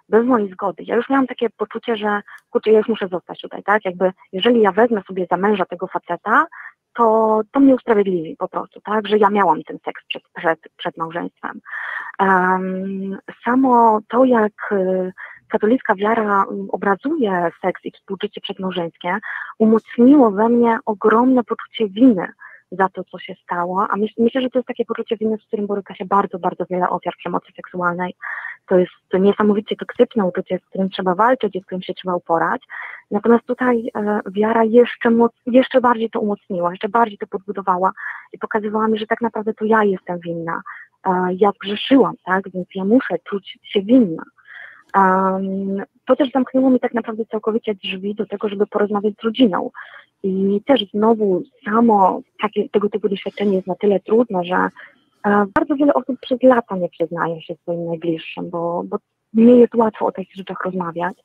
bez mojej zgody. Ja już miałam takie poczucie, że kurczę, ja już muszę zostać tutaj, tak? Jakby jeżeli ja wezmę sobie za męża tego faceta, to, to mnie usprawiedliwi po prostu, tak, że ja miałam ten seks przed, przed, przed małżeństwem. Um, samo to, jak y, katolicka wiara obrazuje seks i współżycie przedmałżeńskie, umocniło we mnie ogromne poczucie winy za to, co się stało, a myśl, myślę, że to jest takie poczucie winy, z którym boryka się bardzo, bardzo wiele ofiar przemocy seksualnej. To jest to niesamowicie toksyczne uczucie, z którym trzeba walczyć i z którym się trzeba uporać. Natomiast tutaj e, wiara jeszcze, moc, jeszcze bardziej to umocniła, jeszcze bardziej to podbudowała i pokazywała mi, że tak naprawdę to ja jestem winna. E, ja zgrzeszyłam, tak, więc ja muszę czuć się winna. Um, to też zamknęło mi tak naprawdę całkowicie drzwi do tego, żeby porozmawiać z rodziną. I też znowu samo takie, tego typu doświadczenie jest na tyle trudne, że e, bardzo wiele osób przez lata nie przyznaje się swoim najbliższym, bo, bo nie jest łatwo o takich rzeczach rozmawiać.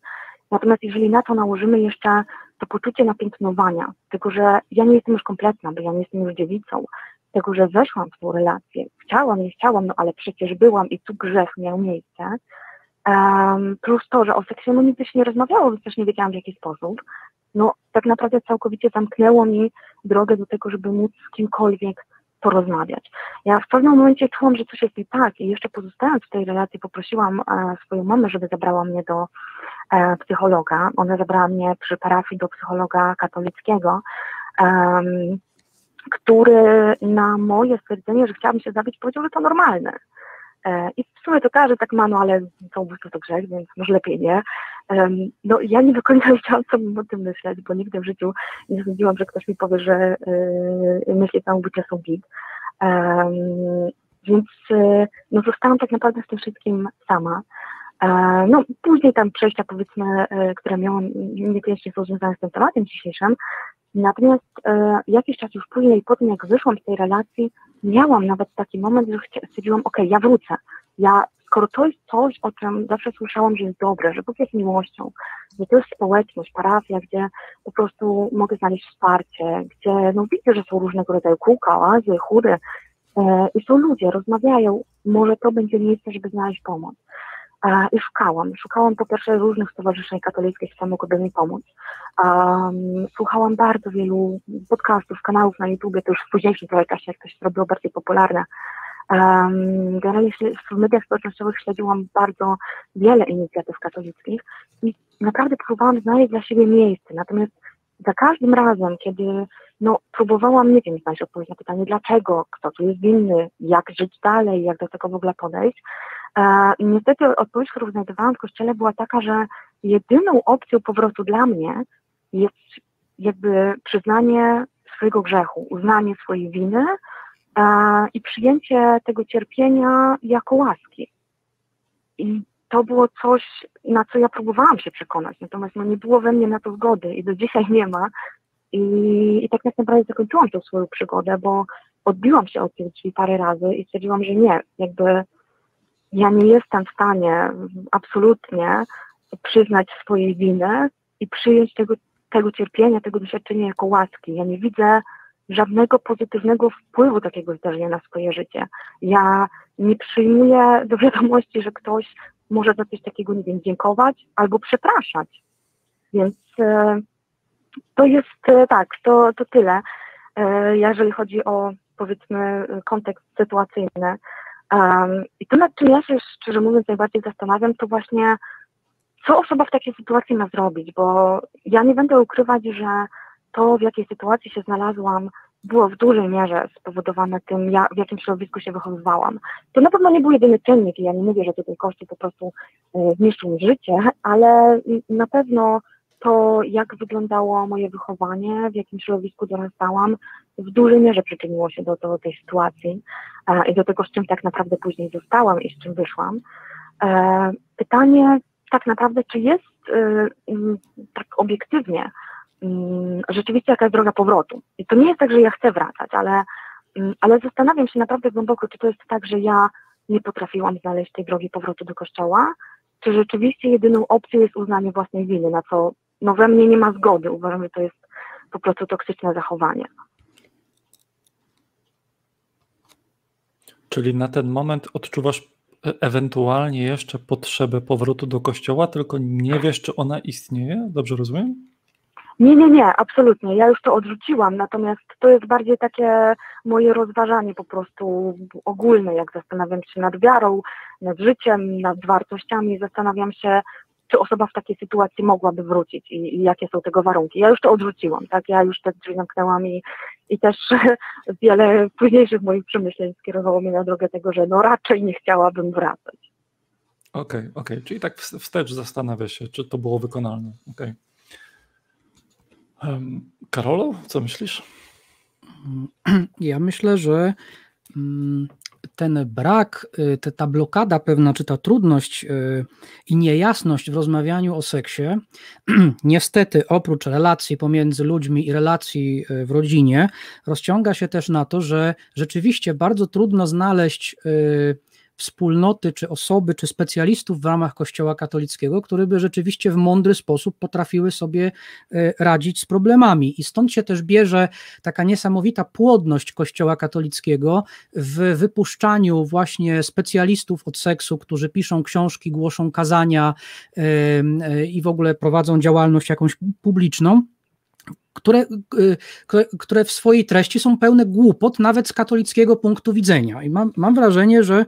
Natomiast jeżeli na to nałożymy jeszcze to poczucie napiętnowania, tego, że ja nie jestem już kompletna, bo ja nie jestem już dziewicą, tego, że weszłam w tą relację, chciałam, nie chciałam, no ale przecież byłam i tu grzech miał miejsce, um, plus to, że o seksie no nigdy się nie rozmawiało, więc też nie wiedziałam w jaki sposób, no tak naprawdę całkowicie zamknęło mi drogę do tego, żeby móc z kimkolwiek porozmawiać. Ja w pewnym momencie czułam, że coś jest nie tak i jeszcze pozostając w tej relacji poprosiłam e, swoją mamę, żeby zabrała mnie do e, psychologa. Ona zabrała mnie przy parafii do psychologa katolickiego. Um, który na moje stwierdzenie, że chciałabym się zabić, powiedział, że to normalne. E, I w sumie to każdy tak ma, no ale samobójstwo to grzech, więc może lepiej nie. No ja nie do końca wiedziałam, co bym o tym myśleć, bo nigdy w życiu nie sądziłam, że ktoś mi powie, że e, myśli samobójcze są git. Więc e, no zostałam tak naprawdę z tym wszystkim sama. No, później tam przejścia, powiedzmy, które miałam, niekoniecznie są związane z tym tematem dzisiejszym. Natomiast jakiś czas już później, po tym jak wyszłam z tej relacji, miałam nawet taki moment, że stwierdziłam, ok, ja wrócę. Ja, skoro to jest coś, o czym zawsze słyszałam, że jest dobre, że Bóg jest miłością, że to jest społeczność, parafia, gdzie po prostu mogę znaleźć wsparcie, gdzie no widzę, że są różnego rodzaju kółka, oazy, chóry e, i są ludzie, rozmawiają, może to będzie miejsce, żeby znaleźć pomoc. I szukałam. Szukałam po pierwsze różnych stowarzyszeń katolickich, które mogłyby mi pomóc. Słuchałam bardzo wielu podcastów, kanałów na YouTube, to już w późniejszym czasie, jak to się zrobiło bardziej popularne. Generalnie w mediach społecznościowych śledziłam bardzo wiele inicjatyw katolickich i naprawdę próbowałam znaleźć dla siebie miejsce. Natomiast za każdym razem, kiedy no, próbowałam, nie wiem, znaleźć odpowiedź na pytanie, dlaczego, kto tu jest winny, jak żyć dalej, jak do tego w ogóle podejść, E, niestety odpowiedź, którą znajdowałam w kościele była taka, że jedyną opcją powrotu dla mnie jest jakby przyznanie swojego grzechu, uznanie swojej winy i przyjęcie tego cierpienia jako łaski. I to było coś, na co ja próbowałam się przekonać, natomiast no, nie było we mnie na to zgody i do dzisiaj nie ma. I, i tak naprawdę zakończyłam tą swoją przygodę, bo odbiłam się od tych drzwi parę razy i stwierdziłam, że nie, jakby ja nie jestem w stanie absolutnie przyznać swojej winy i przyjąć tego, tego cierpienia, tego doświadczenia jako łaski. Ja nie widzę żadnego pozytywnego wpływu takiego zdarzenia na swoje życie. Ja nie przyjmuję do wiadomości, że ktoś może za coś takiego, nie wiem, dziękować albo przepraszać. Więc e, to jest e, tak, to, to tyle. E, jeżeli chodzi o powiedzmy kontekst sytuacyjny, I to, nad czym ja się szczerze mówiąc najbardziej zastanawiam, to właśnie co osoba w takiej sytuacji ma zrobić, bo ja nie będę ukrywać, że to, w jakiej sytuacji się znalazłam, było w dużej mierze spowodowane tym, ja, w jakim środowisku się wychowywałam. To na pewno nie był jedyny czynnik i ja nie mówię, że tutaj kości po prostu y, zniszczył mi życie, ale na pewno to, jak wyglądało moje wychowanie, w jakim środowisku dorastałam, w dużej mierze przyczyniło się do, do tej sytuacji e, i do tego, z czym tak naprawdę później zostałam i z czym wyszłam. E, pytanie tak naprawdę, czy jest e, tak obiektywnie rzeczywiście jaka jest droga powrotu. I to nie jest tak, że ja chcę wracać, ale, ale zastanawiam się naprawdę głęboko, czy to jest tak, że ja nie potrafiłam znaleźć tej drogi powrotu do kościoła, czy rzeczywiście jedyną opcją jest uznanie własnej winy, na co no we mnie nie ma zgody. Uważam, że to jest po prostu toksyczne zachowanie. Czyli na ten moment odczuwasz ewentualnie jeszcze potrzebę powrotu do kościoła, tylko nie wiesz, czy ona istnieje? Dobrze rozumiem? Nie, nie, nie, absolutnie. Ja już to odrzuciłam, natomiast to jest bardziej takie moje rozważanie po prostu ogólne, jak zastanawiam się nad wiarą, nad życiem, nad wartościami, zastanawiam się, czy osoba w takiej sytuacji mogłaby wrócić i, i, jakie są tego warunki. Ja już to odrzuciłam, tak? Ja już te drzwi zamknęłam i, i też wiele późniejszych moich przemyśleń skierowało mnie na drogę tego, że no raczej nie chciałabym wracać. Okej, okay, okej, okay. czyli tak wstecz zastanawia się, czy to było wykonalne. Okej. Okay. Karolo, co myślisz? Ja myślę, że mm, ten brak, y, ta blokada pewna, czy ta trudność y, i niejasność w rozmawianiu o seksie, niestety oprócz relacji pomiędzy ludźmi i relacji y, w rodzinie, rozciąga się też na to, że rzeczywiście bardzo trudno znaleźć wspólnoty, czy osoby, czy specjalistów w ramach Kościoła katolickiego, które by rzeczywiście w mądry sposób potrafiły sobie e, radzić z problemami. I stąd się też bierze taka niesamowita płodność Kościoła katolickiego w wypuszczaniu właśnie specjalistów od seksu, którzy piszą książki, głoszą kazania e, i w ogóle prowadzą działalność jakąś publiczną które, y, które w swojej treści są pełne głupot, nawet z katolickiego punktu widzenia. I mam, mam wrażenie, że,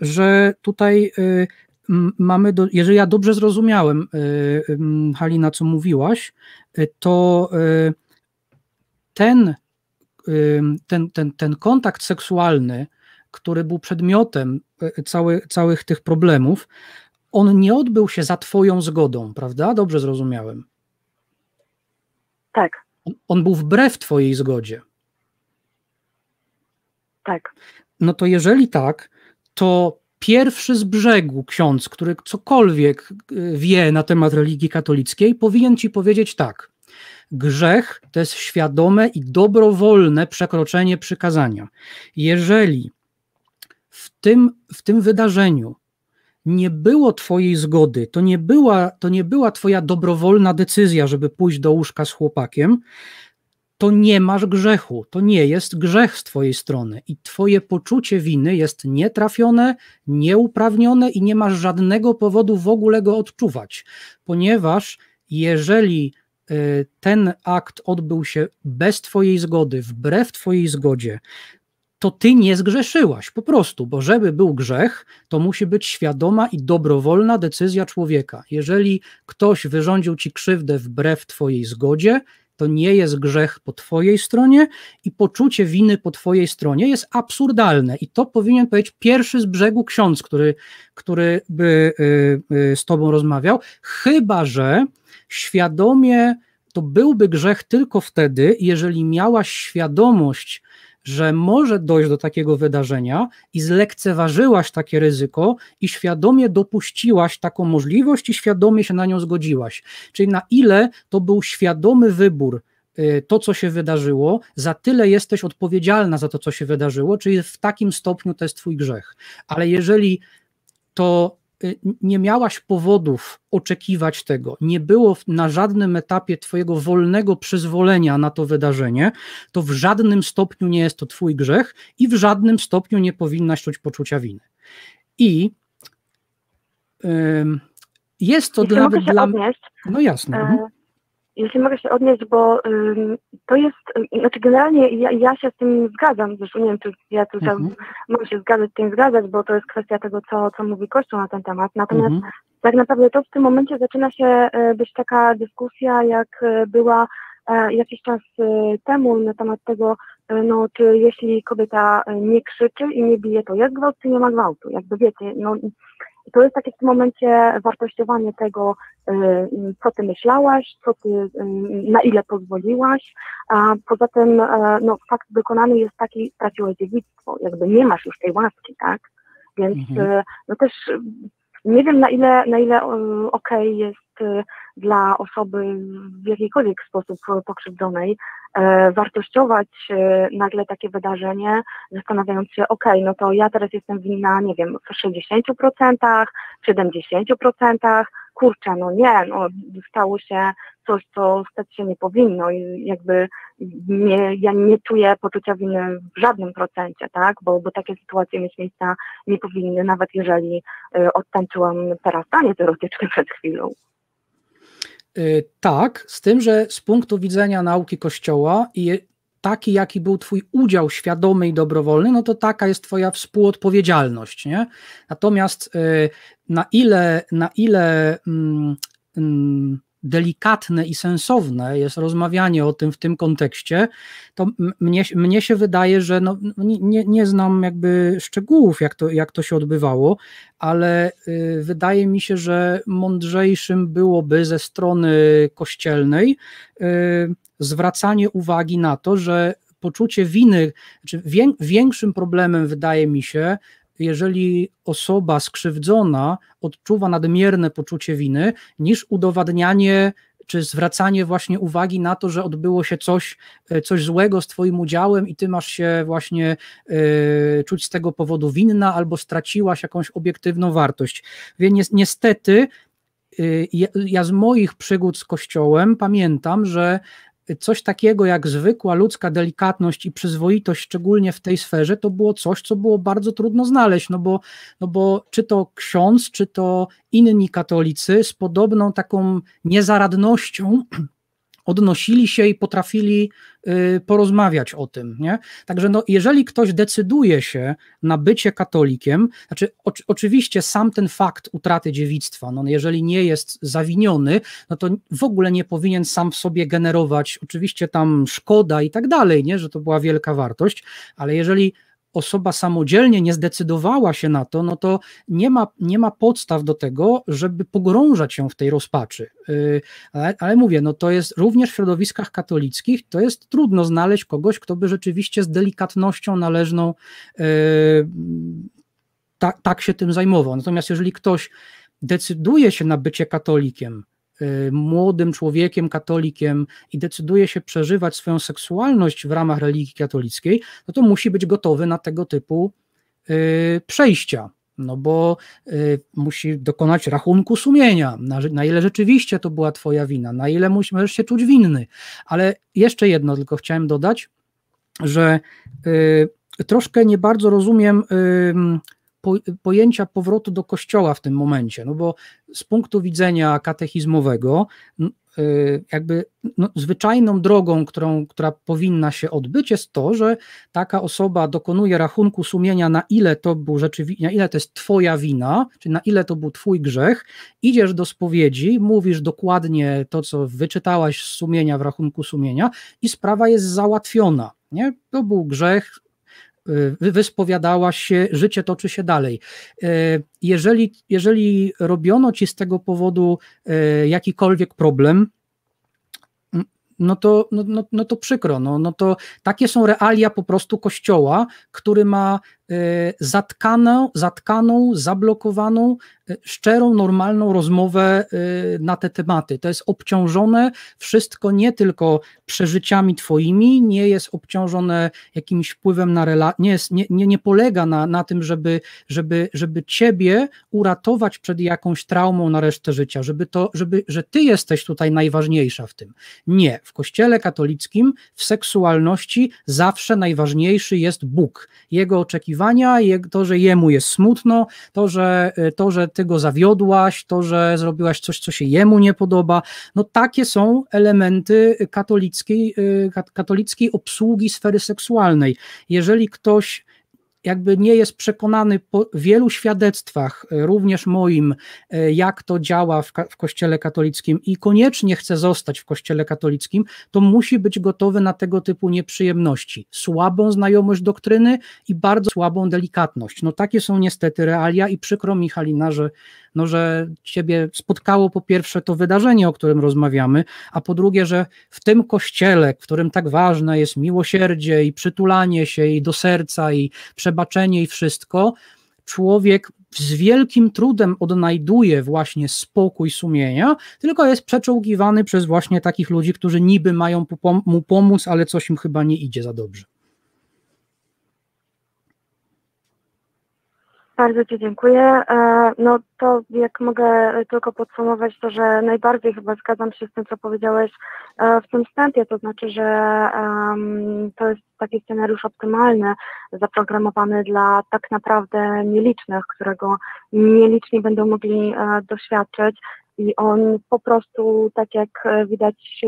że tutaj y, mamy, do, jeżeli ja dobrze zrozumiałem, y, Halina, co mówiłaś, to ten ten, ten, ten kontakt seksualny, który był przedmiotem cały, całych tych problemów, on nie odbył się za Twoją zgodą, prawda? Dobrze zrozumiałem. Tak. On, on był wbrew Twojej zgodzie. Tak. No to jeżeli tak, to pierwszy z brzegu ksiądz, który cokolwiek y, wie na temat religii katolickiej, powinien ci powiedzieć tak. Grzech to jest świadome i dobrowolne przekroczenie przykazania. Jeżeli w tym, w tym wydarzeniu nie było Twojej zgody, to nie, była, to nie była Twoja dobrowolna decyzja, żeby pójść do łóżka z chłopakiem, to nie masz grzechu, to nie jest grzech z Twojej strony i Twoje poczucie winy jest nietrafione, nieuprawnione i nie masz żadnego powodu w ogóle go odczuwać, ponieważ jeżeli y, ten akt odbył się bez Twojej zgody, wbrew Twojej zgodzie, to ty nie zgrzeszyłaś, po prostu, bo żeby był grzech, to musi być świadoma i dobrowolna decyzja człowieka. Jeżeli ktoś wyrządził ci krzywdę wbrew twojej zgodzie, to nie jest grzech po Twojej stronie i poczucie winy po Twojej stronie jest absurdalne. I to powinien powiedzieć pierwszy z brzegu ksiądz, który, który by y, y, z Tobą rozmawiał, chyba że świadomie to byłby grzech tylko wtedy, jeżeli miałaś świadomość, że może dojść do takiego wydarzenia i zlekceważyłaś takie ryzyko i świadomie dopuściłaś taką możliwość i świadomie się na nią zgodziłaś. Czyli na ile to był świadomy wybór, y, to, co się wydarzyło, za tyle jesteś odpowiedzialna za to, co się wydarzyło, czyli w takim stopniu to jest Twój grzech. Ale jeżeli to nie miałaś powodów oczekiwać tego, nie było na żadnym etapie Twojego wolnego przyzwolenia na to wydarzenie, to w żadnym stopniu nie jest to Twój grzech i w żadnym stopniu nie powinnaś czuć poczucia winy. I jest to Jeśli dla mnie. No jasne. Jeśli mogę się odnieść, bo ym, to jest, znaczy generalnie ja, ja, się z tym zgadzam, zresztą nie wiem, czy ja tu mhm. mogę się zgadzać z tym zgadzać, bo to jest kwestia tego, co, co mówi Kościół na ten temat. Natomiast mhm. tak naprawdę to w tym momencie zaczyna się e, być taka dyskusja, jak e, była e, jakiś czas temu na temat tego, no, czy jeśli kobieta nie krzyczy i nie bije, to jest gwałt, czy nie ma gwałtu. Jakby wiecie, no to jest takie w tym momencie wartościowanie tego, y, co ty myślałaś, co ty, y, na ile pozwoliłaś, a poza tym e, no, fakt wykonany jest taki, straciłeś dziewictwo, jakby nie masz już tej łaski, tak? Więc mhm. E, no też nie wiem na ile, na ile okej okay jest y, dla osoby w jakikolwiek sposób pokrzywdzonej e, wartościować e, nagle takie wydarzenie, zastanawiając się, okay, no to ja teraz jestem winna, nie wiem, w 60%, 70%, kurczę, no nie, no stało się coś, co stać się nie powinno i jakby nie, ja nie czuję poczucia winy w żadnym procencie, tak, bo, bo takie sytuacje mieć miejsca nie powinny, nawet jeżeli y, odtańczyłam teraz taniec erotyczny przed chwilą. Y, tak, z tym, że z punktu widzenia nauki Kościoła i taki, jaki był Twój udział świadomy i dobrowolny, no to taka jest Twoja współodpowiedzialność. Nie? Natomiast y, na ile, na ile mm, mm, delikatne i sensowne jest rozmawianie o tym w tym kontekście, to mnie, mnie się wydaje, że no, nie, nie znam jakby szczegółów, jak to, jak to się odbywało, ale y, wydaje mi się, że mądrzejszym byłoby ze strony kościelnej y, zwracanie uwagi na to, że poczucie winy, czy większym problemem wydaje mi się, jeżeli osoba skrzywdzona odczuwa nadmierne poczucie winy, niż udowadnianie czy zwracanie właśnie uwagi na to, że odbyło się coś, e, coś złego z Twoim udziałem i Ty masz się właśnie y, czuć z tego powodu winna albo straciłaś jakąś obiektywną wartość. Więc niestety y, ja z moich przygód z Kościołem pamiętam, że coś takiego jak zwykła ludzka delikatność i przyzwoitość, szczególnie w tej sferze, to było coś, co było bardzo trudno znaleźć, no bo, no bo czy to ksiądz, czy to inni katolicy z podobną taką niezaradnością odnosili się i potrafili y, porozmawiać o tym. Nie? Także no, jeżeli ktoś decyduje się na bycie katolikiem, znaczy o, oczywiście sam ten fakt utraty dziewictwa, no, jeżeli nie jest zawiniony, no to w ogóle nie powinien sam w sobie generować, oczywiście tam szkoda i tak dalej, nie? że to była wielka wartość, ale jeżeli osoba samodzielnie nie zdecydowała się na to, no to nie ma, nie ma podstaw do tego, żeby pogrążać się w tej rozpaczy. Y, ale, ale, mówię, no to jest również w środowiskach katolickich, to jest trudno znaleźć kogoś, kto by rzeczywiście z delikatnością należną tak, tak się tym zajmował. Natomiast jeżeli ktoś decyduje się na bycie katolikiem, młodym człowiekiem, katolikiem i decyduje się przeżywać swoją seksualność w ramach religii katolickiej, no to musi być gotowy na tego typu y, przejścia. No bo y, musi dokonać rachunku sumienia, na, na, ile rzeczywiście to była Twoja wina, na ile możesz się czuć winny. Ale jeszcze jedno tylko chciałem dodać, że troszkę nie bardzo rozumiem pojęcia powrotu do kościoła w tym momencie, no bo z punktu widzenia katechizmowego, y, jakby no, zwyczajną drogą, którą, która powinna się odbyć, jest to, że taka osoba dokonuje rachunku sumienia, na ile to był rzeczywiście, na ile to jest Twoja wina, czyli na ile to był Twój grzech, idziesz do spowiedzi, mówisz dokładnie to, co wyczytałaś z sumienia w rachunku sumienia, i sprawa jest załatwiona. Nie? To był grzech, Y, wyspowiadałaś się, życie toczy się dalej. Y, jeżeli, jeżeli robiono ci z tego powodu y, jakikolwiek problem, no to, no, no, no to przykro, no, no to takie są realia po prostu kościoła, który ma zatkaną, zatkaną, zablokowaną Y, szczerą, normalną rozmowę y, na te tematy. To jest obciążone wszystko nie tylko przeżyciami twoimi, nie jest obciążone jakimś wpływem na relacje, nie, nie, nie, nie polega na, na tym, żeby, żeby, żeby ciebie uratować przed jakąś traumą na resztę życia, żeby to, żeby, że ty jesteś tutaj najważniejsza w tym. Nie. W kościele katolickim w seksualności zawsze najważniejszy jest Bóg. Jego oczekiwania, to, że jemu jest smutno, to, że, y, to, że ty go zawiodłaś, to, że zrobiłaś coś, co się jemu nie podoba. No takie są elementy katolickiej, y, katolickiej obsługi sfery seksualnej. Jeżeli ktoś jakby nie jest przekonany po wielu świadectwach, e, również moim, e, jak to działa w, w Kościele katolickim i koniecznie chce zostać w Kościele katolickim, to musi być gotowy na tego typu nieprzyjemności. Słabą znajomość doktryny i bardzo słabą delikatność. No takie są niestety realia i przykro mi, Halina, że, no, że ciebie spotkało po pierwsze to wydarzenie, o którym rozmawiamy, a po drugie, że w tym kościele, w którym tak ważne jest miłosierdzie i przytulanie się i do serca i przebaczenie i wszystko, człowiek z wielkim trudem odnajduje właśnie spokój sumienia, tylko jest przeczołgiwany przez właśnie takich ludzi, którzy niby mają mu pomóc, ale coś im chyba nie idzie za dobrze. Bardzo Ci dziękuję. E, no to jak mogę tylko podsumować to, że najbardziej chyba zgadzam się z tym, co powiedziałeś e, w tym wstępie, to znaczy, że to jest taki scenariusz optymalny, zaprogramowany dla tak naprawdę nielicznych, którego nieliczni będą mogli e, doświadczyć i on po prostu, tak jak widać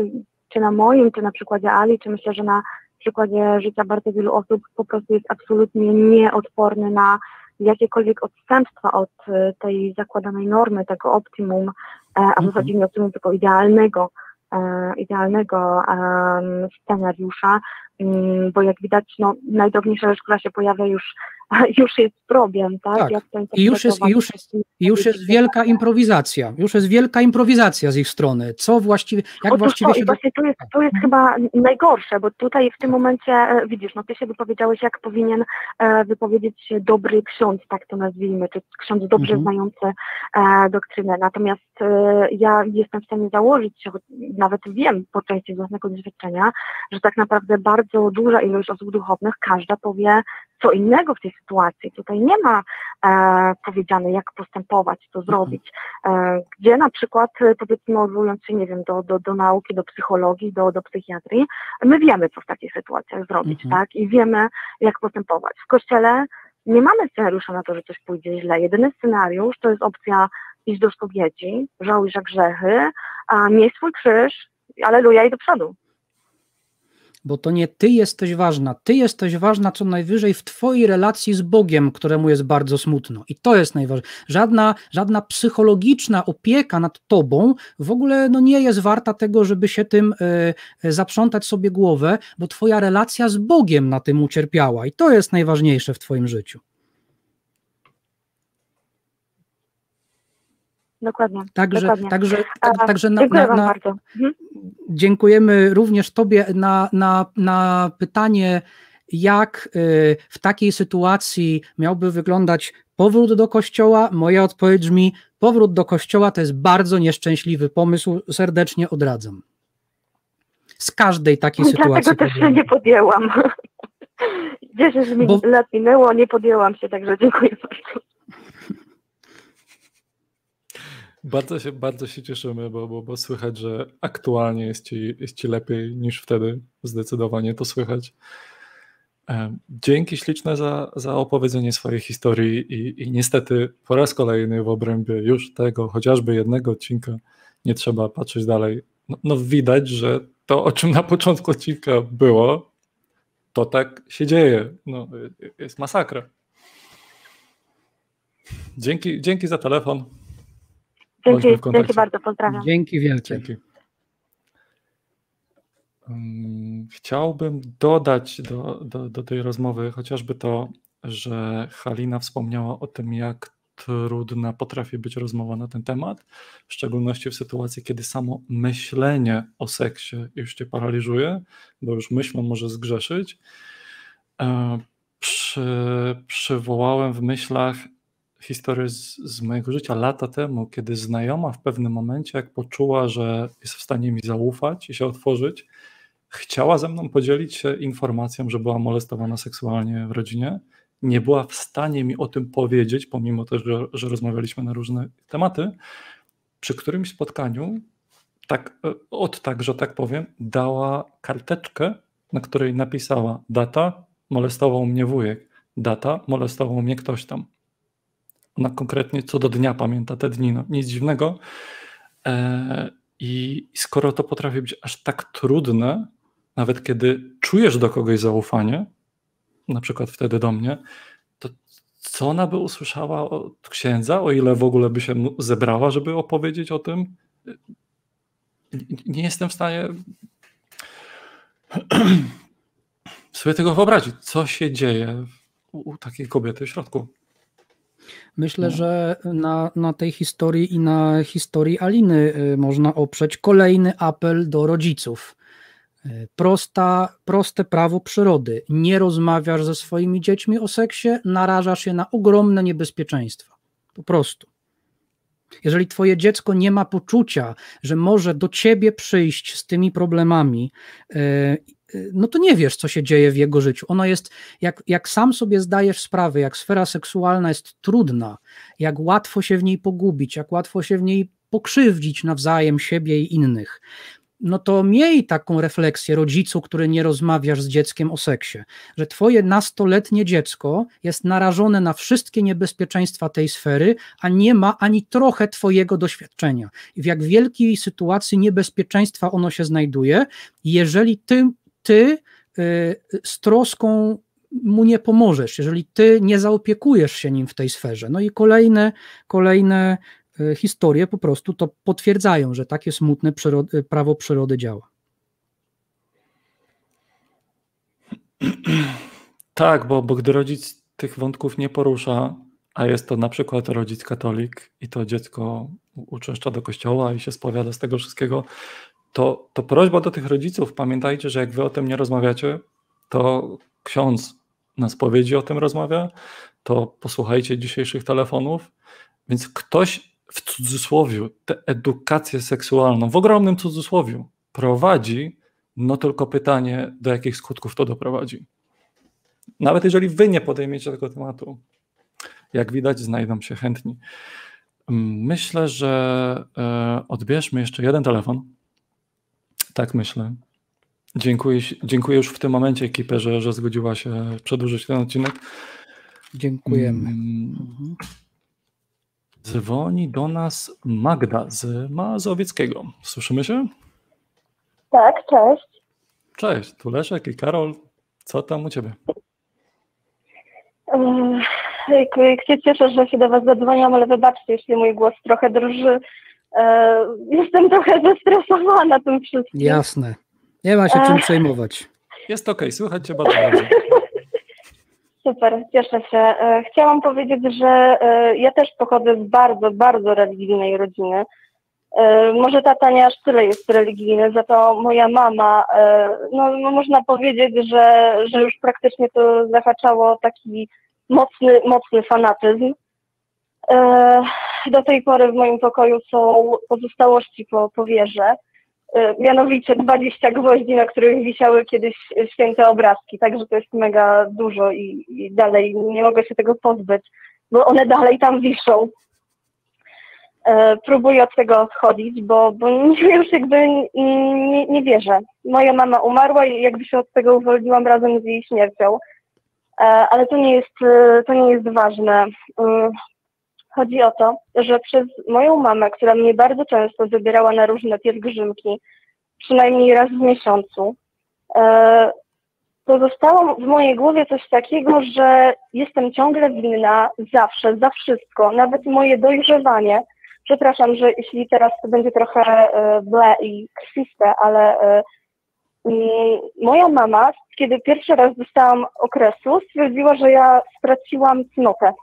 czy na moim, czy na przykładzie Ali, czy myślę, że na przykładzie życia bardzo wielu osób po prostu jest absolutnie nieodporny na jakiekolwiek odstępstwa od e, tej zakładanej normy, tego optimum, e, a w mhm. zasadzie nie optimum, tylko idealnego, e, idealnego scenariusza, bo jak widać, no, najdrobniejsza rzecz, która się pojawia już już jest problem, tak? tak. I już jest, i już, jest, już jest wielka improwizacja, już jest wielka improwizacja z ich strony. Co właściwie, jak Otóż właściwie to, się... Właśnie tu jest, tu jest chyba najgorsze, bo tutaj w tym momencie, e, widzisz, no ty się wypowiedziałeś, jak powinien e, wypowiedzieć się dobry ksiądz, tak to nazwijmy, czy ksiądz dobrze mhm. znający e, doktrynę. Natomiast ja jestem w stanie założyć się, nawet wiem po części z własnego doświadczenia, że tak naprawdę bardzo duża ilość osób duchownych, każda powie co innego w tej sytuacji. Tutaj nie ma e, powiedziane, jak postępować, co zrobić. E, gdzie na przykład, e, powiedzmy, odwołując się, nie wiem, do, do, do nauki, do psychologii, do, do psychiatrii, my wiemy, co w takich sytuacjach zrobić, mhm. tak? I wiemy, jak postępować. W kościele nie mamy scenariusza na to, że coś pójdzie źle. Jedyny scenariusz to jest opcja iść do spowiedzi, żałuj za grzechy, a miej swój krzyż, aleluja i do przodu bo to nie ty jesteś ważna, ty jesteś ważna co najwyżej w twojej relacji z Bogiem, któremu jest bardzo smutno. I to jest najważniejsze. Żadna, żadna psychologiczna opieka nad tobą w ogóle no, nie jest warta tego, żeby się tym y, zaprzątać sobie głowę, bo twoja relacja z Bogiem na tym ucierpiała. I to jest najważniejsze w twoim życiu. Dokładnie. Także, dokładnie. także, tak, także na, dziękuję na, na, bardzo. Mhm. Dziękujemy również Tobie na, na, na pytanie, jak y, w takiej sytuacji miałby wyglądać powrót do kościoła. Moja odpowiedź brzmi: powrót do kościoła to jest bardzo nieszczęśliwy pomysł, serdecznie odradzam. Z każdej takiej Dlatego sytuacji. Dlatego też się nie podjęłam. 10 Bo... lat minęło, nie podjęłam się, także dziękuję bardzo. Bardzo się, bardzo się cieszymy, bo, bo, bo słychać, że aktualnie jest ci, jest ci lepiej niż wtedy. Zdecydowanie to słychać. Dzięki śliczne za, za opowiedzenie swojej historii i, i niestety po raz kolejny w obrębie już tego chociażby jednego odcinka nie trzeba patrzeć dalej. No, no widać, że to, o czym na początku odcinka było, to tak się dzieje. No, jest masakra. Dzięki, dzięki za telefon. Dzięki, dzięki bardzo, pozdrawiam. Dzięki wielkie. Dzięki. Chciałbym dodać do, do, do tej rozmowy chociażby to, że Halina wspomniała o tym, jak trudna potrafi być rozmowa na ten temat, w szczególności w sytuacji, kiedy samo myślenie o seksie już cię paraliżuje, bo już myślą może zgrzeszyć. E, przy, przywołałem w myślach historię z, z, mojego życia lata temu, kiedy znajoma w pewnym momencie, jak poczuła, że jest w stanie mi zaufać i się otworzyć, chciała ze mną podzielić się informacją, że była molestowana seksualnie w rodzinie. Nie była w stanie mi o tym powiedzieć, pomimo też, że, że rozmawialiśmy na różne tematy. Przy którymś spotkaniu, tak, od tak, że tak powiem, dała karteczkę, na której napisała data, molestował mnie wujek, data, molestował mnie ktoś tam. Ona konkretnie co do dnia pamięta te dni, no, nic dziwnego. E, I skoro to potrafi być aż tak trudne, nawet kiedy czujesz do kogoś zaufanie, na przykład wtedy do mnie, to co ona by usłyszała od księdza, o ile w ogóle by się zebrała, żeby opowiedzieć o tym? Nie jestem w stanie sobie tego wyobrazić, co się dzieje u takiej kobiety w środku. Myślę, no. że na, na tej historii i na historii Aliny y, można oprzeć kolejny apel do rodziców. Y, prosta, proste prawo przyrody. Nie rozmawiasz ze swoimi dziećmi o seksie, narażasz je na ogromne niebezpieczeństwa. Po prostu. Jeżeli twoje dziecko nie ma poczucia, że może do ciebie przyjść z tymi problemami y, no to nie wiesz, co się dzieje w jego życiu. Ono jest, jak, jak sam sobie zdajesz sprawę, jak sfera seksualna jest trudna, jak łatwo się w niej pogubić, jak łatwo się w niej pokrzywdzić nawzajem siebie i innych, no to miej taką refleksję rodzicu, który nie rozmawiasz z dzieckiem o seksie, że twoje nastoletnie dziecko jest narażone na wszystkie niebezpieczeństwa tej sfery, a nie ma ani trochę twojego doświadczenia. I w jak wielkiej sytuacji niebezpieczeństwa ono się znajduje, jeżeli ty ty y, z troską mu nie pomożesz, jeżeli ty nie zaopiekujesz się nim w tej sferze. No i kolejne, kolejne y, historie po prostu to potwierdzają, że takie smutne przyrody, prawo przyrody działa. Tak, bo, bo gdy rodzic tych wątków nie porusza, a jest to na przykład rodzic katolik i to dziecko uczęszcza do kościoła i się spowiada z tego wszystkiego, to, to prośba do tych rodziców, pamiętajcie, że jak wy o tym nie rozmawiacie, to ksiądz na spowiedzi o tym rozmawia, to posłuchajcie dzisiejszych telefonów, więc ktoś w cudzysłowie tę edukację seksualną, w ogromnym cudzysłowie, prowadzi, no tylko pytanie, do jakich skutków to doprowadzi. Nawet jeżeli wy nie podejmiecie tego tematu, jak widać, znajdą się chętni. Myślę, że e, odbierzmy jeszcze jeden telefon. Tak myślę. Dziękuję, dziękuję już w tym momencie ekipie, że, że zgodziła się przedłużyć ten odcinek. Dziękujemy. Mm. Dzwoni do nas Magda z Mazowieckiego. Słyszymy się? Tak, cześć. Cześć, tu Leszek i Karol. Co tam u Ciebie? Jak się cieszę, że się do Was zadzwoniłam, ale wybaczcie, jeśli mój głos trochę drży. E, jestem trochę zestresowana tym wszystkim. Jasne. Nie ma się czym przejmować. Jest okej, okay. słychać Cię bardzo dobrze. Super, cieszę się. E, chciałam powiedzieć, że e, ja też pochodzę z bardzo, bardzo religijnej rodziny. Może tata nie aż tyle jest religijny, za to moja mama, no, no można powiedzieć, że, że już praktycznie to zahaczało taki mocny, mocny fanatyzm. Do tej pory w moim pokoju są pozostałości po, po wieży. E, mianowicie 20 gwoździ, na których wisiały kiedyś święte obrazki, także to jest mega dużo i, i dalej nie mogę się tego pozbyć, bo one dalej tam wiszą. E, próbuję od tego odchodzić, bo, bo już jakby nie, nie wierzę. Moja mama umarła i jakby się od tego uwolniłam razem z jej śmiercią. E, ale to nie jest, to nie jest ważne. Chodzi o to, że przez moją mamę, która mnie bardzo często zabierała na różne pielgrzymki, przynajmniej raz w miesiącu, e, pozostało w mojej głowie coś takiego, że jestem ciągle winna zawsze, za wszystko, nawet moje dojrzewanie. Przepraszam, że jeśli teraz to będzie trochę ble i krwiste, ale e, moja mama, kiedy pierwszy raz dostałam okresu, stwierdziła, że ja straciłam cnotę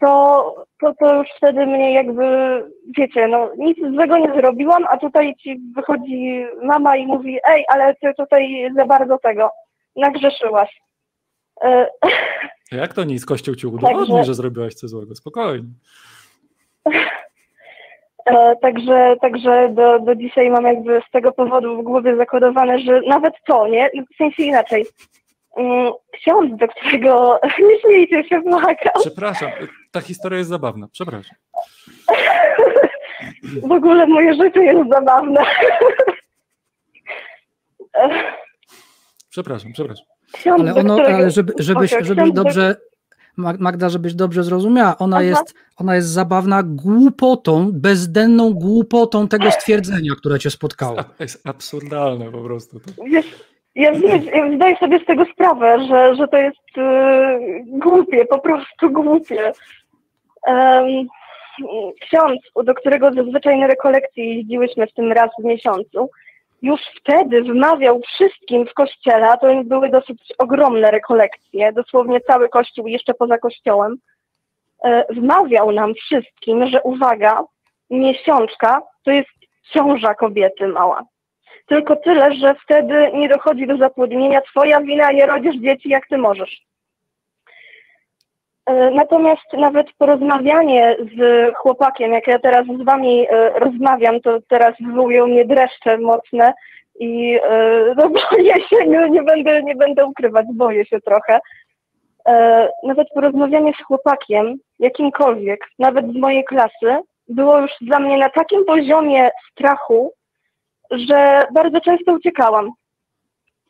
to, to, to już wtedy mnie jakby, wiecie, no nic złego nie zrobiłam, a tutaj ci wychodzi mama i mówi, ej, ale ty tutaj za bardzo tego, nagrzeszyłaś. Y, Jak to nic? Kościół ci udowodni, także, że zrobiłaś coś złego. Spokojnie. E, także, także do, do dzisiaj mam jakby z tego powodu w głowie zakodowane, że nawet to, nie? W sensie inaczej. Mm, ksiądz, do którego nie śmiejcie się błagam. Przepraszam, ta historia jest zabawna, przepraszam. W ogóle moje życie jest zabawne. Przepraszam, przepraszam. Ksiądz, ale, ono, którego... ale żeby, żebyś, żebyś dobrze, Magda, żebyś dobrze zrozumiała, ona jest, ona jest zabawna głupotą, bezdenną głupotą tego stwierdzenia, które cię spotkało. To jest absurdalne po prostu. To. Ja, ja zdaję sobie z tego sprawę, że, że to jest y, głupie, po prostu głupie. Um, ksiądz, do którego zazwyczaj na rekolekcje jeździłyśmy w tym raz w miesiącu, już wtedy wmawiał wszystkim w kościele, a to były dosyć ogromne rekolekcje, dosłownie cały kościół jeszcze poza kościołem, e, wmawiał nam wszystkim, że uwaga, miesiączka to jest ciąża kobiety mała. Tylko tyle, że wtedy nie dochodzi do zapłodnienia. Twoja wina, nie rodzisz dzieci, jak ty możesz. E, natomiast nawet porozmawianie z chłopakiem, jak ja teraz z wami e, rozmawiam, to teraz wywołują mnie dreszcze mocne i e, no boję się, nie, nie, będę, nie będę ukrywać, boję się trochę. Nawet porozmawianie z chłopakiem, jakimkolwiek, nawet z mojej klasy, było już dla mnie na takim poziomie strachu, że bardzo często uciekałam.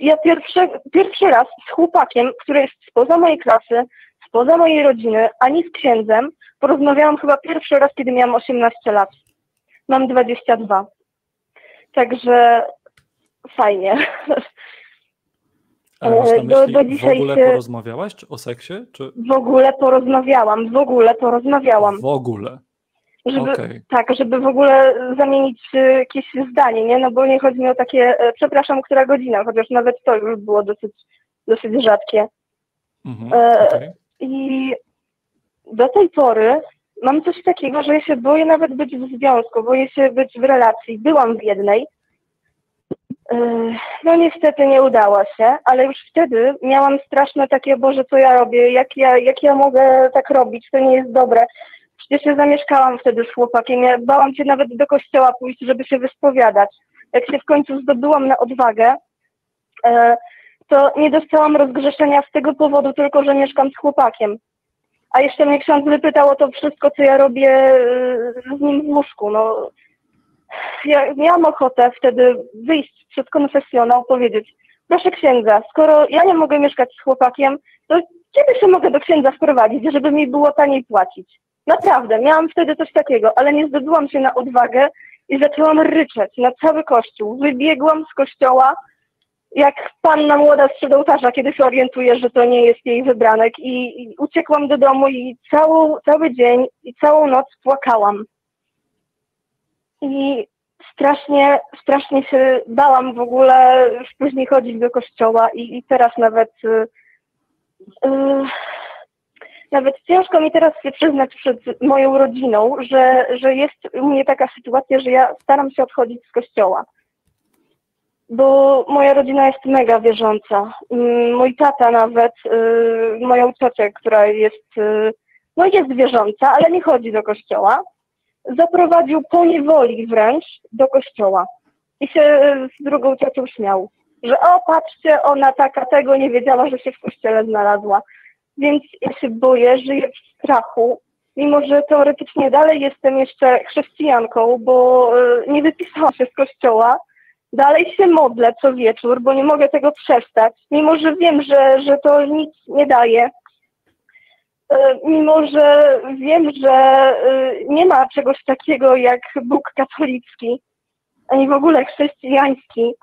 Ja pierwszy, pierwszy raz z chłopakiem, który jest spoza mojej klasy, spoza mojej rodziny, ani z księdzem, porozmawiałam chyba pierwszy raz, kiedy miałam 18 lat. Mam 22. Także fajnie. A masz na myśli, do, do dzisiaj w ogóle się... porozmawiałaś czy o seksie? Czy... W ogóle porozmawiałam, w ogóle porozmawiałam. W ogóle żeby, okay. tak, żeby w ogóle zamienić e, jakieś zdanie, nie? No bo nie chodzi mi o takie, e, przepraszam, która godzina, chociaż nawet to już było dosyć, dosyć rzadkie. Mhm, okay. e, I do tej pory mam coś takiego, że ja się boję nawet być w związku, boję się być w relacji. Byłam w jednej. E, no niestety nie udała się, ale już wtedy miałam straszne takie, Boże, co ja robię, jak ja, jak ja mogę tak robić, to nie jest dobre. Przecież ja zamieszkałam wtedy z chłopakiem. Ja bałam się nawet do kościoła pójść, żeby się wyspowiadać. Jak się w końcu zdobyłam na odwagę, e, to nie dostałam rozgrzeszenia z tego powodu, tylko że mieszkam z chłopakiem. A jeszcze mnie ksiądz wypytał o to wszystko, co ja robię e, z nim w łóżku. No, ja miałam ochotę wtedy wyjść przed konfesjonał, powiedzieć, proszę księdza, skoro ja nie mogę mieszkać z chłopakiem, to kiedy się mogę do księdza wprowadzić, żeby mi było taniej płacić? Naprawdę, miałam wtedy coś takiego, ale nie zdobyłam się na odwagę i zaczęłam ryczeć na cały kościół. Wybiegłam z kościoła, jak panna młoda z ołtarza, kiedy się orientuje, że to nie jest jej wybranek i, i uciekłam do domu i całą, cały dzień i całą noc płakałam. I strasznie, strasznie się bałam w ogóle później chodzić do kościoła i, i teraz nawet yy, nawet ciężko mi teraz się przyznać przed moją rodziną, że, że jest u mnie taka sytuacja, że ja staram się odchodzić z kościoła. Bo moja rodzina jest mega wierząca. Mm, mój tata nawet, yy, moją ciocię, która jest, yy, no jest wierząca, ale nie chodzi do kościoła, zaprowadził po niewoli wręcz do kościoła. I się z drugą ciocią śmiał, że o patrzcie, ona taka tego nie wiedziała, że się w kościele znalazła. Więc ja się boję, żyję w strachu, mimo że teoretycznie dalej jestem jeszcze chrześcijanką, bo e, nie wypisałam się z kościoła. Dalej się modlę co wieczór, bo nie mogę tego przestać, mimo że wiem, że, że to nic nie daje. E, mimo że wiem, że e, nie ma czegoś takiego jak Bóg katolicki, ani w ogóle chrześcijański.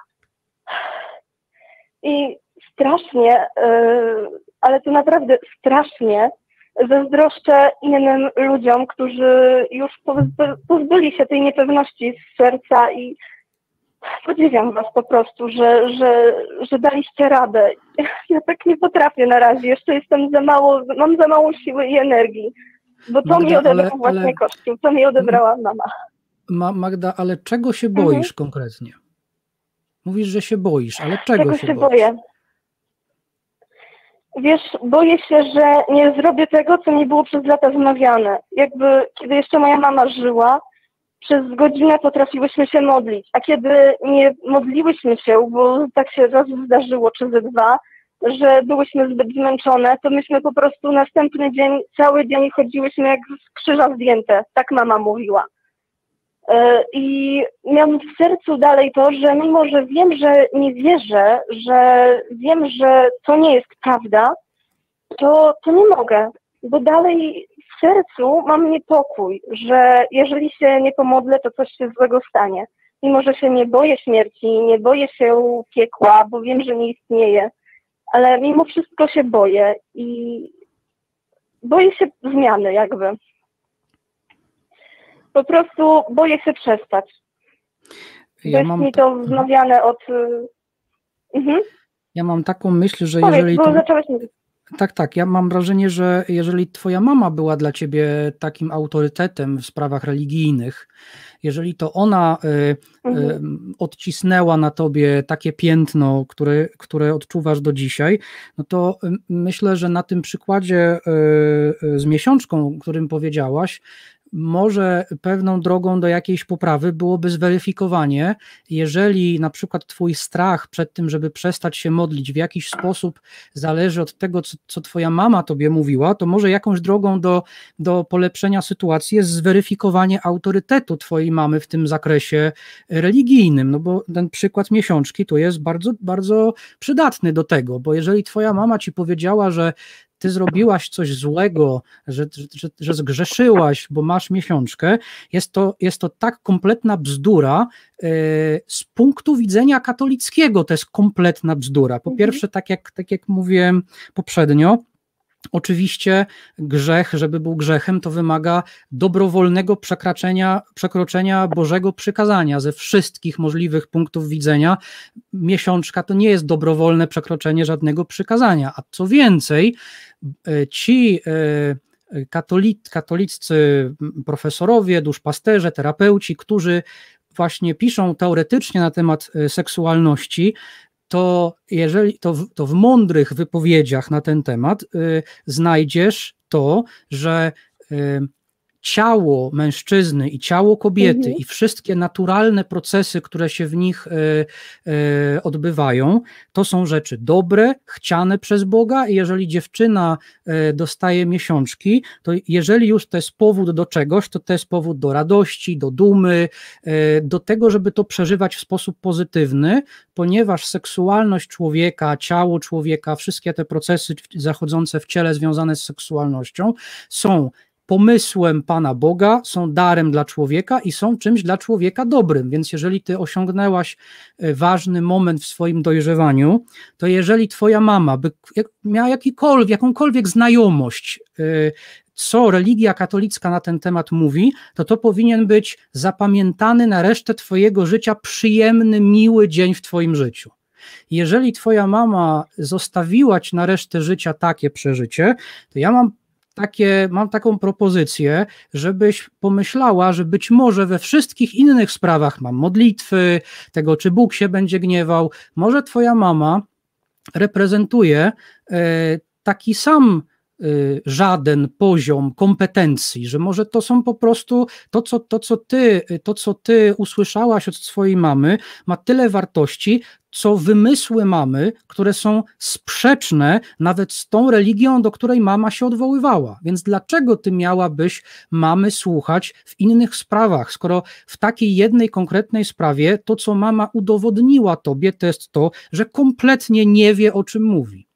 I strasznie ale to naprawdę strasznie zazdroszczę innym ludziom, którzy już pozbyli się tej niepewności z serca i podziwiam was po prostu, że, że, że daliście radę. Ja tak nie potrafię na razie, jeszcze jestem za mało, mam za mało siły i energii, bo to Magda, mi odebrał ale, właśnie ale... Kościół, to mi odebrała mama. Ma, Magda, ale czego się boisz mhm. konkretnie? Mówisz, że się boisz, ale czego, czego się, się boję? Wiesz, boję się, że nie zrobię tego, co mi było przez lata wmawiane. Jakby, kiedy jeszcze moja mama żyła, przez godzinę potrafiłyśmy się modlić, a kiedy nie modliłyśmy się, bo tak się raz zdarzyło, czy ze dwa, że byłyśmy zbyt zmęczone, to myśmy po prostu następny dzień, cały dzień chodziłyśmy jak z krzyża zdjęte, tak mama mówiła. E, I miałam w sercu dalej to, że mimo, że wiem, że nie wierzę, że wiem, że to nie jest prawda, to, to nie mogę, bo dalej w sercu mam niepokój, że jeżeli się nie pomodlę, to coś się złego stanie. Mimo, że się nie boję śmierci, nie boję się piekła, bo wiem, że nie istnieje, ale mimo wszystko się boję i boję się zmiany jakby po prostu boję się przestać. Ja jest mam mi to wznawiane od... Y, mhm. Ja mam taką myśl, że Powiedz, jeżeli... To... Zacząłeś. Tak, tak. Ja mam wrażenie, że jeżeli twoja mama była dla ciebie takim autorytetem w sprawach religijnych, jeżeli to ona y, y, mhm. odcisnęła na tobie takie piętno, które, które odczuwasz do dzisiaj, no to myślę, że na tym przykładzie z miesiączką, o którym powiedziałaś, może pewną drogą do jakiejś poprawy byłoby zweryfikowanie, jeżeli na przykład Twój strach przed tym, żeby przestać się modlić, w jakiś sposób zależy od tego, co, co Twoja mama Tobie mówiła, to może jakąś drogą do, do polepszenia sytuacji jest zweryfikowanie autorytetu Twojej mamy w tym zakresie religijnym. No bo ten przykład miesiączki to jest bardzo, bardzo przydatny do tego, bo jeżeli Twoja mama Ci powiedziała, że ty zrobiłaś coś złego, że, że, że zgrzeszyłaś, bo masz miesiączkę, jest to, jest to tak kompletna bzdura yy, z punktu widzenia katolickiego, to jest kompletna bzdura. Po mhm. pierwsze, tak jak, tak jak mówiłem poprzednio, Oczywiście grzech, żeby był grzechem, to wymaga dobrowolnego przekraczenia, przekroczenia Bożego przykazania ze wszystkich możliwych punktów widzenia. Miesiączka to nie jest dobrowolne przekroczenie żadnego przykazania, a co więcej, e, ci e, katolic, katoliccy profesorowie, duszpasterze, terapeuci, którzy właśnie piszą teoretycznie na temat e, seksualności, to jeżeli to w, to w mądrych wypowiedziach na ten temat y, znajdziesz to, że y, ciało mężczyzny i ciało kobiety mhm. i wszystkie naturalne procesy, które się w nich y, y, odbywają, to są rzeczy dobre, chciane przez Boga i jeżeli dziewczyna y, dostaje miesiączki, to jeżeli już to jest powód do czegoś, to to jest powód do radości, do dumy, do tego, żeby to przeżywać w sposób pozytywny, ponieważ seksualność człowieka, ciało człowieka, wszystkie te procesy zachodzące w ciele związane z seksualnością są pomysłem Pana Boga, są darem dla człowieka i są czymś dla człowieka dobrym. Więc jeżeli ty osiągnęłaś e, ważny moment w swoim dojrzewaniu, to jeżeli twoja mama by miała jakikolwiek, jakąkolwiek znajomość, e, co religia katolicka na ten temat mówi, to to powinien być zapamiętany na resztę twojego życia przyjemny, miły dzień w twoim życiu. Jeżeli twoja mama zostawiła ci na resztę życia takie przeżycie, to ja mam takie, mam taką propozycję, żebyś pomyślała, że być może we wszystkich innych sprawach mam modlitwy, tego czy Bóg się będzie gniewał, może twoja mama reprezentuje e, taki sam żaden poziom kompetencji, że może to są po prostu to, co, to, co ty, to, co ty usłyszałaś od swojej mamy, ma tyle wartości, co wymysły mamy, które są sprzeczne nawet z tą religią, do której mama się odwoływała. Więc dlaczego ty miałabyś mamy słuchać w innych sprawach, skoro w takiej jednej konkretnej sprawie to, co mama udowodniła tobie, to jest to, że kompletnie nie wie, o czym mówi.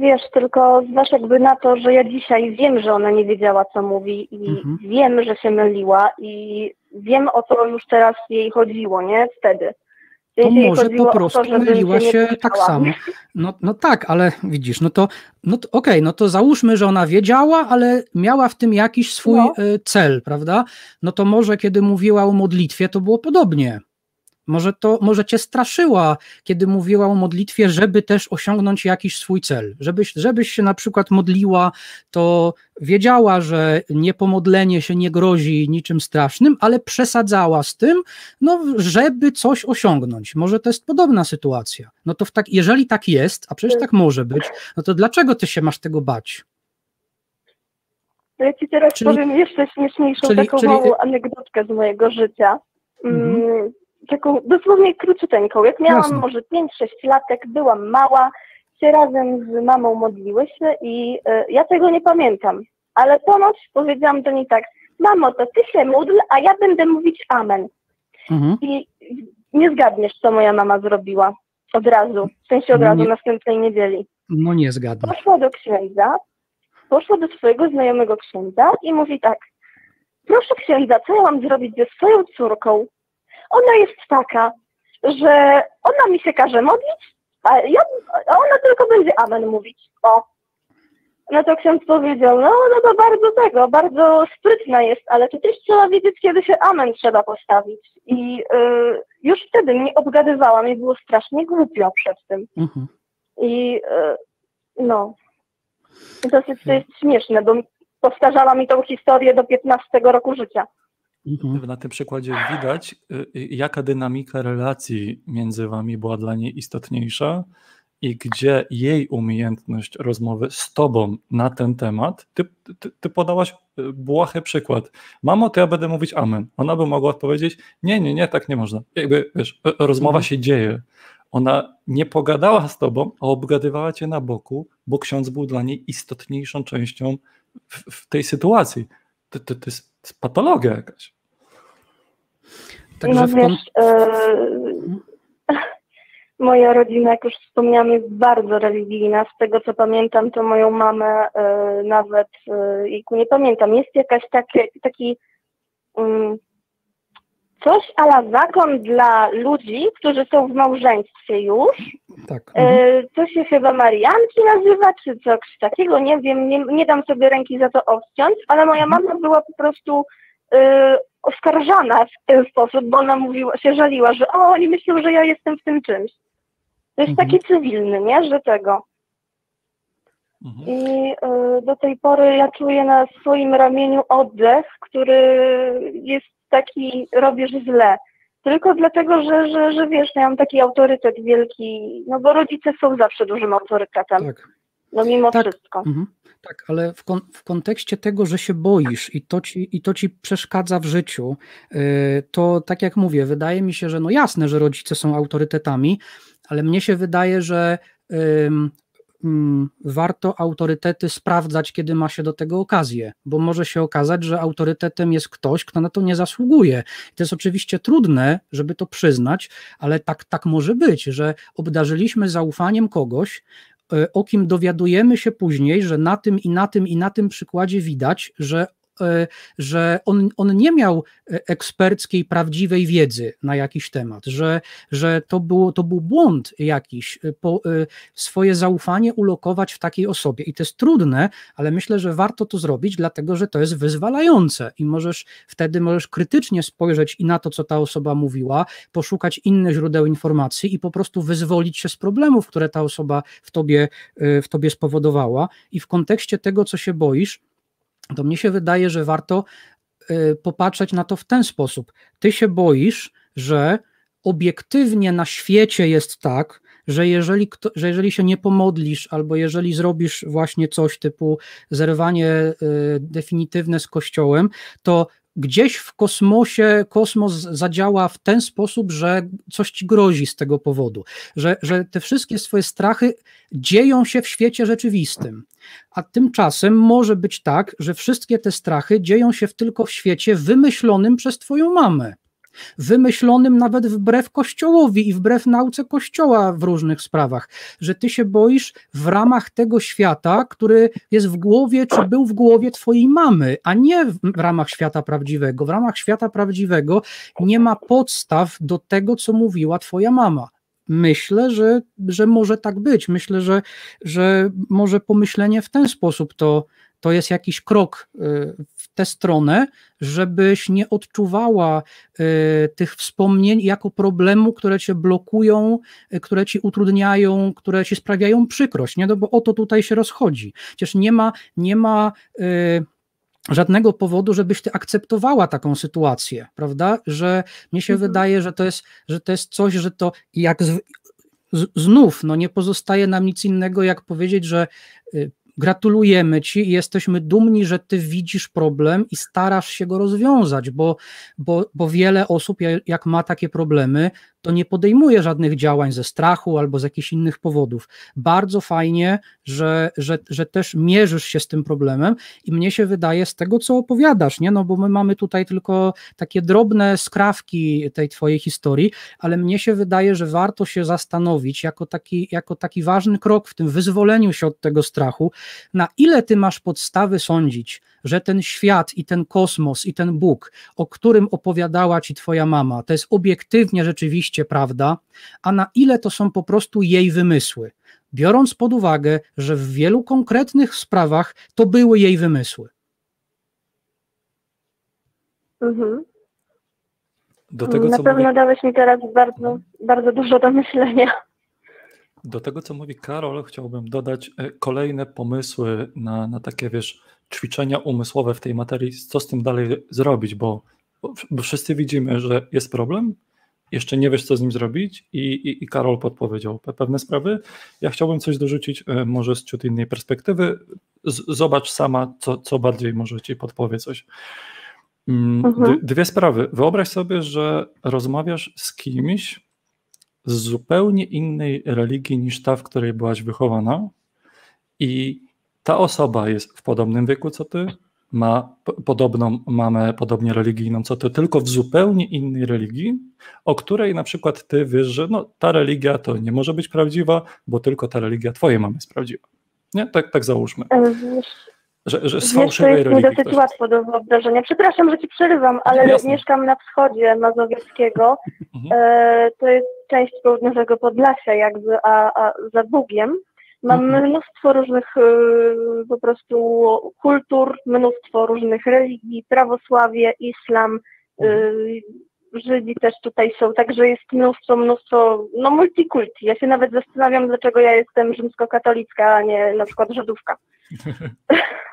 Wiesz, tylko zważ jakby na to, że ja dzisiaj wiem, że ona nie wiedziała, co mówi i mhm. wiem, że się myliła i wiem, o co już teraz jej chodziło, nie? Wtedy. To może po prostu to, myliła się, się tak samo. No, no tak, ale widzisz, no to, no to okej, okay, no to załóżmy, że ona wiedziała, ale miała w tym jakiś swój no. E, cel, prawda? No to może kiedy mówiła o modlitwie, to było podobnie. Może, to, może cię straszyła, kiedy mówiła o modlitwie, żeby też osiągnąć jakiś swój cel. Żebyś, żebyś się na przykład modliła, to wiedziała, że niepomodlenie się nie grozi niczym strasznym, ale przesadzała z tym, no, żeby coś osiągnąć. Może to jest podobna sytuacja. No to tak, jeżeli tak jest, a przecież tak może być, no to dlaczego ty się masz tego bać? Ja ci teraz czyli, powiem jeszcze śmieszniejszą czyli, taką czyli... małą anegdotkę z mojego życia. Mhm. Taką dosłownie króciuteńką. Jak miałam Jasne. może 5-6 latek, byłam mała, się razem z mamą modliłyśmy i y, ja tego nie pamiętam. Ale ponoć powiedziałam do niej tak, mamo, to ty się módl, a ja będę mówić amen. Mhm. I nie zgadniesz, co moja mama zrobiła od razu, w sensie od no razu, nie, następnej niedzieli. No nie zgadnę. Poszła do księdza, poszła do swojego znajomego księdza i mówi tak, proszę księdza, co ja mam zrobić ze swoją córką, ona jest taka, że ona mi się każe modlić, a, ja, ona tylko będzie amen mówić. O. No to ksiądz powiedział, no, no to bardzo tego, bardzo sprytna jest, ale to też trzeba wiedzieć, kiedy się amen trzeba postawić. I y, już wtedy mnie obgadywała, mi było strasznie głupio przed tym. Mhm. I y, no, dosyć to jest śmieszne, bo powtarzała mi tą historię do 15 roku życia. Mhm. Na tym przykładzie widać, y, y, jaka dynamika relacji między wami była dla niej istotniejsza i gdzie jej umiejętność rozmowy z tobą na ten temat, ty, ty, ty podałaś y, błahy przykład. Mamo, to ja będę mówić amen. Ona by mogła odpowiedzieć, nie, nie, nie, tak nie można. Jakby, wiesz, rozmowa mhm. się dzieje. Ona nie pogadała z tobą, a obgadywała cię na boku, bo ksiądz był dla niej istotniejszą częścią w, w tej sytuacji. To, to, to, jest, to jest patologia jakaś. Także no wiesz, yy, moja rodzina, jak już wspomniałam, jest bardzo religijna. Z tego co pamiętam, to moją mamę yy, nawet, yy, nie pamiętam, jest jakaś taki, taki mm, coś ala zakon dla ludzi, którzy są w małżeństwie już. Tak. Mhm. To się chyba Marianki nazywa, czy coś takiego, nie wiem, nie, nie dam sobie ręki za to obciąć, ale moja mhm. mama była po prostu oskarżana w ten sposób, bo ona mówiła, się żaliła, że o, oni myślą, że ja jestem w tym czymś. To jest mhm. taki cywilny, nie, że tego. Mhm. I y, do tej pory ja czuję na swoim ramieniu oddech, który jest taki, robisz źle. Tylko dlatego, że, że, że wiesz, ja mam taki autorytet wielki, no bo rodzice są zawsze dużym autorytetem. Tak. No mimo tak. wszystko. Mhm. Tak, ale w, kon w, kontekście tego, że się boisz i to, ci, i to ci przeszkadza w życiu, yy, to tak jak mówię, wydaje mi się, że no jasne, że rodzice są autorytetami, ale mnie się wydaje, że yy, warto autorytety sprawdzać, kiedy ma się do tego okazję, bo może się okazać, że autorytetem jest ktoś, kto na to nie zasługuje. To jest oczywiście trudne, żeby to przyznać, ale tak, tak może być, że obdarzyliśmy zaufaniem kogoś, o kim dowiadujemy się później, że na tym i na tym i na tym przykładzie widać, że E, że on, on nie miał e, eksperckiej, prawdziwej wiedzy na jakiś temat, że, że to, było, to był błąd jakiś, e, po, swoje zaufanie ulokować w takiej osobie. I to jest trudne, ale myślę, że warto to zrobić, dlatego że to jest wyzwalające i możesz wtedy możesz krytycznie spojrzeć i na to, co ta osoba mówiła, poszukać innych źródeł informacji i po prostu wyzwolić się z problemów, które ta osoba w tobie, w tobie spowodowała. I w kontekście tego, co się boisz, to mnie się wydaje, że warto y, popatrzeć na to w ten sposób. Ty się boisz, że obiektywnie na świecie jest tak, że jeżeli, że jeżeli się nie pomodlisz, albo jeżeli zrobisz właśnie coś typu zerwanie y, definitywne z Kościołem, to gdzieś w kosmosie kosmos zadziała w ten sposób, że coś ci grozi z tego powodu, że, że te wszystkie swoje strachy dzieją się w świecie rzeczywistym. A tymczasem może być tak, że wszystkie te strachy dzieją się tylko w świecie wymyślonym przez twoją mamę wymyślonym nawet wbrew Kościołowi i wbrew nauce Kościoła w różnych sprawach, że ty się boisz w ramach tego świata, który jest w głowie, czy był w głowie twojej mamy, a nie w ramach świata prawdziwego. W ramach świata prawdziwego nie ma podstaw do tego, co mówiła twoja mama myślę, że, że może tak być. Myślę, że, że może pomyślenie w ten sposób to, to jest jakiś krok y, w tę stronę, żebyś nie odczuwała y, tych wspomnień jako problemu, które cię blokują, y, które ci utrudniają, które ci sprawiają przykrość, nie? No bo o to tutaj się rozchodzi. Przecież nie ma, nie ma żadnego powodu, żebyś ty akceptowała taką sytuację, prawda? Że mnie się mhm. wydaje, że to jest, że to jest coś, że to jak z, z, znów, no nie pozostaje nam nic innego, jak powiedzieć, że gratulujemy Ci i jesteśmy dumni, że Ty widzisz problem i starasz się go rozwiązać, bo, bo, bo wiele osób, jak ma takie problemy, to nie podejmuje żadnych działań ze strachu albo z jakichś innych powodów. Bardzo fajnie, że, że, że też mierzysz się z tym problemem i mnie się wydaje z tego, co opowiadasz, nie? No bo my mamy tutaj tylko takie drobne skrawki tej twojej historii, ale mnie się wydaje, że warto się zastanowić jako taki, jako taki ważny krok w tym wyzwoleniu się od tego strachu, na ile ty masz podstawy sądzić, że ten świat i ten kosmos i ten Bóg, o którym opowiadała ci twoja mama, to jest obiektywnie rzeczywiście prawda, a na ile to są po prostu jej wymysły, biorąc pod uwagę, że w wielu konkretnych sprawach to były jej wymysły. Mhm. Do tego, Na pewno mówi... dałeś mi teraz bardzo, bardzo dużo do myślenia. Do tego, co mówi Karol, chciałbym dodać e, kolejne pomysły na, na takie, wiesz, ćwiczenia umysłowe w tej materii, co z tym dalej zrobić, bo, bo wszyscy widzimy, że jest problem, jeszcze nie wiesz, co z nim zrobić, i, i, i Karol podpowiedział pewne sprawy. Ja chciałbym coś dorzucić, e, może z ciut innej perspektywy. Z, zobacz sama, co, co bardziej może ci podpowie coś. Mm, mhm. Dwie sprawy. Wyobraź sobie, że rozmawiasz z kimś z zupełnie innej religii niż ta, w której byłaś wychowana, i ta osoba jest w podobnym wieku co ty, ma podobną mamę, podobnie religijną co ty, tylko w zupełnie innej religii, o której na przykład ty wiesz, że no, ta religia to nie może być prawdziwa, bo tylko ta religia twojej mamy jest prawdziwa. Nie? Tak, tak załóżmy. Że, że z fałszywej jest mi dosyć łatwo do wyobrażenia. Przepraszam, że ci przerywam, ale Jasne. mieszkam na wschodzie Mazowieckiego. Mhm. E, to jest część południowego Podlasia, jakby, a, a za Bugiem. Mam mhm. mnóstwo różnych y, po prostu kultur, mnóstwo różnych religii, prawosławie, islam, y. Żydzi też tutaj są, także jest mnóstwo, mnóstwo, no multikulti. Ja się nawet zastanawiam, dlaczego ja jestem rzymskokatolicka, a nie na przykład Żydówka.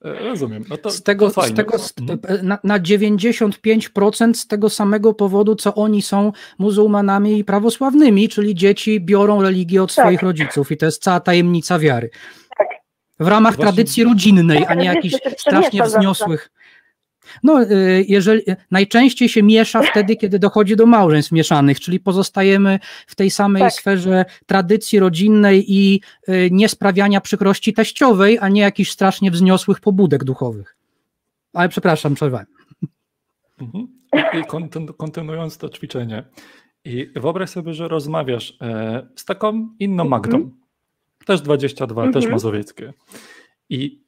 Rozumiem. No to, z tego, to z tego mhm. na, na 95% z tego samego powodu, co oni są muzułmanami i prawosławnymi, czyli dzieci biorą religię od tak. swoich rodziców i to jest cała tajemnica wiary. Tak. W ramach Właśnie... tradycji rodzinnej, a nie jakichś strasznie wzniosłych. No, y, jeżeli, najczęściej się miesza wtedy, kiedy dochodzi do małżeństw mieszanych, czyli pozostajemy w tej samej tak. sferze tradycji rodzinnej i y, niesprawiania przykrości teściowej, a nie jakichś strasznie wzniosłych pobudek duchowych. Ale przepraszam, przerwałem. Mhm. I kontynuując to ćwiczenie. I wyobraź sobie, że rozmawiasz e, z taką inną Magdą. Mhm. też 22, mhm. też mazowieckie. I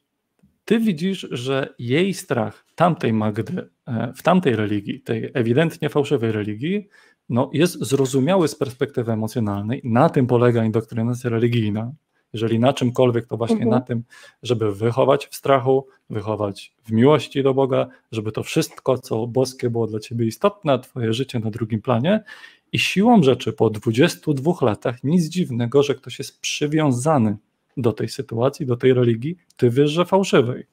ty widzisz, że jej strach tamtej Magdy e, w tamtej religii, tej ewidentnie fałszywej religii, no jest zrozumiały z perspektywy emocjonalnej. Na tym polega indoktrynacja religijna. Jeżeli na czymkolwiek, to właśnie mhm. na tym, żeby wychować w strachu, wychować w miłości do Boga, żeby to wszystko, co boskie było dla ciebie istotne, twoje życie na drugim planie. I siłą rzeczy po 22 latach nic dziwnego, że ktoś jest przywiązany do tej sytuacji, do tej religii, ty wiesz, że fałszywej.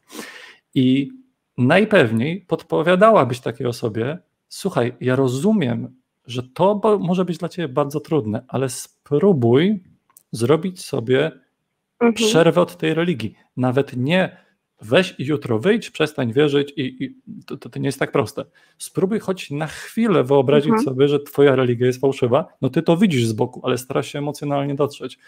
I najpewniej podpowiadałabyś takiej osobie, słuchaj, ja rozumiem, że to może być dla ciebie bardzo trudne, ale spróbuj zrobić sobie mhm. przerwę od tej religii. Nawet nie weź i jutro wyjdź, przestań wierzyć i, i to, to, nie jest tak proste. Spróbuj choć na chwilę wyobrazić mhm. sobie, że twoja religia jest fałszywa, no ty to widzisz z boku, ale starasz się emocjonalnie dotrzeć.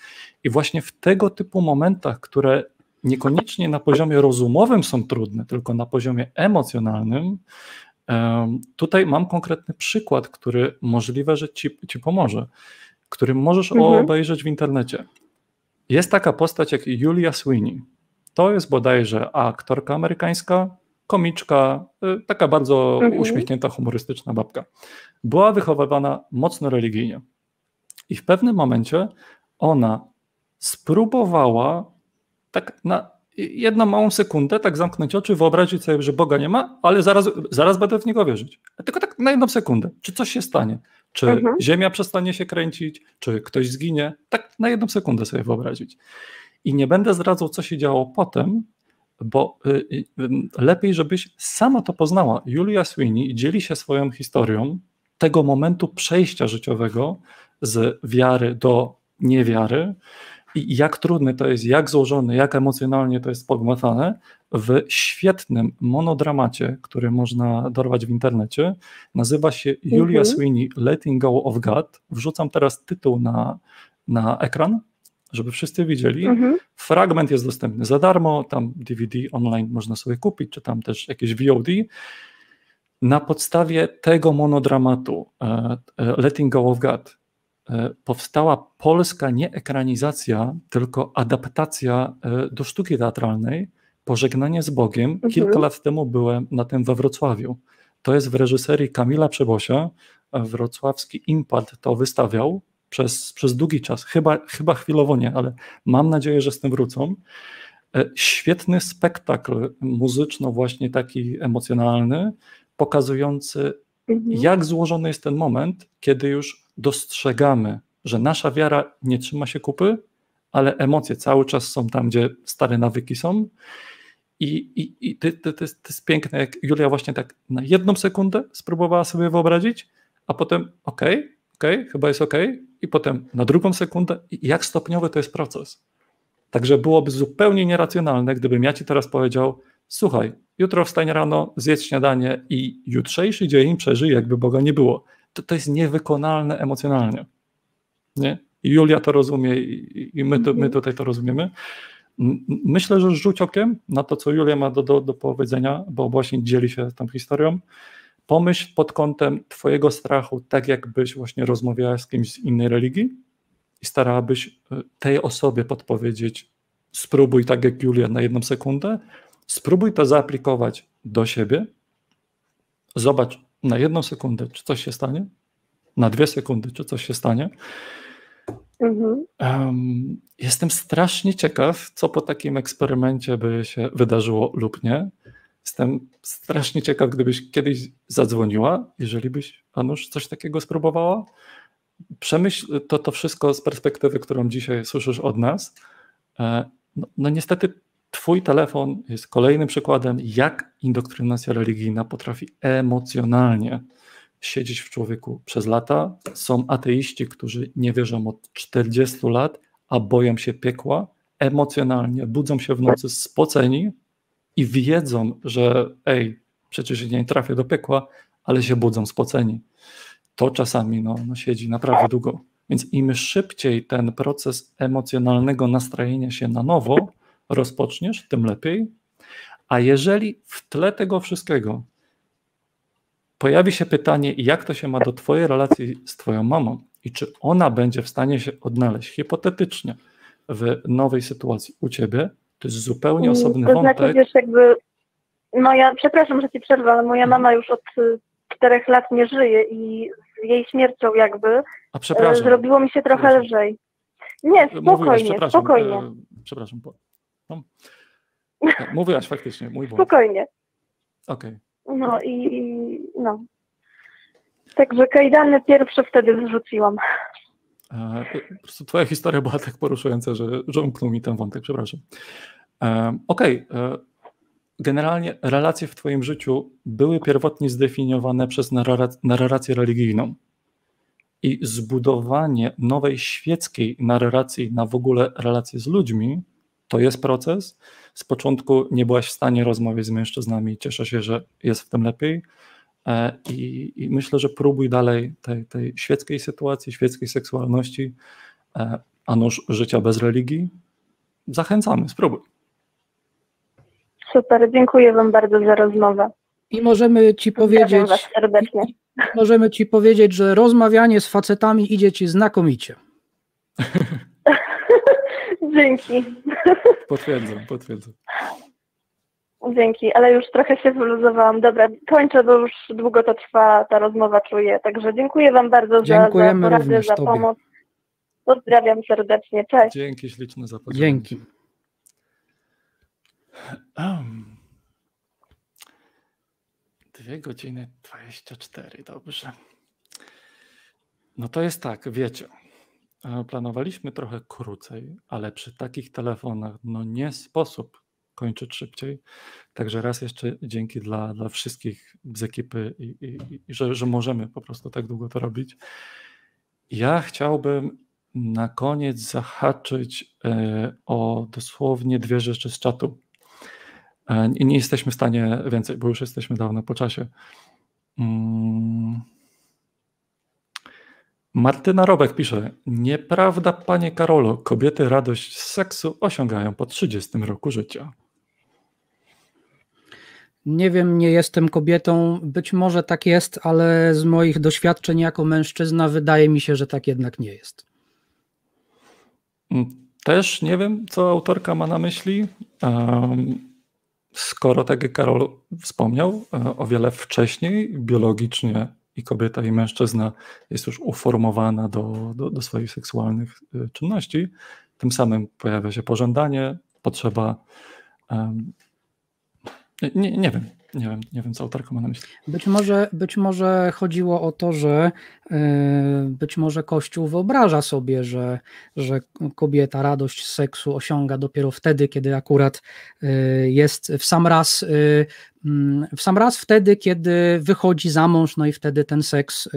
I właśnie w tego typu momentach, które niekoniecznie na poziomie rozumowym są trudne, tylko na poziomie emocjonalnym, tutaj mam konkretny przykład, który możliwe, że ci, ci pomoże, który możesz mhm. obejrzeć w internecie. Jest taka postać jak Julia Sweeney. To jest bodajże aktorka amerykańska, komiczka, y, taka bardzo mhm. uśmiechnięta, humorystyczna babka. Była wychowywana mocno religijnie. I w pewnym momencie ona spróbowała tak na jedną małą sekundę tak zamknąć oczy, wyobrazić sobie, że Boga nie ma, ale zaraz, zaraz będę w niego wierzyć. Tylko tak na jedną sekundę. Czy coś się stanie? Czy mhm. Ziemia przestanie się kręcić? Czy ktoś zginie? Tak na jedną sekundę sobie wyobrazić. I nie będę zdradzał, co się działo potem, bo y, y, lepiej, żebyś sama to poznała. Julia Sweeney dzieli się swoją historią tego momentu przejścia życiowego z wiary do niewiary i jak trudny to jest, jak złożony, jak emocjonalnie to jest pogmatane w świetnym monodramacie, który można dorwać w internecie. Nazywa się Julia mhm. Sweeney Letting Go of God. Wrzucam teraz tytuł na, na ekran żeby wszyscy widzieli. Mhm. Fragment jest dostępny za darmo, tam DVD online można sobie kupić, czy tam też jakieś VOD. Na podstawie tego monodramatu uh, Letting Go of God uh, powstała polska nie ekranizacja, tylko adaptacja do sztuki teatralnej Pożegnanie z Bogiem. Mhm. Kilka lat temu byłem na tym we Wrocławiu. To jest w reżyserii Kamila Przebosia. Wrocławski Impad to wystawiał przez, przez długi czas. Chyba, chyba chwilowo nie, ale mam nadzieję, że z tym wrócą. E, świetny spektakl muzyczno, właśnie taki emocjonalny, pokazujący, mhm. jak złożony jest ten moment, kiedy już dostrzegamy, że nasza wiara nie trzyma się kupy, ale emocje cały czas są tam, gdzie stare nawyki są. I, i, i to, to, to, jest, to jest piękne, jak Julia właśnie tak na jedną sekundę spróbowała sobie wyobrazić, a potem okej, okay, okay, chyba jest okay, i potem na drugą sekundę, jak stopniowy to jest proces. Także byłoby zupełnie nieracjonalne, gdybym ja ci teraz powiedział, słuchaj, jutro wstań rano, zjedz śniadanie i jutrzejszy dzień przeżyj, jakby Boga nie było. To, to jest niewykonalne emocjonalnie. Nie? I Julia to rozumie i, i my, to, my tutaj to rozumiemy. Myślę, że rzuć okiem na to, co Julia ma do, do, do powiedzenia, bo właśnie dzieli się tą historią pomyśl pod kątem Twojego strachu, tak jakbyś właśnie rozmawiała z kimś z innej religii i starałabyś e, tej osobie podpowiedzieć, spróbuj tak jak Julia na jedną sekundę, spróbuj to zaaplikować do siebie, zobacz na jedną sekundę, czy coś się stanie, na dwie sekundy, czy coś się stanie. Mhm. Um, jestem strasznie ciekaw, co po takim eksperymencie by się wydarzyło lub nie. Jestem strasznie ciekaw, gdybyś kiedyś zadzwoniła, jeżeli byś, Anusz, coś takiego spróbowała. Przemyśl to, to wszystko z perspektywy, którą dzisiaj słyszysz od nas. E, no, no niestety Twój telefon jest kolejnym przykładem, jak indoktrynacja religijna potrafi emocjonalnie siedzieć w człowieku przez lata. Są ateiści, którzy nie wierzą od 40 lat, a boją się piekła. Emocjonalnie budzą się w nocy spoceni, i wiedzą, że ej, przecież nie trafię do piekła, ale się budzą spoceni. To czasami no, no siedzi naprawdę długo. Więc im szybciej ten proces emocjonalnego nastrojenia się na nowo rozpoczniesz, tym lepiej. A jeżeli w tle tego wszystkiego pojawi się pytanie, jak to się ma do Twojej relacji z Twoją mamą i czy ona będzie w stanie się odnaleźć hipotetycznie w nowej sytuacji u ciebie, to jest zupełnie mm, osobny to wątek. Znaczy, wiesz, jakby moja, przepraszam, że ci przerwę, ale moja mama już od y, czterech lat nie żyje i z jej śmiercią jakby A przepraszam. zrobiło mi się trochę lżej. Nie, spokojnie, Mówiłaś, spokojnie. E, przepraszam. Bo, no. Mówiłaś faktycznie, mój błąd. Spokojnie. Okej. Okay. No i, i no. Także kajdany pierwsze wtedy wyrzuciłam. E, po prostu twoja historia była tak poruszająca, że, że mi ten wątek, przepraszam. E, okej, okay. generalnie relacje w twoim życiu były pierwotnie zdefiniowane przez narrację religijną i zbudowanie nowej świeckiej narracji na w ogóle relacje z ludźmi, to jest proces. Z początku nie byłaś w stanie rozmawiać z mężczyznami, cieszę się, że jest w tym lepiej. E, I, i myślę, że próbuj dalej tej, tej świeckiej sytuacji, świeckiej seksualności, e, a nóż życia bez religii. Zachęcamy, spróbuj. Super, dziękuję Wam bardzo za rozmowę. I możemy Ci powiedzieć. Was serdecznie. Możemy Ci powiedzieć, że rozmawianie z facetami idzie Ci znakomicie. Dzięki. Potwierdzam, potwierdzam. Dzięki, ale już trochę się wyluzowałam. Dobra, kończę, bo już długo to trwa, ta rozmowa czuję. Także dziękuję Wam bardzo za, za poradę, za pomoc. Pozdrawiam serdecznie. Cześć. Dzięki śliczne za Dzięki. Um. Dwie godziny 24, dobrze. No to jest tak, wiecie. E, planowaliśmy trochę krócej, ale przy takich telefonach no nie sposób kończyć szybciej. Także raz jeszcze dzięki dla, dla wszystkich z ekipy i, i, i że, że możemy po prostu tak długo to robić. Ja chciałbym na koniec zahaczyć e, o dosłownie dwie rzeczy z czatu. E, I nie jesteśmy w stanie więcej, bo już jesteśmy dawno po czasie. Mm. Martyna Robek pisze: Nieprawda, panie Karolo, kobiety radość z seksu osiągają po 30 roku życia. Nie wiem, nie jestem kobietą, być może tak jest, ale z moich doświadczeń jako mężczyzna wydaje mi się, że tak jednak nie jest. Mm, też nie wiem, co autorka ma na myśli. Skoro, tak jak Karol wspomniał, e, o wiele wcześniej biologicznie i kobieta, i mężczyzna jest już uformowana do, do, do swoich seksualnych e, czynności, tym samym pojawia się pożądanie, potrzeba nie, nie wiem, nie wiem, nie wiem, co autorka ma na myśli. Być może, być może chodziło o to, że yy, być może Kościół wyobraża sobie, że, że kobieta radość z seksu osiąga dopiero wtedy, kiedy akurat yy, jest w sam raz yy, w sam raz wtedy, kiedy wychodzi za mąż, no i wtedy ten seks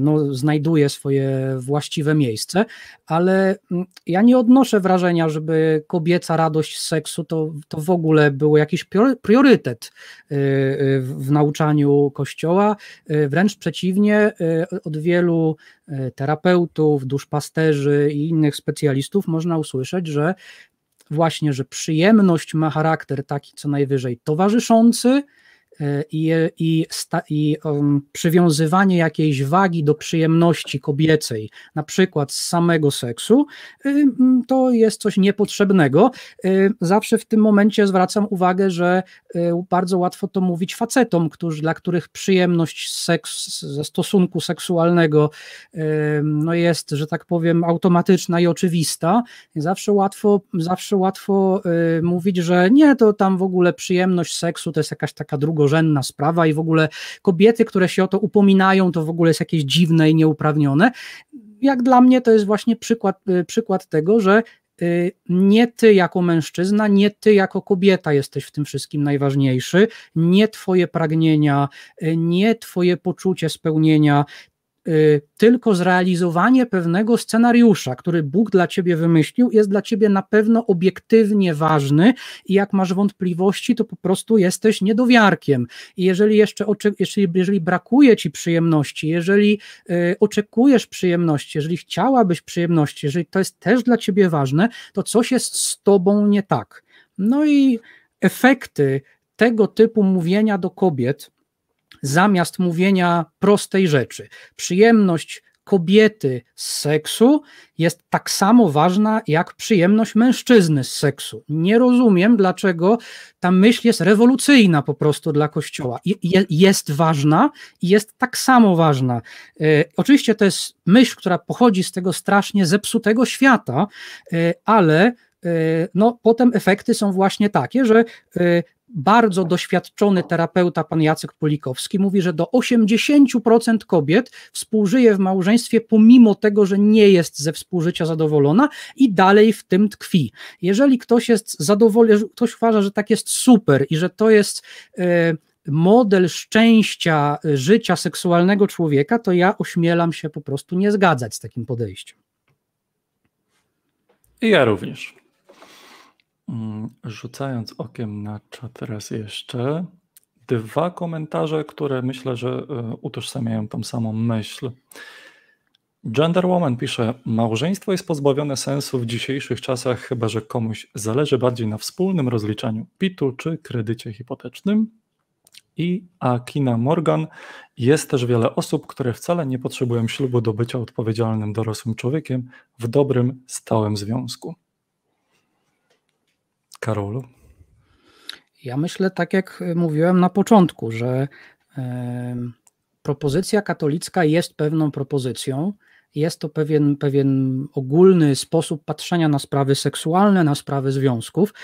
no, znajduje swoje właściwe miejsce, ale mm, ja nie odnoszę wrażenia, żeby kobieca radość z seksu to, to w ogóle był jakiś priorytet y, w nauczaniu Kościoła, wręcz przeciwnie, od wielu terapeutów, duszpasterzy i innych specjalistów można usłyszeć, że właśnie, że przyjemność ma charakter taki co najwyżej towarzyszący, E, i, i, i um, przywiązywanie jakiejś wagi do przyjemności kobiecej, na przykład z samego seksu, y, to jest coś niepotrzebnego. Y, zawsze w tym momencie zwracam uwagę, że y, bardzo łatwo to mówić facetom, którzy, dla których przyjemność seks, ze stosunku seksualnego no jest, że tak powiem, automatyczna i oczywista. Zawsze łatwo, zawsze łatwo mówić, że nie, to tam w ogóle przyjemność seksu to jest jakaś taka drugorzędna drugorzędna sprawa i w ogóle kobiety, które się o to upominają, to w ogóle jest jakieś dziwne i nieuprawnione. Jak dla mnie to jest właśnie przykład, y, przykład tego, że y, nie ty jako mężczyzna, nie ty jako kobieta jesteś w tym wszystkim najważniejszy, nie twoje pragnienia, y, nie twoje poczucie spełnienia, tylko zrealizowanie pewnego scenariusza, który Bóg dla ciebie wymyślił, jest dla ciebie na pewno obiektywnie ważny i jak masz wątpliwości, to po prostu jesteś niedowiarkiem. I jeżeli jeszcze jeżeli, jeżeli brakuje ci przyjemności, jeżeli y, oczekujesz przyjemności, jeżeli chciałabyś przyjemności, jeżeli to jest też dla ciebie ważne, to coś jest z tobą nie tak. No i efekty tego typu mówienia do kobiet, zamiast mówienia prostej rzeczy. Przyjemność kobiety z seksu jest tak samo ważna jak przyjemność mężczyzny z seksu. Nie rozumiem, dlaczego ta myśl jest rewolucyjna po prostu dla Kościoła. jest ważna i jest tak samo ważna. E, oczywiście to jest myśl, która pochodzi z tego strasznie zepsutego świata, e, ale no, potem efekty są właśnie takie, że bardzo doświadczony terapeuta, pan Jacek Polikowski, mówi, że do 80% kobiet współżyje w małżeństwie, pomimo tego, że nie jest ze współżycia zadowolona i dalej w tym tkwi. Jeżeli ktoś jest zadowolony, ktoś uważa, że tak jest super i że to jest e, model szczęścia e, życia seksualnego człowieka, to ja ośmielam się po prostu nie zgadzać z takim podejściem. Ja również. Mm, rzucając okiem na czat raz jeszcze, dwa komentarze, które myślę, że e, utożsamiają tą samą myśl. Gender Woman pisze: Małżeństwo jest pozbawione sensu w dzisiejszych czasach, chyba że komuś zależy bardziej na wspólnym rozliczaniu PIT-u czy kredycie hipotecznym. I Akina Morgan: Jest też wiele osób, które wcale nie potrzebują ślubu do bycia odpowiedzialnym dorosłym człowiekiem w dobrym, stałym związku. Karolu? Ja myślę, tak jak mówiłem na początku, że propozycja katolicka jest pewną propozycją. Jest to pewien, pewien ogólny sposób patrzenia na sprawy seksualne, na sprawy związków,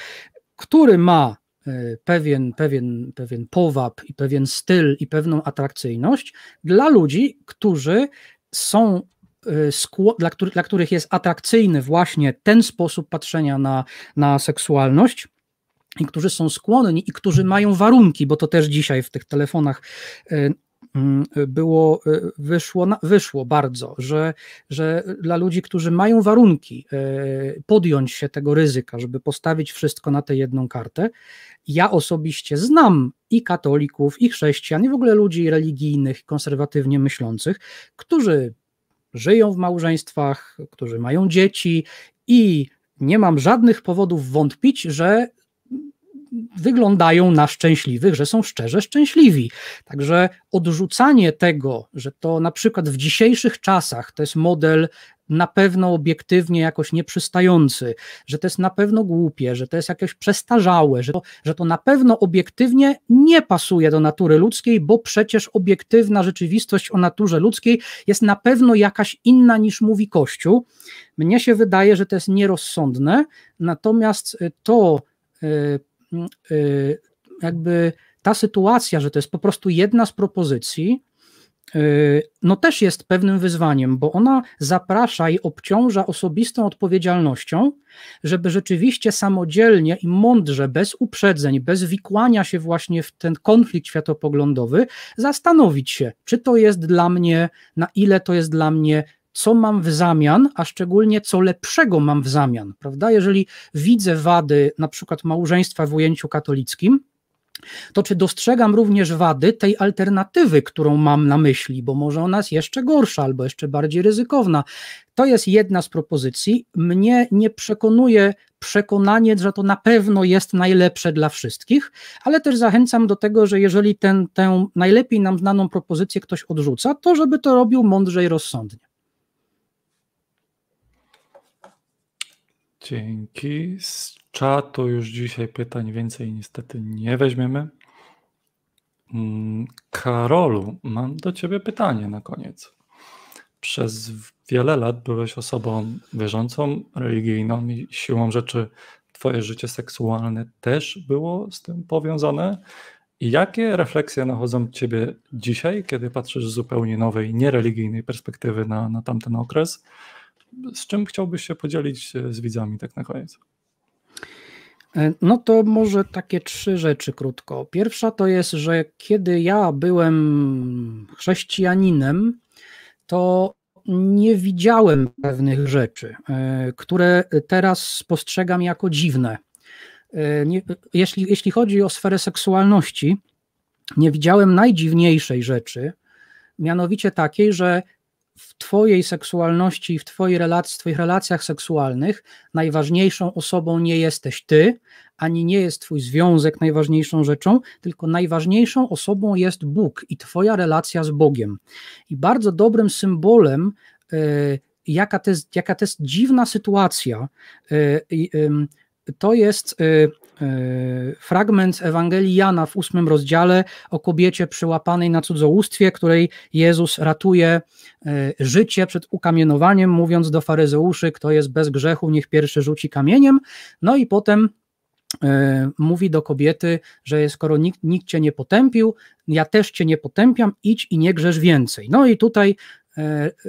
który ma e, pewien, pewien, pewien powab i pewien styl i pewną atrakcyjność dla ludzi, którzy są dla, których, dla których jest atrakcyjny właśnie ten sposób patrzenia na, na seksualność i którzy są skłonni i którzy mają warunki, bo to też dzisiaj w tych telefonach e, mm, było, wyszło, wyszło bardzo, że, że dla ludzi, którzy mają warunki podjąć się tego ryzyka, żeby postawić wszystko na tę jedną kartę, ja osobiście znam i katolików, i chrześcijan, i w ogóle ludzi religijnych, konserwatywnie myślących, którzy żyją w małżeństwach, którzy mają dzieci i nie mam żadnych powodów wątpić, że wyglądają na szczęśliwych, że są szczerze szczęśliwi. Także odrzucanie tego, że to na przykład w dzisiejszych czasach to jest model na pewno obiektywnie jakoś nieprzystający, że to jest na pewno głupie, że to jest jakieś przestarzałe, że to, że to na pewno obiektywnie nie pasuje do natury ludzkiej, bo przecież obiektywna rzeczywistość o naturze ludzkiej jest na pewno jakaś inna niż mówi Kościół. Mnie się wydaje, że to jest nierozsądne, natomiast to y, jakby ta sytuacja, że to jest po prostu jedna z propozycji, y, no też jest pewnym wyzwaniem, bo ona zaprasza i obciąża osobistą odpowiedzialnością, żeby rzeczywiście samodzielnie i mądrze, bez uprzedzeń, bez wikłania się właśnie w ten konflikt światopoglądowy, zastanowić się, czy to jest dla mnie, na ile to jest dla mnie co mam w zamian, a szczególnie co lepszego mam w zamian, prawda? Jeżeli widzę wady na przykład małżeństwa w ujęciu katolickim, to czy dostrzegam również wady tej alternatywy, którą mam na myśli, bo może ona jest jeszcze gorsza albo jeszcze bardziej ryzykowna. To jest jedna z propozycji. Mnie nie przekonuje przekonanie, że to na pewno jest najlepsze dla wszystkich, ale też zachęcam do tego, że jeżeli ten, tę najlepiej nam znaną propozycję ktoś odrzuca, to żeby to robił mądrze i rozsądnie. Dzięki. Z czatu już dzisiaj pytań więcej niestety nie weźmiemy. Mm, Karolu, mam do ciebie pytanie na koniec. Przez wiele lat byłeś osobą wierzącą, religijną i siłą rzeczy twoje życie seksualne też było z tym powiązane. I jakie refleksje nachodzą ciebie dzisiaj, kiedy patrzysz z zupełnie nowej, niereligijnej perspektywy na, na tamten okres? Z czym chciałbyś się podzielić e, z widzami tak na koniec? E, no to może takie trzy rzeczy krótko. Pierwsza to jest, że kiedy ja byłem chrześcijaninem, to nie widziałem pewnych rzeczy, e, które teraz spostrzegam jako dziwne. Nie, jeśli, jeśli chodzi o sferę seksualności, nie widziałem najdziwniejszej rzeczy, mianowicie takiej, że w Twojej seksualności i w, twojej w Twoich relacjach seksualnych najważniejszą osobą nie jesteś Ty, ani nie jest Twój związek najważniejszą rzeczą, tylko najważniejszą osobą jest Bóg i Twoja relacja z Bogiem. I bardzo dobrym symbolem jaka to jest, jaka to jest dziwna sytuacja. To jest fragment Ewangelii Jana w ósmym rozdziale o kobiecie przyłapanej na cudzołóstwie, której Jezus ratuje życie przed ukamienowaniem, mówiąc do faryzeuszy, kto jest bez grzechu, niech pierwszy rzuci kamieniem. No i potem mówi do kobiety, że skoro nikt, nikt cię nie potępił, ja też cię nie potępiam, idź i nie grzesz więcej. No i tutaj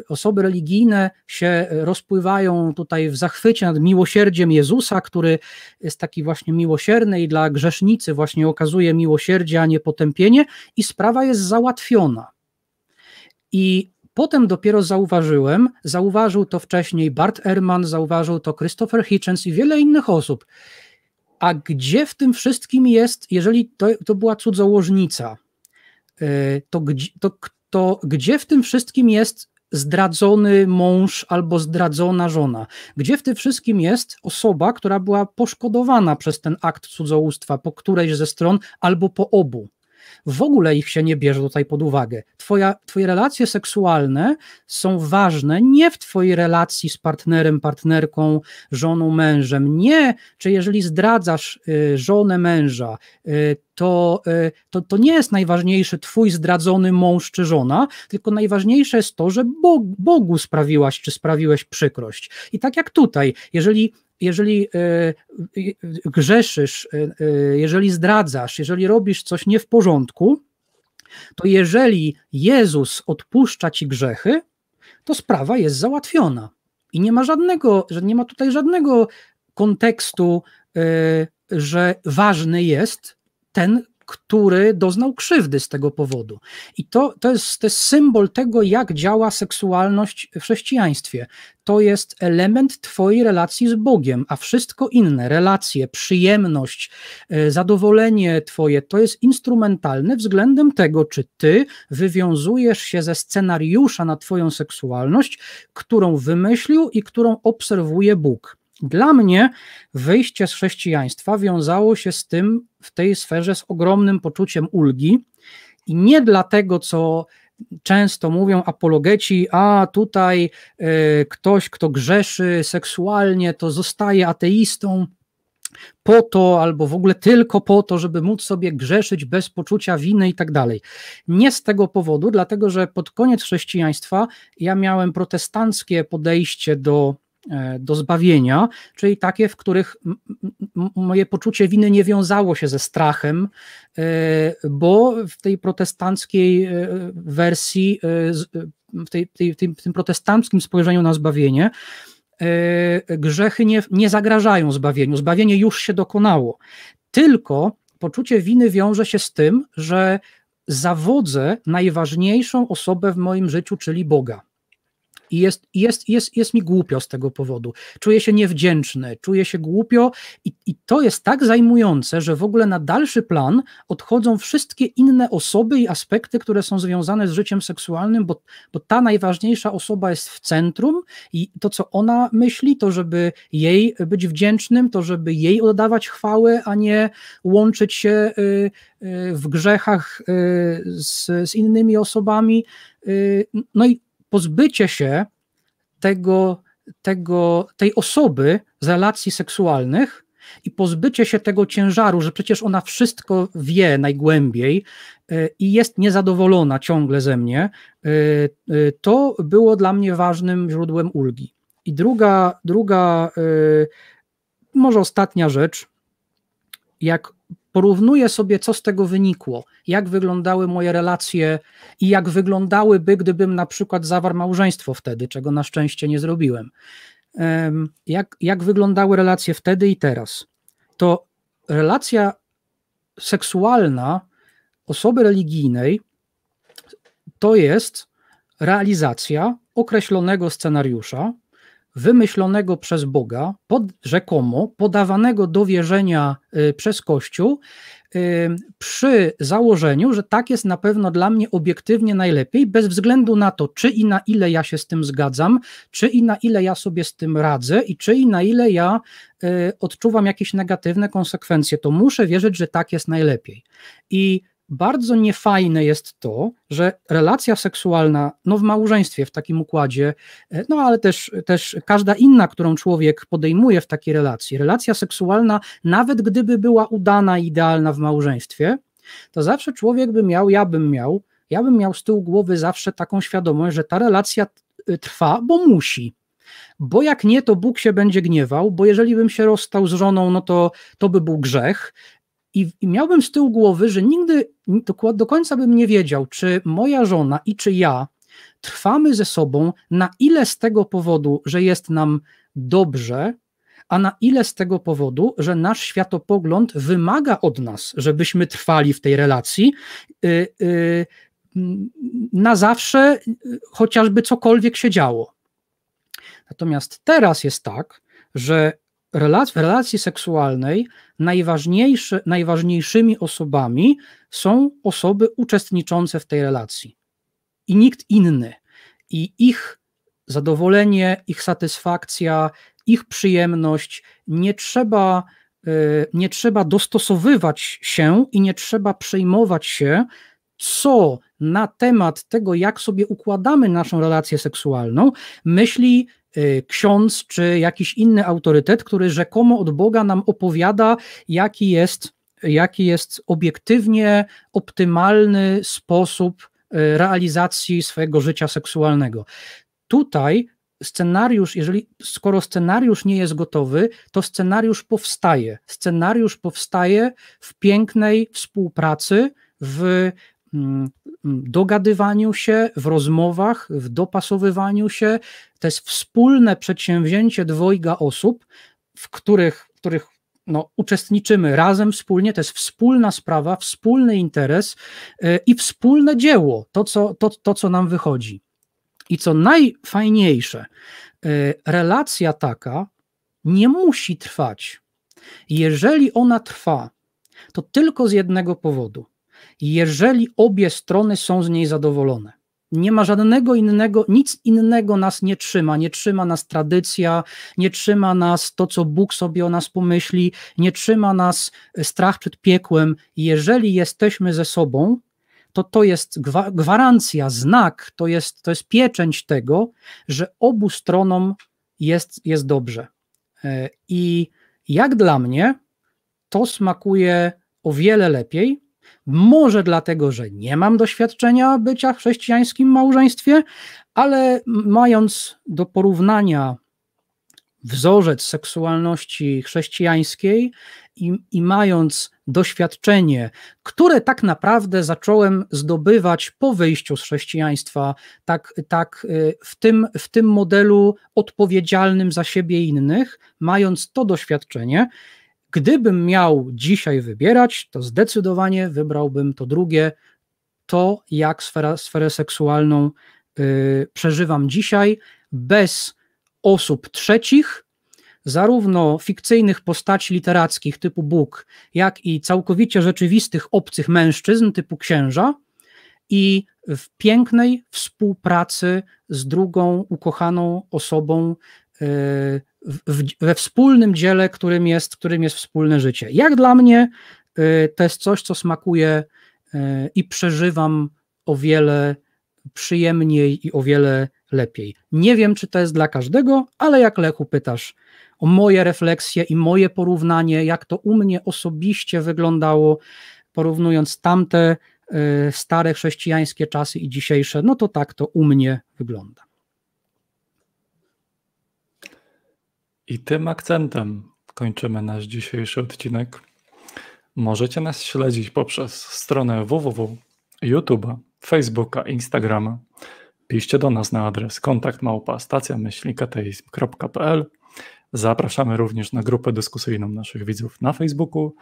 osoby religijne się rozpływają tutaj w zachwycie nad miłosierdziem Jezusa, który jest taki właśnie miłosierny i dla grzesznicy właśnie okazuje miłosierdzie, a nie potępienie, i sprawa jest załatwiona. I potem dopiero zauważyłem, zauważył to wcześniej Bart Ehrman, zauważył to Christopher Hitchens i wiele innych osób. A gdzie w tym wszystkim jest, jeżeli to, to była cudzołożnica, e, to, to to gdzie w tym wszystkim jest zdradzony mąż albo zdradzona żona? Gdzie w tym wszystkim jest osoba, która była poszkodowana przez ten akt cudzołóstwa po którejś ze stron albo po obu? W ogóle ich się nie bierze tutaj pod uwagę. Twoja, twoje relacje seksualne są ważne nie w twojej relacji z partnerem, partnerką, żoną, mężem. Nie, czy jeżeli zdradzasz y, żonę męża, y, to, y, to, to nie jest najważniejszy twój zdradzony mąż czy żona, tylko najważniejsze jest to, że Bog, Bogu sprawiłaś czy sprawiłeś przykrość. I tak jak tutaj, jeżeli jeżeli e, grzeszysz, e, e, jeżeli zdradzasz, jeżeli robisz coś nie w porządku, to jeżeli Jezus odpuszcza ci grzechy, to sprawa jest załatwiona. I nie ma żadnego, nie ma tutaj żadnego kontekstu, że ważny jest ten, który doznał krzywdy z tego powodu. I to, to, jest, to jest symbol tego, jak działa seksualność w chrześcijaństwie. To jest element Twojej relacji z Bogiem, a wszystko inne, relacje, przyjemność, e, zadowolenie Twoje, to jest instrumentalne względem tego, czy Ty wywiązujesz się ze scenariusza na Twoją seksualność, którą wymyślił i którą obserwuje Bóg. Dla mnie wyjście z chrześcijaństwa wiązało się z tym w tej sferze z ogromnym poczuciem ulgi i nie dlatego, co często mówią apologeci, a tutaj y, ktoś, kto grzeszy seksualnie, to zostaje ateistą po to, albo w ogóle tylko po to, żeby móc sobie grzeszyć bez poczucia winy i tak dalej. Nie z tego powodu, dlatego że pod koniec chrześcijaństwa ja miałem protestanckie podejście do do zbawienia, czyli takie, w których moje poczucie winy nie wiązało się ze strachem, e, bo w tej protestanckiej e, wersji, w, tej, tej, tym, tym protestanckim spojrzeniu na zbawienie, grzechy nie, nie zagrażają zbawieniu. Zbawienie już się dokonało. Tylko poczucie winy wiąże się z tym, że zawodzę najważniejszą osobę w moim życiu, czyli Boga. I jest, jest, jest, jest mi głupio z tego powodu. Czuję się niewdzięczny, czuję się głupio i, i to jest tak zajmujące, że w ogóle na dalszy plan odchodzą wszystkie inne osoby i aspekty, które są związane z życiem seksualnym, bo, bo ta najważniejsza osoba jest w centrum i to, co ona myśli, to żeby jej być wdzięcznym, to żeby jej oddawać chwałę, a nie łączyć się y, y, w grzechach y, z, z innymi osobami. No i pozbycie się tego, tego, tej osoby z relacji seksualnych i pozbycie się tego ciężaru, że przecież ona wszystko wie najgłębiej e, i jest niezadowolona ciągle ze mnie, e, e, to było dla mnie ważnym źródłem ulgi. I druga, druga może ostatnia rzecz, jak porównuję sobie, co z tego wynikło, jak wyglądały moje relacje i jak wyglądałyby, gdybym na przykład zawarł małżeństwo wtedy, czego na szczęście nie zrobiłem. Jak, jak wyglądały relacje wtedy i teraz? To relacja seksualna osoby religijnej to jest realizacja określonego scenariusza, wymyślonego przez Boga, pod, rzekomo podawanego do wierzenia y, przez Kościół, y, przy założeniu, że tak jest na pewno dla mnie obiektywnie najlepiej, bez względu na to, czy i na ile ja się z tym zgadzam, czy i na ile ja sobie z tym radzę, i czy i na ile ja y, odczuwam jakieś negatywne konsekwencje, to muszę wierzyć, że tak jest najlepiej. I bardzo niefajne jest to, że relacja seksualna, no w małżeństwie, w takim układzie, e, no ale też, też każda inna, którą człowiek podejmuje w takiej relacji, relacja seksualna, nawet gdyby była udana, idealna w małżeństwie, to zawsze człowiek by miał, ja bym miał, ja bym miał z tyłu głowy zawsze taką świadomość, że ta relacja trwa, bo musi. Bo jak nie, to Bóg się będzie gniewał, bo jeżeli bym się rozstał z żoną, no to to by był grzech. I, I, miałbym z tyłu głowy, że nigdy do, do końca bym nie wiedział, czy moja żona i czy ja trwamy ze sobą, na ile z tego powodu, że jest nam dobrze, a na ile z tego powodu, że nasz światopogląd wymaga od nas, żebyśmy trwali w tej relacji yy, yy, na zawsze, chociażby cokolwiek się działo. Natomiast teraz jest tak, że w relacji seksualnej najważniejsze, najważniejszymi osobami są osoby uczestniczące w tej relacji i nikt inny. I ich zadowolenie, ich satysfakcja, ich przyjemność nie trzeba, y, nie trzeba dostosowywać się i nie trzeba przejmować się, co na temat tego, jak sobie układamy naszą relację seksualną, myśli ksiądz czy jakiś inny autorytet, który rzekomo od Boga nam opowiada, jaki jest, jaki jest obiektywnie optymalny sposób y, realizacji swojego życia seksualnego. Tutaj scenariusz, jeżeli skoro scenariusz nie jest gotowy, to scenariusz powstaje. Scenariusz powstaje w pięknej współpracy, w Mm, dogadywaniu się, w rozmowach, w dopasowywaniu się. To jest wspólne przedsięwzięcie dwojga osób, w których, w których no, uczestniczymy razem, wspólnie. To jest wspólna sprawa, wspólny interes y, i wspólne dzieło, to co, to, to, co nam wychodzi. I co najfajniejsze, y, relacja taka nie musi trwać. Jeżeli ona trwa, to tylko z jednego powodu – jeżeli obie strony są z niej zadowolone. Nie ma żadnego innego, nic innego nas nie trzyma. Nie trzyma nas tradycja, nie trzyma nas to, co Bóg sobie o nas pomyśli, nie trzyma nas strach przed piekłem. Jeżeli jesteśmy ze sobą, to to jest gwarancja, znak, to jest, to jest pieczęć tego, że obu stronom jest, jest dobrze. E, I jak dla mnie, to smakuje o wiele lepiej może dlatego, że nie mam doświadczenia bycia w chrześcijańskim małżeństwie, ale mając do porównania wzorzec seksualności chrześcijańskiej i, i, mając doświadczenie, które tak naprawdę zacząłem zdobywać po wyjściu z chrześcijaństwa, tak, tak y, w, tym, w tym modelu odpowiedzialnym za siebie i innych, mając to doświadczenie, Gdybym miał dzisiaj wybierać, to zdecydowanie wybrałbym to drugie, to jak sfera, sferę seksualną y, przeżywam dzisiaj, bez osób trzecich, zarówno fikcyjnych postaci literackich typu Bóg, jak i całkowicie rzeczywistych obcych mężczyzn typu księża i w pięknej współpracy z drugą ukochaną osobą, w, we wspólnym dziele, którym jest, którym jest wspólne życie. Jak dla mnie y, to jest coś, co smakuje y, i przeżywam o wiele przyjemniej i o wiele lepiej. Nie wiem, czy to jest dla każdego, ale jak Lechu pytasz o moje refleksje i moje porównanie, jak to u mnie osobiście wyglądało, porównując tamte y, stare chrześcijańskie czasy i dzisiejsze, no to tak to u mnie wygląda. I tym akcentem kończymy nasz dzisiejszy odcinek. Możecie nas śledzić poprzez stronę www, YouTube'a, Facebooka, Instagrama. Piszcie do nas na adres kontaktmałpa stacjamyślnikateizm.pl Zapraszamy również na grupę dyskusyjną naszych widzów na Facebooku.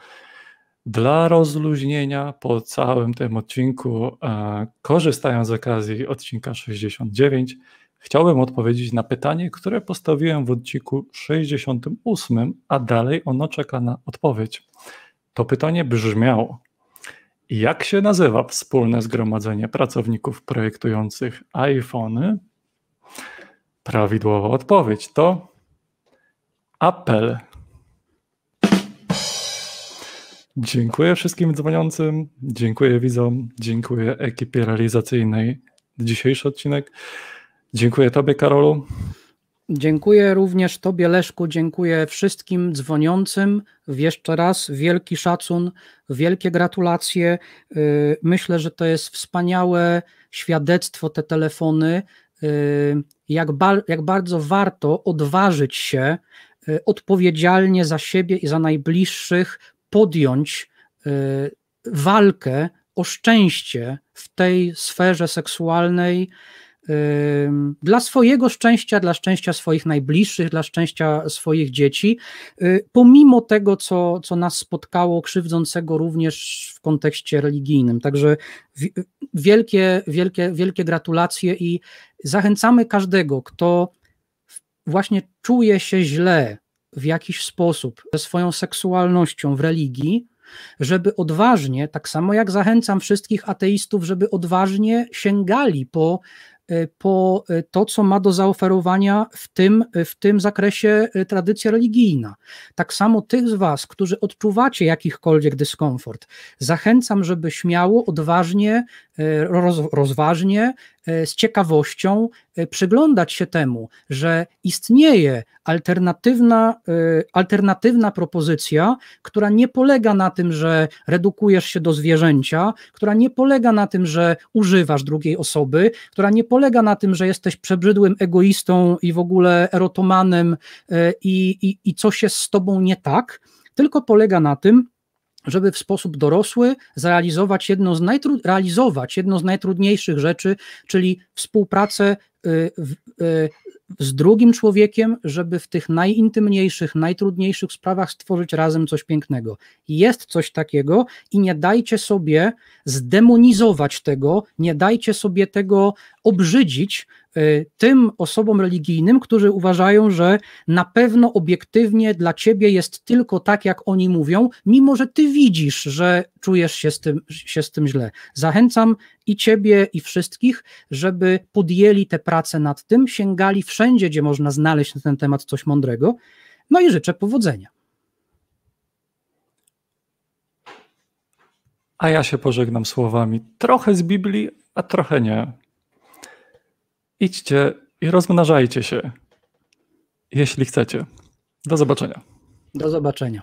Dla rozluźnienia po całym tym odcinku, e, korzystając z okazji odcinka 69, Chciałbym odpowiedzieć na pytanie, które postawiłem w odcinku 68, a dalej ono czeka na odpowiedź. To pytanie brzmiało: Jak się nazywa wspólne zgromadzenie pracowników projektujących iPhony? Prawidłowa odpowiedź to apel. Dziękuję wszystkim dzwoniącym, dziękuję widzom, dziękuję ekipie realizacyjnej dzisiejszy odcinek. Dziękuję Tobie, Karolu. Dziękuję również Tobie, Leszku, dziękuję wszystkim dzwoniącym. Jeszcze raz wielki szacun, wielkie gratulacje. Y, myślę, że to jest wspaniałe świadectwo, te telefony, y, jak, ba jak bardzo warto odważyć się y, odpowiedzialnie za siebie i za najbliższych podjąć walkę o szczęście w tej sferze seksualnej, dla swojego szczęścia, dla szczęścia swoich najbliższych, dla szczęścia swoich dzieci, y, pomimo tego, co, co nas spotkało, krzywdzącego również w kontekście religijnym. Także wielkie, wielkie, wielkie gratulacje i zachęcamy każdego, kto właśnie czuje się źle w jakiś sposób ze swoją seksualnością w religii, żeby odważnie, tak samo jak zachęcam wszystkich ateistów, żeby odważnie sięgali po po e, to, co ma do zaoferowania w tym, w tym zakresie tradycja religijna. Tak samo tych z Was, którzy odczuwacie jakichkolwiek dyskomfort, zachęcam, żeby śmiało, odważnie, roz, rozważnie E, z ciekawością e, przyglądać się temu, że istnieje alternatywna, e, alternatywna propozycja, która nie polega na tym, że redukujesz się do zwierzęcia, która nie polega na tym, że używasz drugiej osoby, która nie polega na tym, że jesteś przebrzydłym egoistą i w ogóle erotomanem i, i, i coś jest z tobą nie tak, tylko polega na tym, żeby w sposób dorosły zrealizować jedno z, najtru, realizować z najtrudniejszych rzeczy, czyli współpracę y, y, z drugim człowiekiem, żeby w tych najintymniejszych, najtrudniejszych sprawach stworzyć razem coś pięknego. Jest coś takiego i nie dajcie sobie zdemonizować tego, nie dajcie sobie tego obrzydzić, tym osobom religijnym, którzy uważają, że na pewno obiektywnie dla ciebie jest tylko tak, jak oni mówią, mimo że ty widzisz, że czujesz się z tym, się z tym źle. Zachęcam i ciebie, i wszystkich, żeby podjęli tę pracę nad tym, sięgali wszędzie, gdzie można znaleźć na ten temat coś mądrego. No i życzę powodzenia. A ja się pożegnam słowami trochę z Biblii, a trochę nie. Idźcie i rozmnażajcie się, jeśli chcecie. Do zobaczenia. Do zobaczenia.